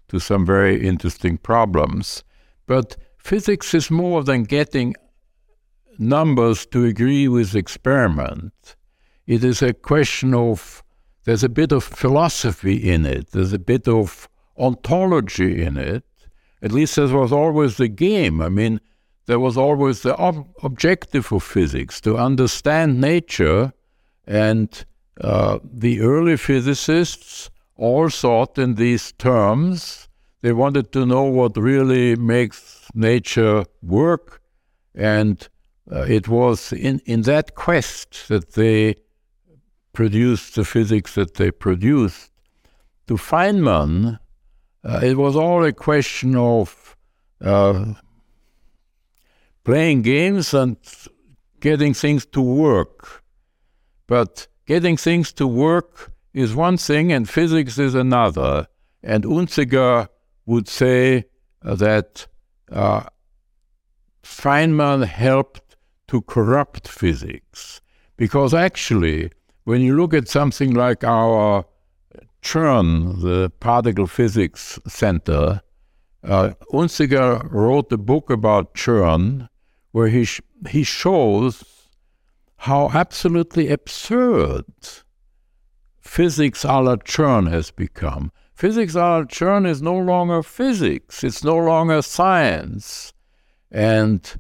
A: to some very interesting problems. But physics is more than getting numbers to agree with experiment. it is a question of there's a bit of philosophy in it, there's a bit of ontology in it. At least that was always the game. I mean, there was always the ob- objective of physics to understand nature, and uh, the early physicists all thought in these terms. They wanted to know what really makes nature work, and uh, it was in, in that quest that they produced the physics that they produced. To Feynman, uh, it was all a question of uh, playing games and getting things to work. But getting things to work is one thing and physics is another. And Unzicker would say uh, that uh, Feynman helped to corrupt physics. Because actually, when you look at something like our CERN, the Particle Physics Center, uh, Unzicker wrote a book about CERN where he, sh- he shows how absolutely absurd physics a la CERN has become. Physics a la CERN is no longer physics, it's no longer science. And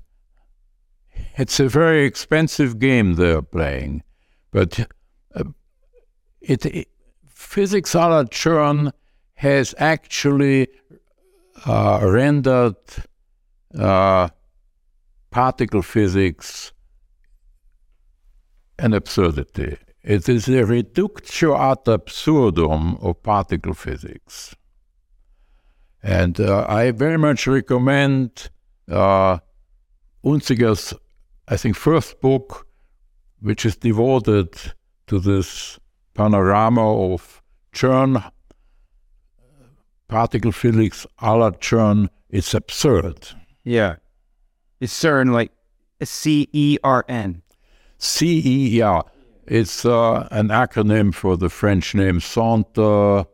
A: it's a very expensive game they're playing. But uh, it, it, physics a la has actually uh, rendered uh, particle physics an absurdity. It is a reductio ad absurdum of particle physics. And uh, I very much recommend uh, Unzicker's, I think, first book, which is devoted to this panorama of CERN, particle physics a la CERN. It's absurd.
B: Yeah. It's CERN like C E R N?
A: C E, yeah. It's uh, an acronym for the French name Centre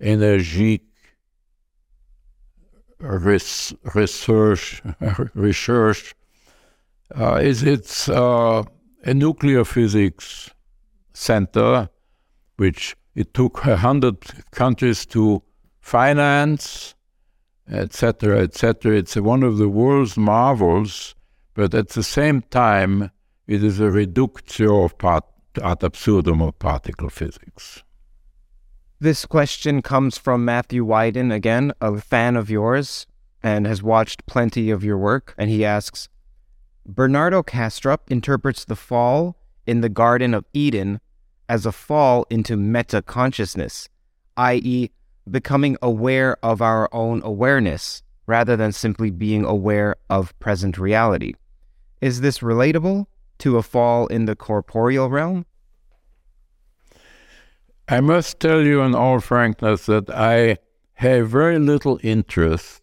A: Énergique Research. research. Uh, it's it's uh, a nuclear physics center, which it took a hundred countries to finance, etc., etc. It's one of the world's marvels, but at the same time, it is a reductio of part ad absurdum of particle physics.
B: This question comes from Matthew Wyden, again, a fan of yours and has watched plenty of your work. And he asks Bernardo Kastrup interprets the fall in the Garden of Eden as a fall into meta consciousness, i.e., becoming aware of our own awareness rather than simply being aware of present reality. Is this relatable to a fall in the corporeal realm?
A: I must tell you in all frankness that I have very little interest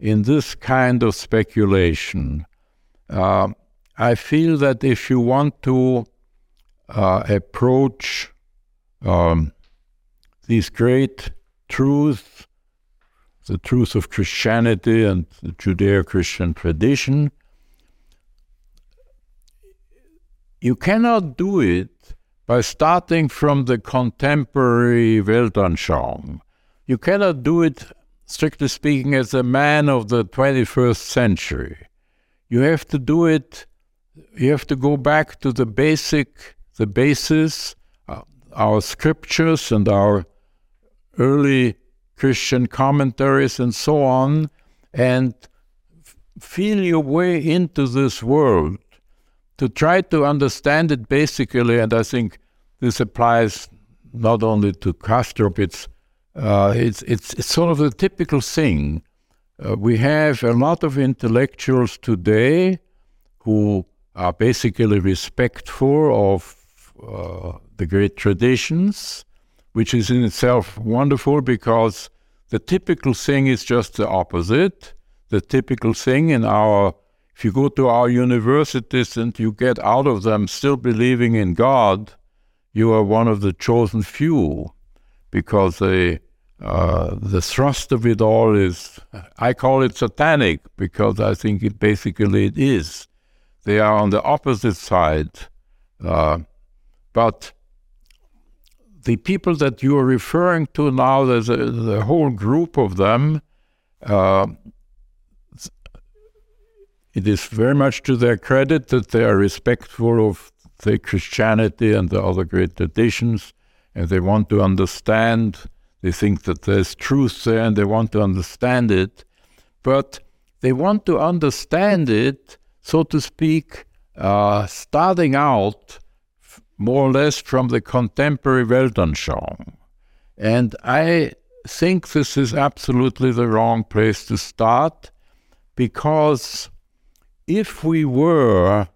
A: in this kind of speculation. Uh, I feel that if you want to uh, approach um, these great truths, the truth of Christianity and the Judeo Christian tradition, you cannot do it by starting from the contemporary Weltanschauung. You cannot do it, strictly speaking, as a man of the 21st century. You have to do it, you have to go back to the basic, the basis, uh, our scriptures and our early Christian commentaries and so on, and feel your way into this world to try to understand it basically, and I think this applies not only to Kastrup, it's, uh, it's, it's, it's, sort of the typical thing. Uh, we have a lot of intellectuals today who are basically respectful of uh, the great traditions, which is in itself wonderful because the typical thing is just the opposite. The typical thing in our if you go to our universities and you get out of them still believing in God, you are one of the chosen few because they, uh, the thrust of it all is, I call it satanic because I think it basically it is. They are on the opposite side. Uh, But the people that you are referring to now, there's a, the whole group of them. Uh, it is very much to their credit that they are respectful of the Christianity and the other great traditions, and they want to understand. They think that there's truth there, and they want to understand it, but they want to understand it, so to speak, uh, starting out more or less from the contemporary Weltanschauung. And I think this is absolutely the wrong place to start because if we were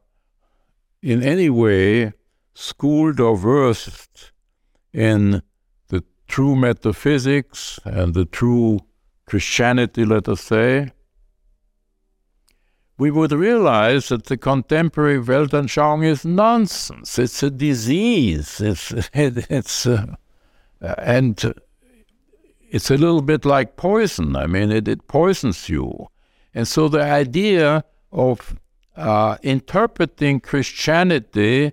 A: in any way schooled or versed in the true metaphysics and the true Christianity, let us say, we would realize that the contemporary Weltanschauung is nonsense. It's a disease. It's, it, it's uh, and it's a little bit like poison. I mean, it, it poisons you. And so the idea of uh, interpreting Christianity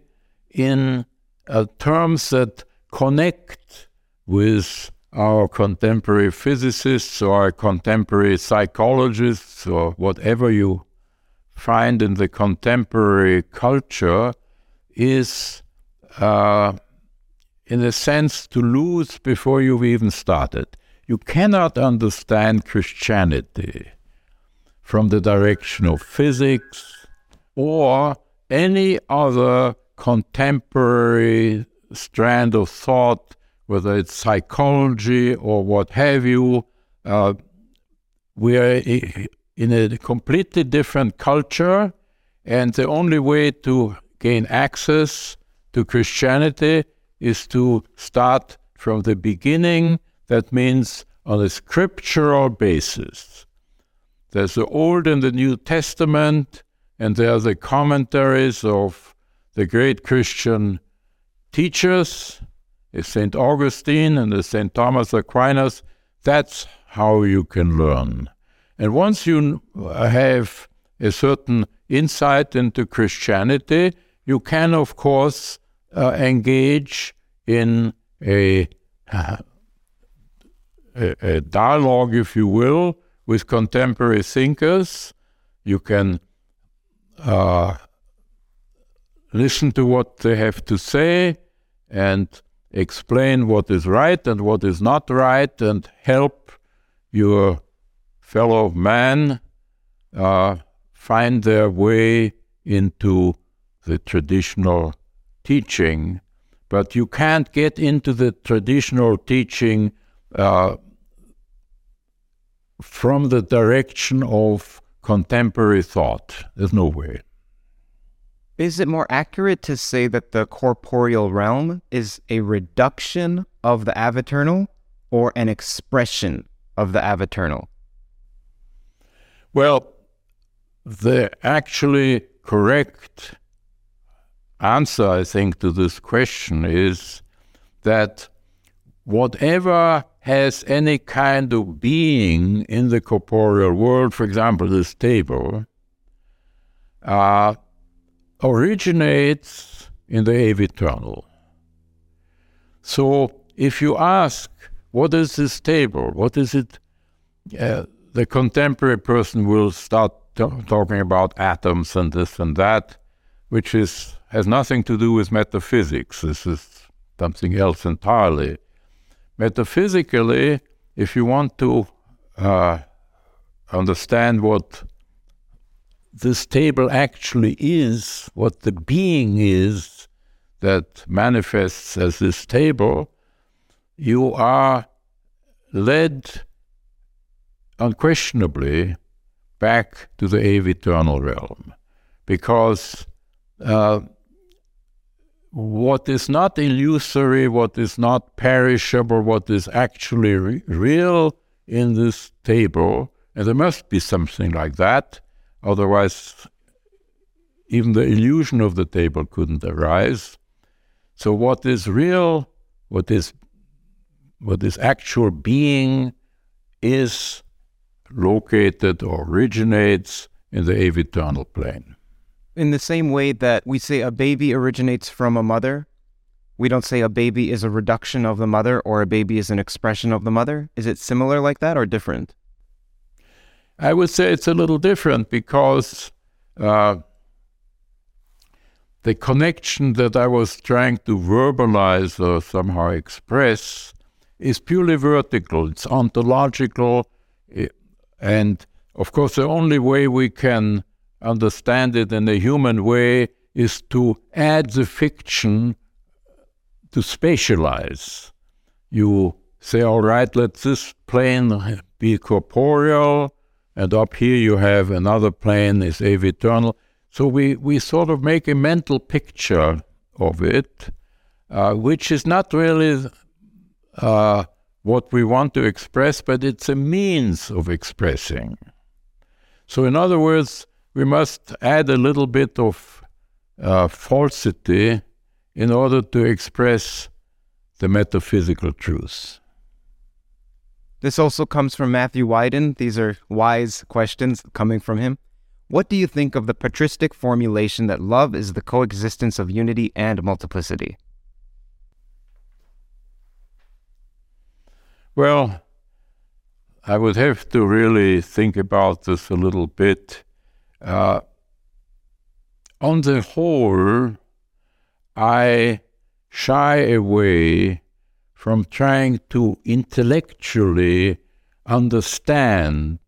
A: in uh, terms that connect with our contemporary physicists or our contemporary psychologists or whatever you find in the contemporary culture is, uh, in a sense, to lose before you've even started. You cannot understand Christianity from the direction of physics or any other contemporary strand of thought, whether it's psychology or what have you. Uh, we are in a completely different culture, and the only way to gain access to Christianity is to start from the beginning. That means on a scriptural basis. There's the Old and the New Testament, and there are the commentaries of the great Christian teachers, St. Augustine and St. Thomas Aquinas. That's how you can learn. And once you have a certain insight into Christianity, you can, of course, uh, engage in a, a, a, dialogue, if you will, with contemporary thinkers. You can uh, listen to what they have to say and explain what is right and what is not right and help your fellow man uh, find their way into the traditional teaching. But you can't get into the traditional teaching uh, from the direction of contemporary thought. There's no way.
B: Is it more accurate to say that the corporeal realm is a reduction of the aeviternal or an expression of the aeviternal?
A: Well, the actually correct answer, I think, to this question is that whatever has any kind of being in the corporeal world, for example, this table, uh, originates in the aeviternal. So if you ask, what is this table? What is it? Uh, the contemporary person will start t- talking about atoms and this and that, which is has nothing to do with metaphysics. This is something else entirely. Metaphysically, if you want to uh, understand what this table actually is, what the being is that manifests as this table, you are led unquestionably back to the aeviternal realm because uh, what is not illusory, what is not perishable, what is actually re- real in this table, and there must be something like that, otherwise, even the illusion of the table couldn't arise. So, what is real, what is what is actual being, is located or originates in the aeviternal plane.
B: In the same way that we say a baby originates from a mother, we don't say a baby is a reduction of the mother or a baby is an expression of the mother? Is it similar like that or different?
A: I would say it's a little different because uh, the connection that I was trying to verbalize or somehow express is purely vertical, it's ontological, eh, and of course, the only way we can understand it in a human way is to add the fiction to spatialize. You say, all right, let this plane be corporeal, and up here you have another plane is aeviternal. So we, we sort of make a mental picture of it, uh, which is not really uh, what we want to express, but it's a means of expressing. So, in other words, we must add a little bit of uh, falsity in order to express the metaphysical truth.
B: This also comes from Matthew Wyden. These are wise questions coming from him. What do you think of the patristic formulation that love is the coexistence of unity and multiplicity?
A: Well, I would have to really think about this a little bit. Uh, on the whole, I shy away from trying to intellectually understand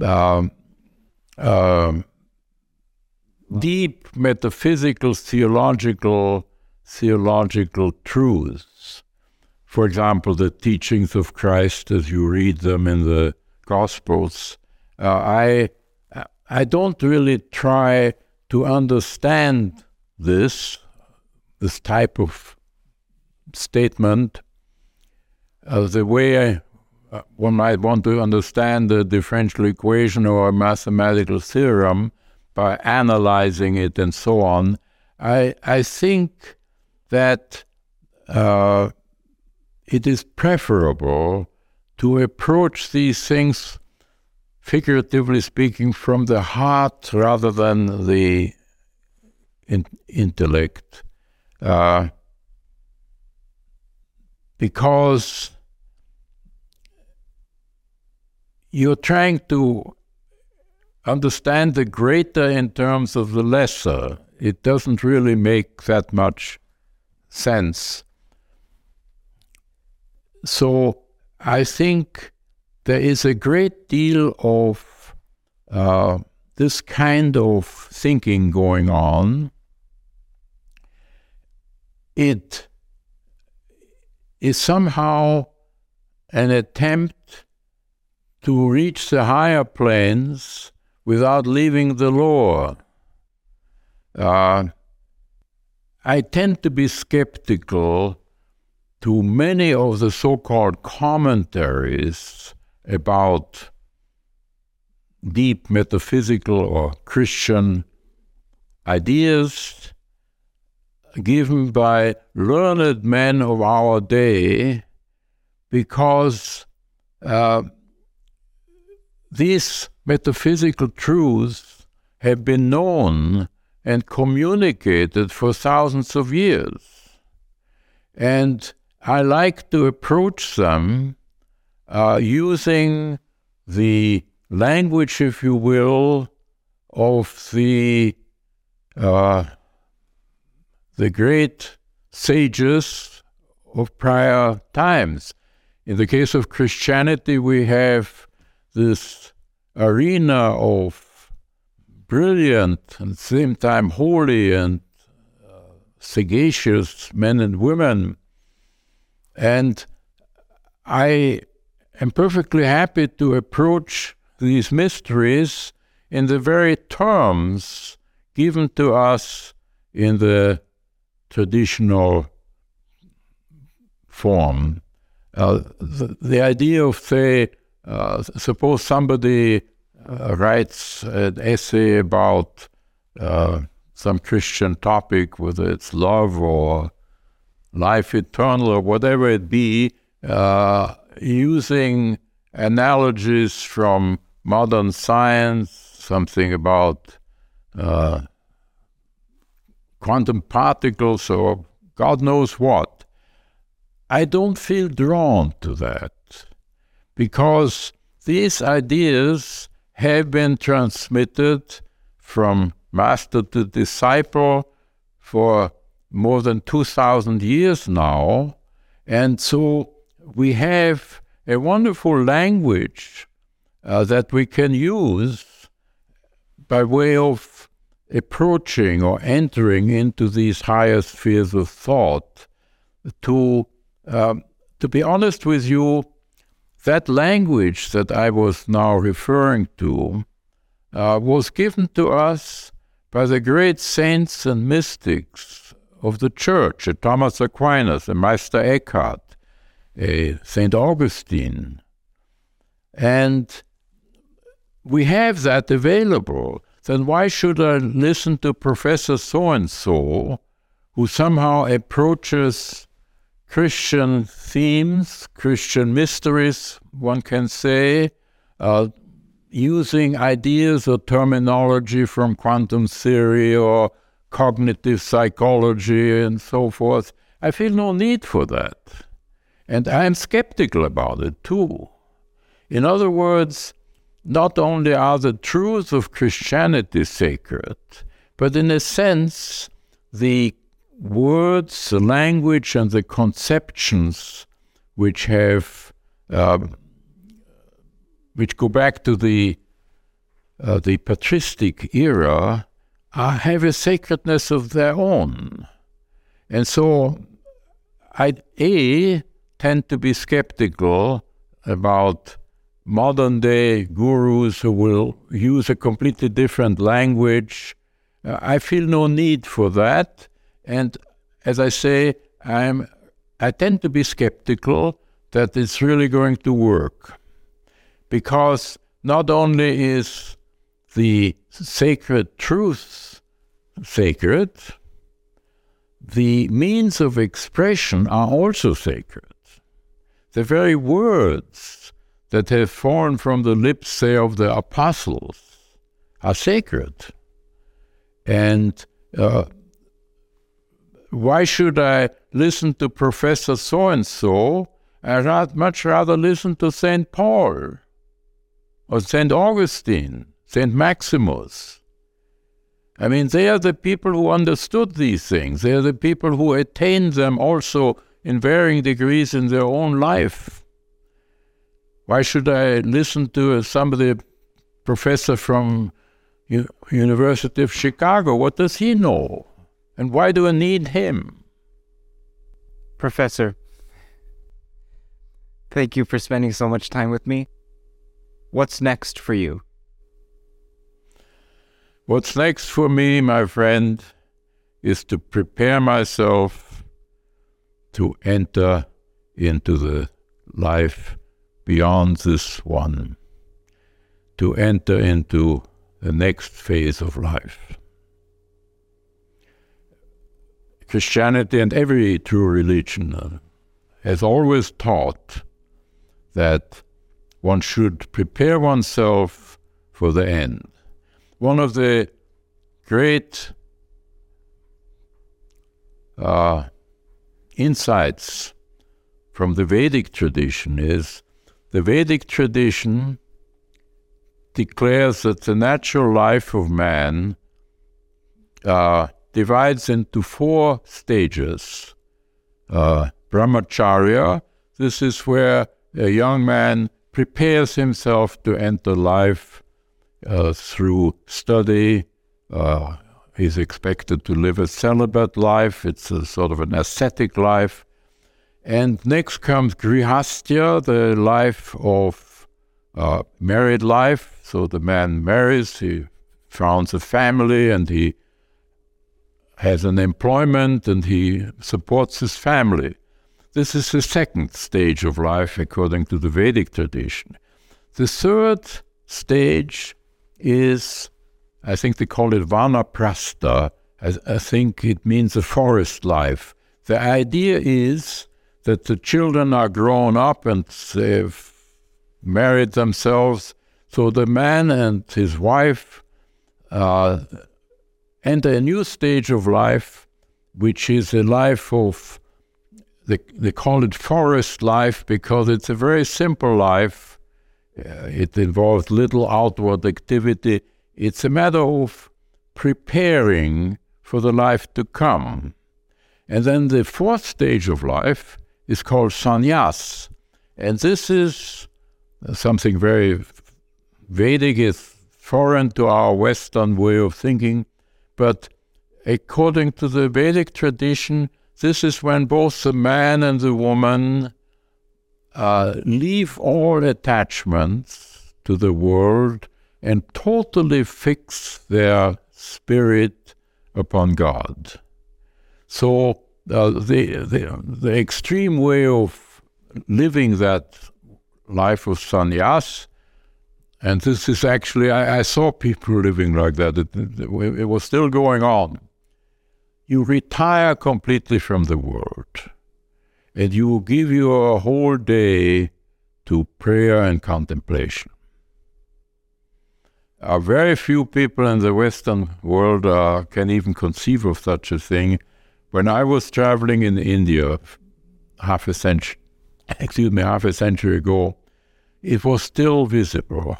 A: uh, uh, deep metaphysical, theological, theological truths. For example, the teachings of Christ as you read them in the Gospels. Uh, I I don't really try to understand this this type of statement uh, the way I, uh, one might want to understand the differential equation or a mathematical theorem by analyzing it and so on. I I think that uh, it is preferable to approach these things, figuratively speaking, from the heart rather than the in- intellect, uh, because you're trying to understand the greater in terms of the lesser. It doesn't really make that much sense so I think there is a great deal of uh, this kind of thinking going on. It is somehow an attempt to reach the higher planes without leaving the lower. Uh, I tend to be skeptical to many of the so called commentaries about deep metaphysical or Christian ideas given by learned men of our day because uh, these metaphysical truths have been known and communicated for thousands of years. And I like to approach them uh, using the language, if you will, of the uh, the great sages of prior times. In the case of Christianity, we have this arena of brilliant and at the same time holy and uh, sagacious men and women and I am perfectly happy to approach these mysteries in the very terms given to us in the traditional form. Uh, the, the, idea of, say, uh, suppose somebody uh, writes an essay about uh, some Christian topic, whether it's love or life eternal or whatever it be, uh, using analogies from modern science, something about uh, quantum particles or God knows what. I don't feel drawn to that because these ideas have been transmitted from master to disciple for more than 2,000 years now. And so we have a wonderful language uh, that we can use by way of approaching or entering into these higher spheres of thought to um, to be honest with you that language that I was now referring to uh, was given to us by the great saints and mystics of the church, a Thomas Aquinas, a Meister Eckhart, a St. Augustine. And we have that available. Then why should I listen to Professor so and so, who somehow approaches Christian themes, Christian mysteries, one can say, uh, using ideas or terminology from quantum theory or cognitive psychology and so forth. I feel no need for that. And I am skeptical about it too. In other words, not only are the truths of Christianity sacred, but in a sense, the words, the language, and the conceptions which have uh, which go back to the uh, the patristic era have a sacredness of their own, and so I a tend to be skeptical about modern day gurus who will use a completely different language. Uh, I feel no need for that. And as I say, I'm, I tend to be skeptical that it's really going to work. Because not only is the sacred truths sacred, the means of expression are also sacred. The very words that have fallen from the lips, say, of the apostles are sacred. And uh, why should I listen to Professor so and so? I'd much rather listen to St. Paul or St. Augustine, St. Maximus. I mean, they are the people who understood these things. They are the people who attained them also in varying degrees in their own life. Why should I listen to somebody, professor from U- University of Chicago? What does he know? And why do I need him?
B: Professor, thank you for spending so much time with me. What's next for you?
A: What's next for me, my friend, is to prepare myself to enter into the life beyond this one, to enter into the next phase of life. Christianity and every true religion has always taught that one should prepare oneself for the end. One of the great uh, insights from the Vedic tradition is the Vedic tradition declares that the natural life of man uh, divides into four stages. Uh, brahmacharya, this is where a young man prepares himself to enter life through study. Uh, he's expected to live a celibate life, it's a sort of an ascetic life. And next comes grihastya, the life of uh, married life. So the man marries, he founds a family, and he has an employment and he supports his family. This is the second stage of life according to the Vedic tradition. The third stage is, I think they call it vanaprastha. I, I think it means a forest life. The idea is that the children are grown up and they've married themselves. So the man and his wife uh, enter a new stage of life which is a life of, they, they call it forest life because it's a very simple life. Uh, it involves little outward activity. It's a matter of preparing for the life to come. And then the fourth stage of life is called sannyas. And this is something very Vedic, is foreign to our Western way of thinking, but according to the Vedic tradition, this is when both the man and the woman uh, leave all attachments to the world and totally fix their spirit upon God. So uh, the, the, the extreme way of living that life of sannyas, and this is actually, I, I saw people living like that. It, it, it was still going on. You retire completely from the world, and you will give your whole day to prayer and contemplation. Uh, very few people in the Western world uh, can even conceive of such a thing. When I was traveling in India half a century, excuse me, half a century ago, it was still visible.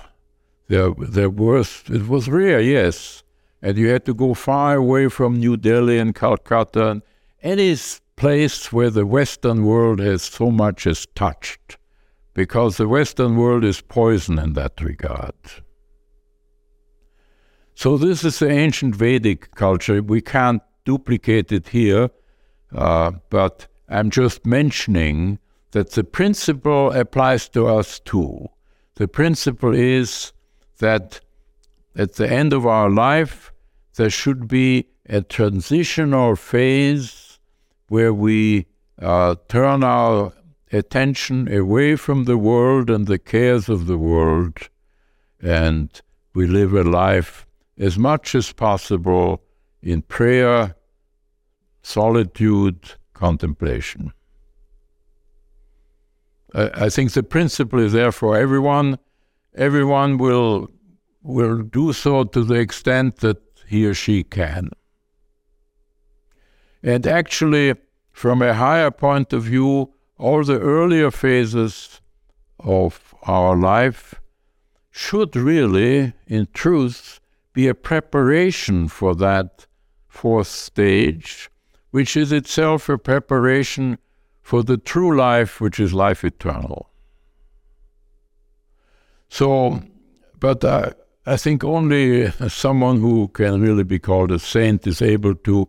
A: There, there was it was rare, yes, and you had to go far away from New Delhi and Calcutta, and any place where the Western world has so much as touched, because the Western world is poison in that regard. So this is the ancient Vedic culture. We can't duplicate it here, uh, but I'm just mentioning that the principle applies to us too. The principle is that at the end of our life, there should be a transitional phase where we uh, turn our attention away from the world and the cares of the world, and we live a life as much as possible in prayer, solitude, contemplation. I, I think the principle is there for everyone. Everyone will will do so to the extent that he or she can. And actually, from a higher point of view, all the earlier phases of our life should really, in truth, be a preparation for that fourth stage, which is itself a preparation for the true life, which is life eternal. So, but uh, I think only someone who can really be called a saint is able to,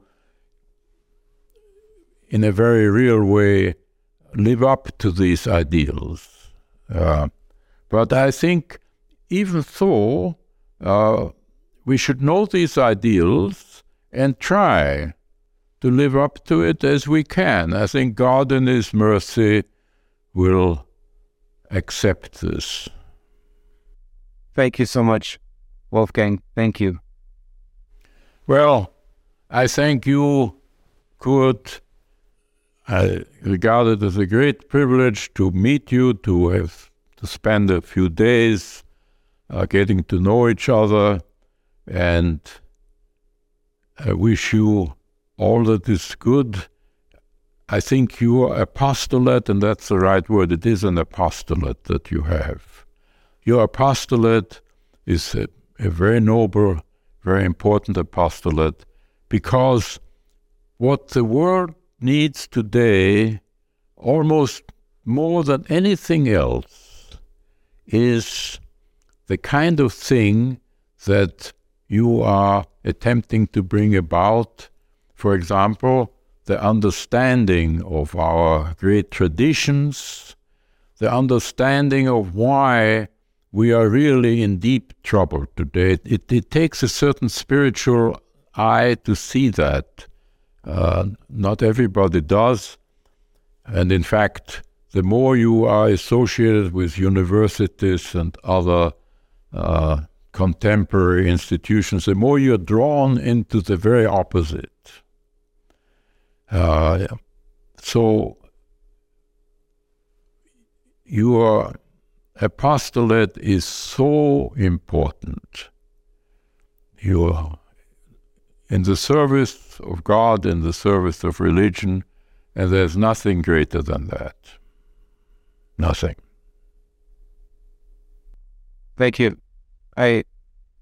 A: in a very real way, live up to these ideals. Uh, but I think even so, uh, we should know these ideals and try to live up to it as we can. I think God in His mercy will accept this.
B: Thank you so much, Wolfgang. Thank you.
A: Well, I thank you, Curt. I regard it as a great privilege to meet you, to have to spend a few days uh, getting to know each other and I wish you all that is good. I think your apostolate, and that's the right word, it is an apostolate that you have. Your apostolate is a, a very noble, very important apostolate because what the world needs today, almost more than anything else, is the kind of thing that you are attempting to bring about, for example, the understanding of our great traditions, the understanding of why we are really in deep trouble today. It, it takes a certain spiritual eye to see that. Uh, not everybody does. And in fact, the more you are associated with universities and other uh, contemporary institutions, the more you're drawn into the very opposite. Uh, so your apostolate is so important. Your in the service of God, in the service of religion, and there's nothing greater than that. Nothing.
B: Thank you. I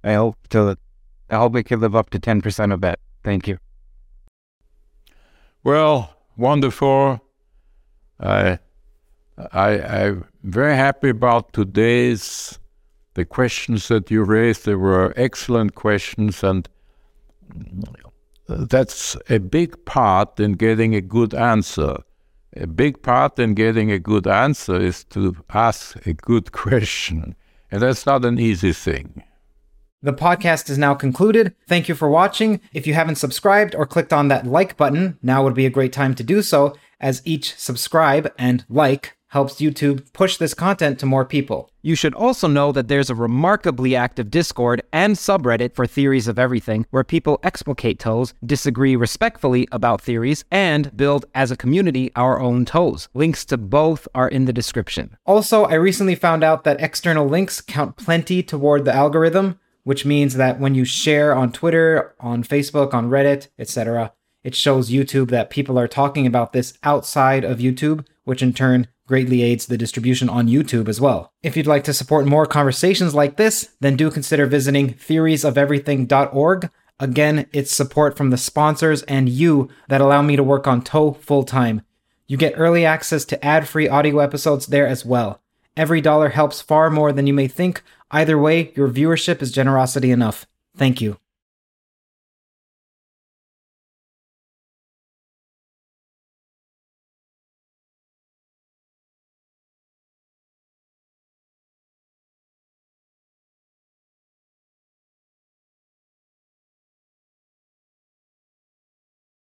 B: I hope to I hope we can live up to ten percent of that. Thank you.
A: Well, wonderful. I I I'm very happy about today's the questions that you raised. They were excellent questions and that's a big part in getting a good answer. A big part in getting a good answer is to ask a good question. And that's not an easy thing.
C: The podcast is now concluded. Thank you for watching. If you haven't subscribed or clicked on that like button, now would be a great time to do so, as each subscribe and like helps YouTube push this content to more people. You should also know that there's a remarkably active Discord and subreddit for theories of everything, where people explicate toes, disagree respectfully about theories, and build as a community our own toes. Links to both are in the description. Also, I recently found out that external links count plenty toward the algorithm, which means that when you share on Twitter, on Facebook, on Reddit, etc., it shows YouTube that people are talking about this outside of YouTube, which in turn greatly aids the distribution on YouTube as well. If you'd like to support more conversations like this, then do consider visiting theoriesofeverything.org. Again, it's support from the sponsors and you that allow me to work on TOE full time. You get early access to ad free audio episodes there as well. Every dollar helps far more than you may think. Either way, your viewership is generosity enough. Thank you.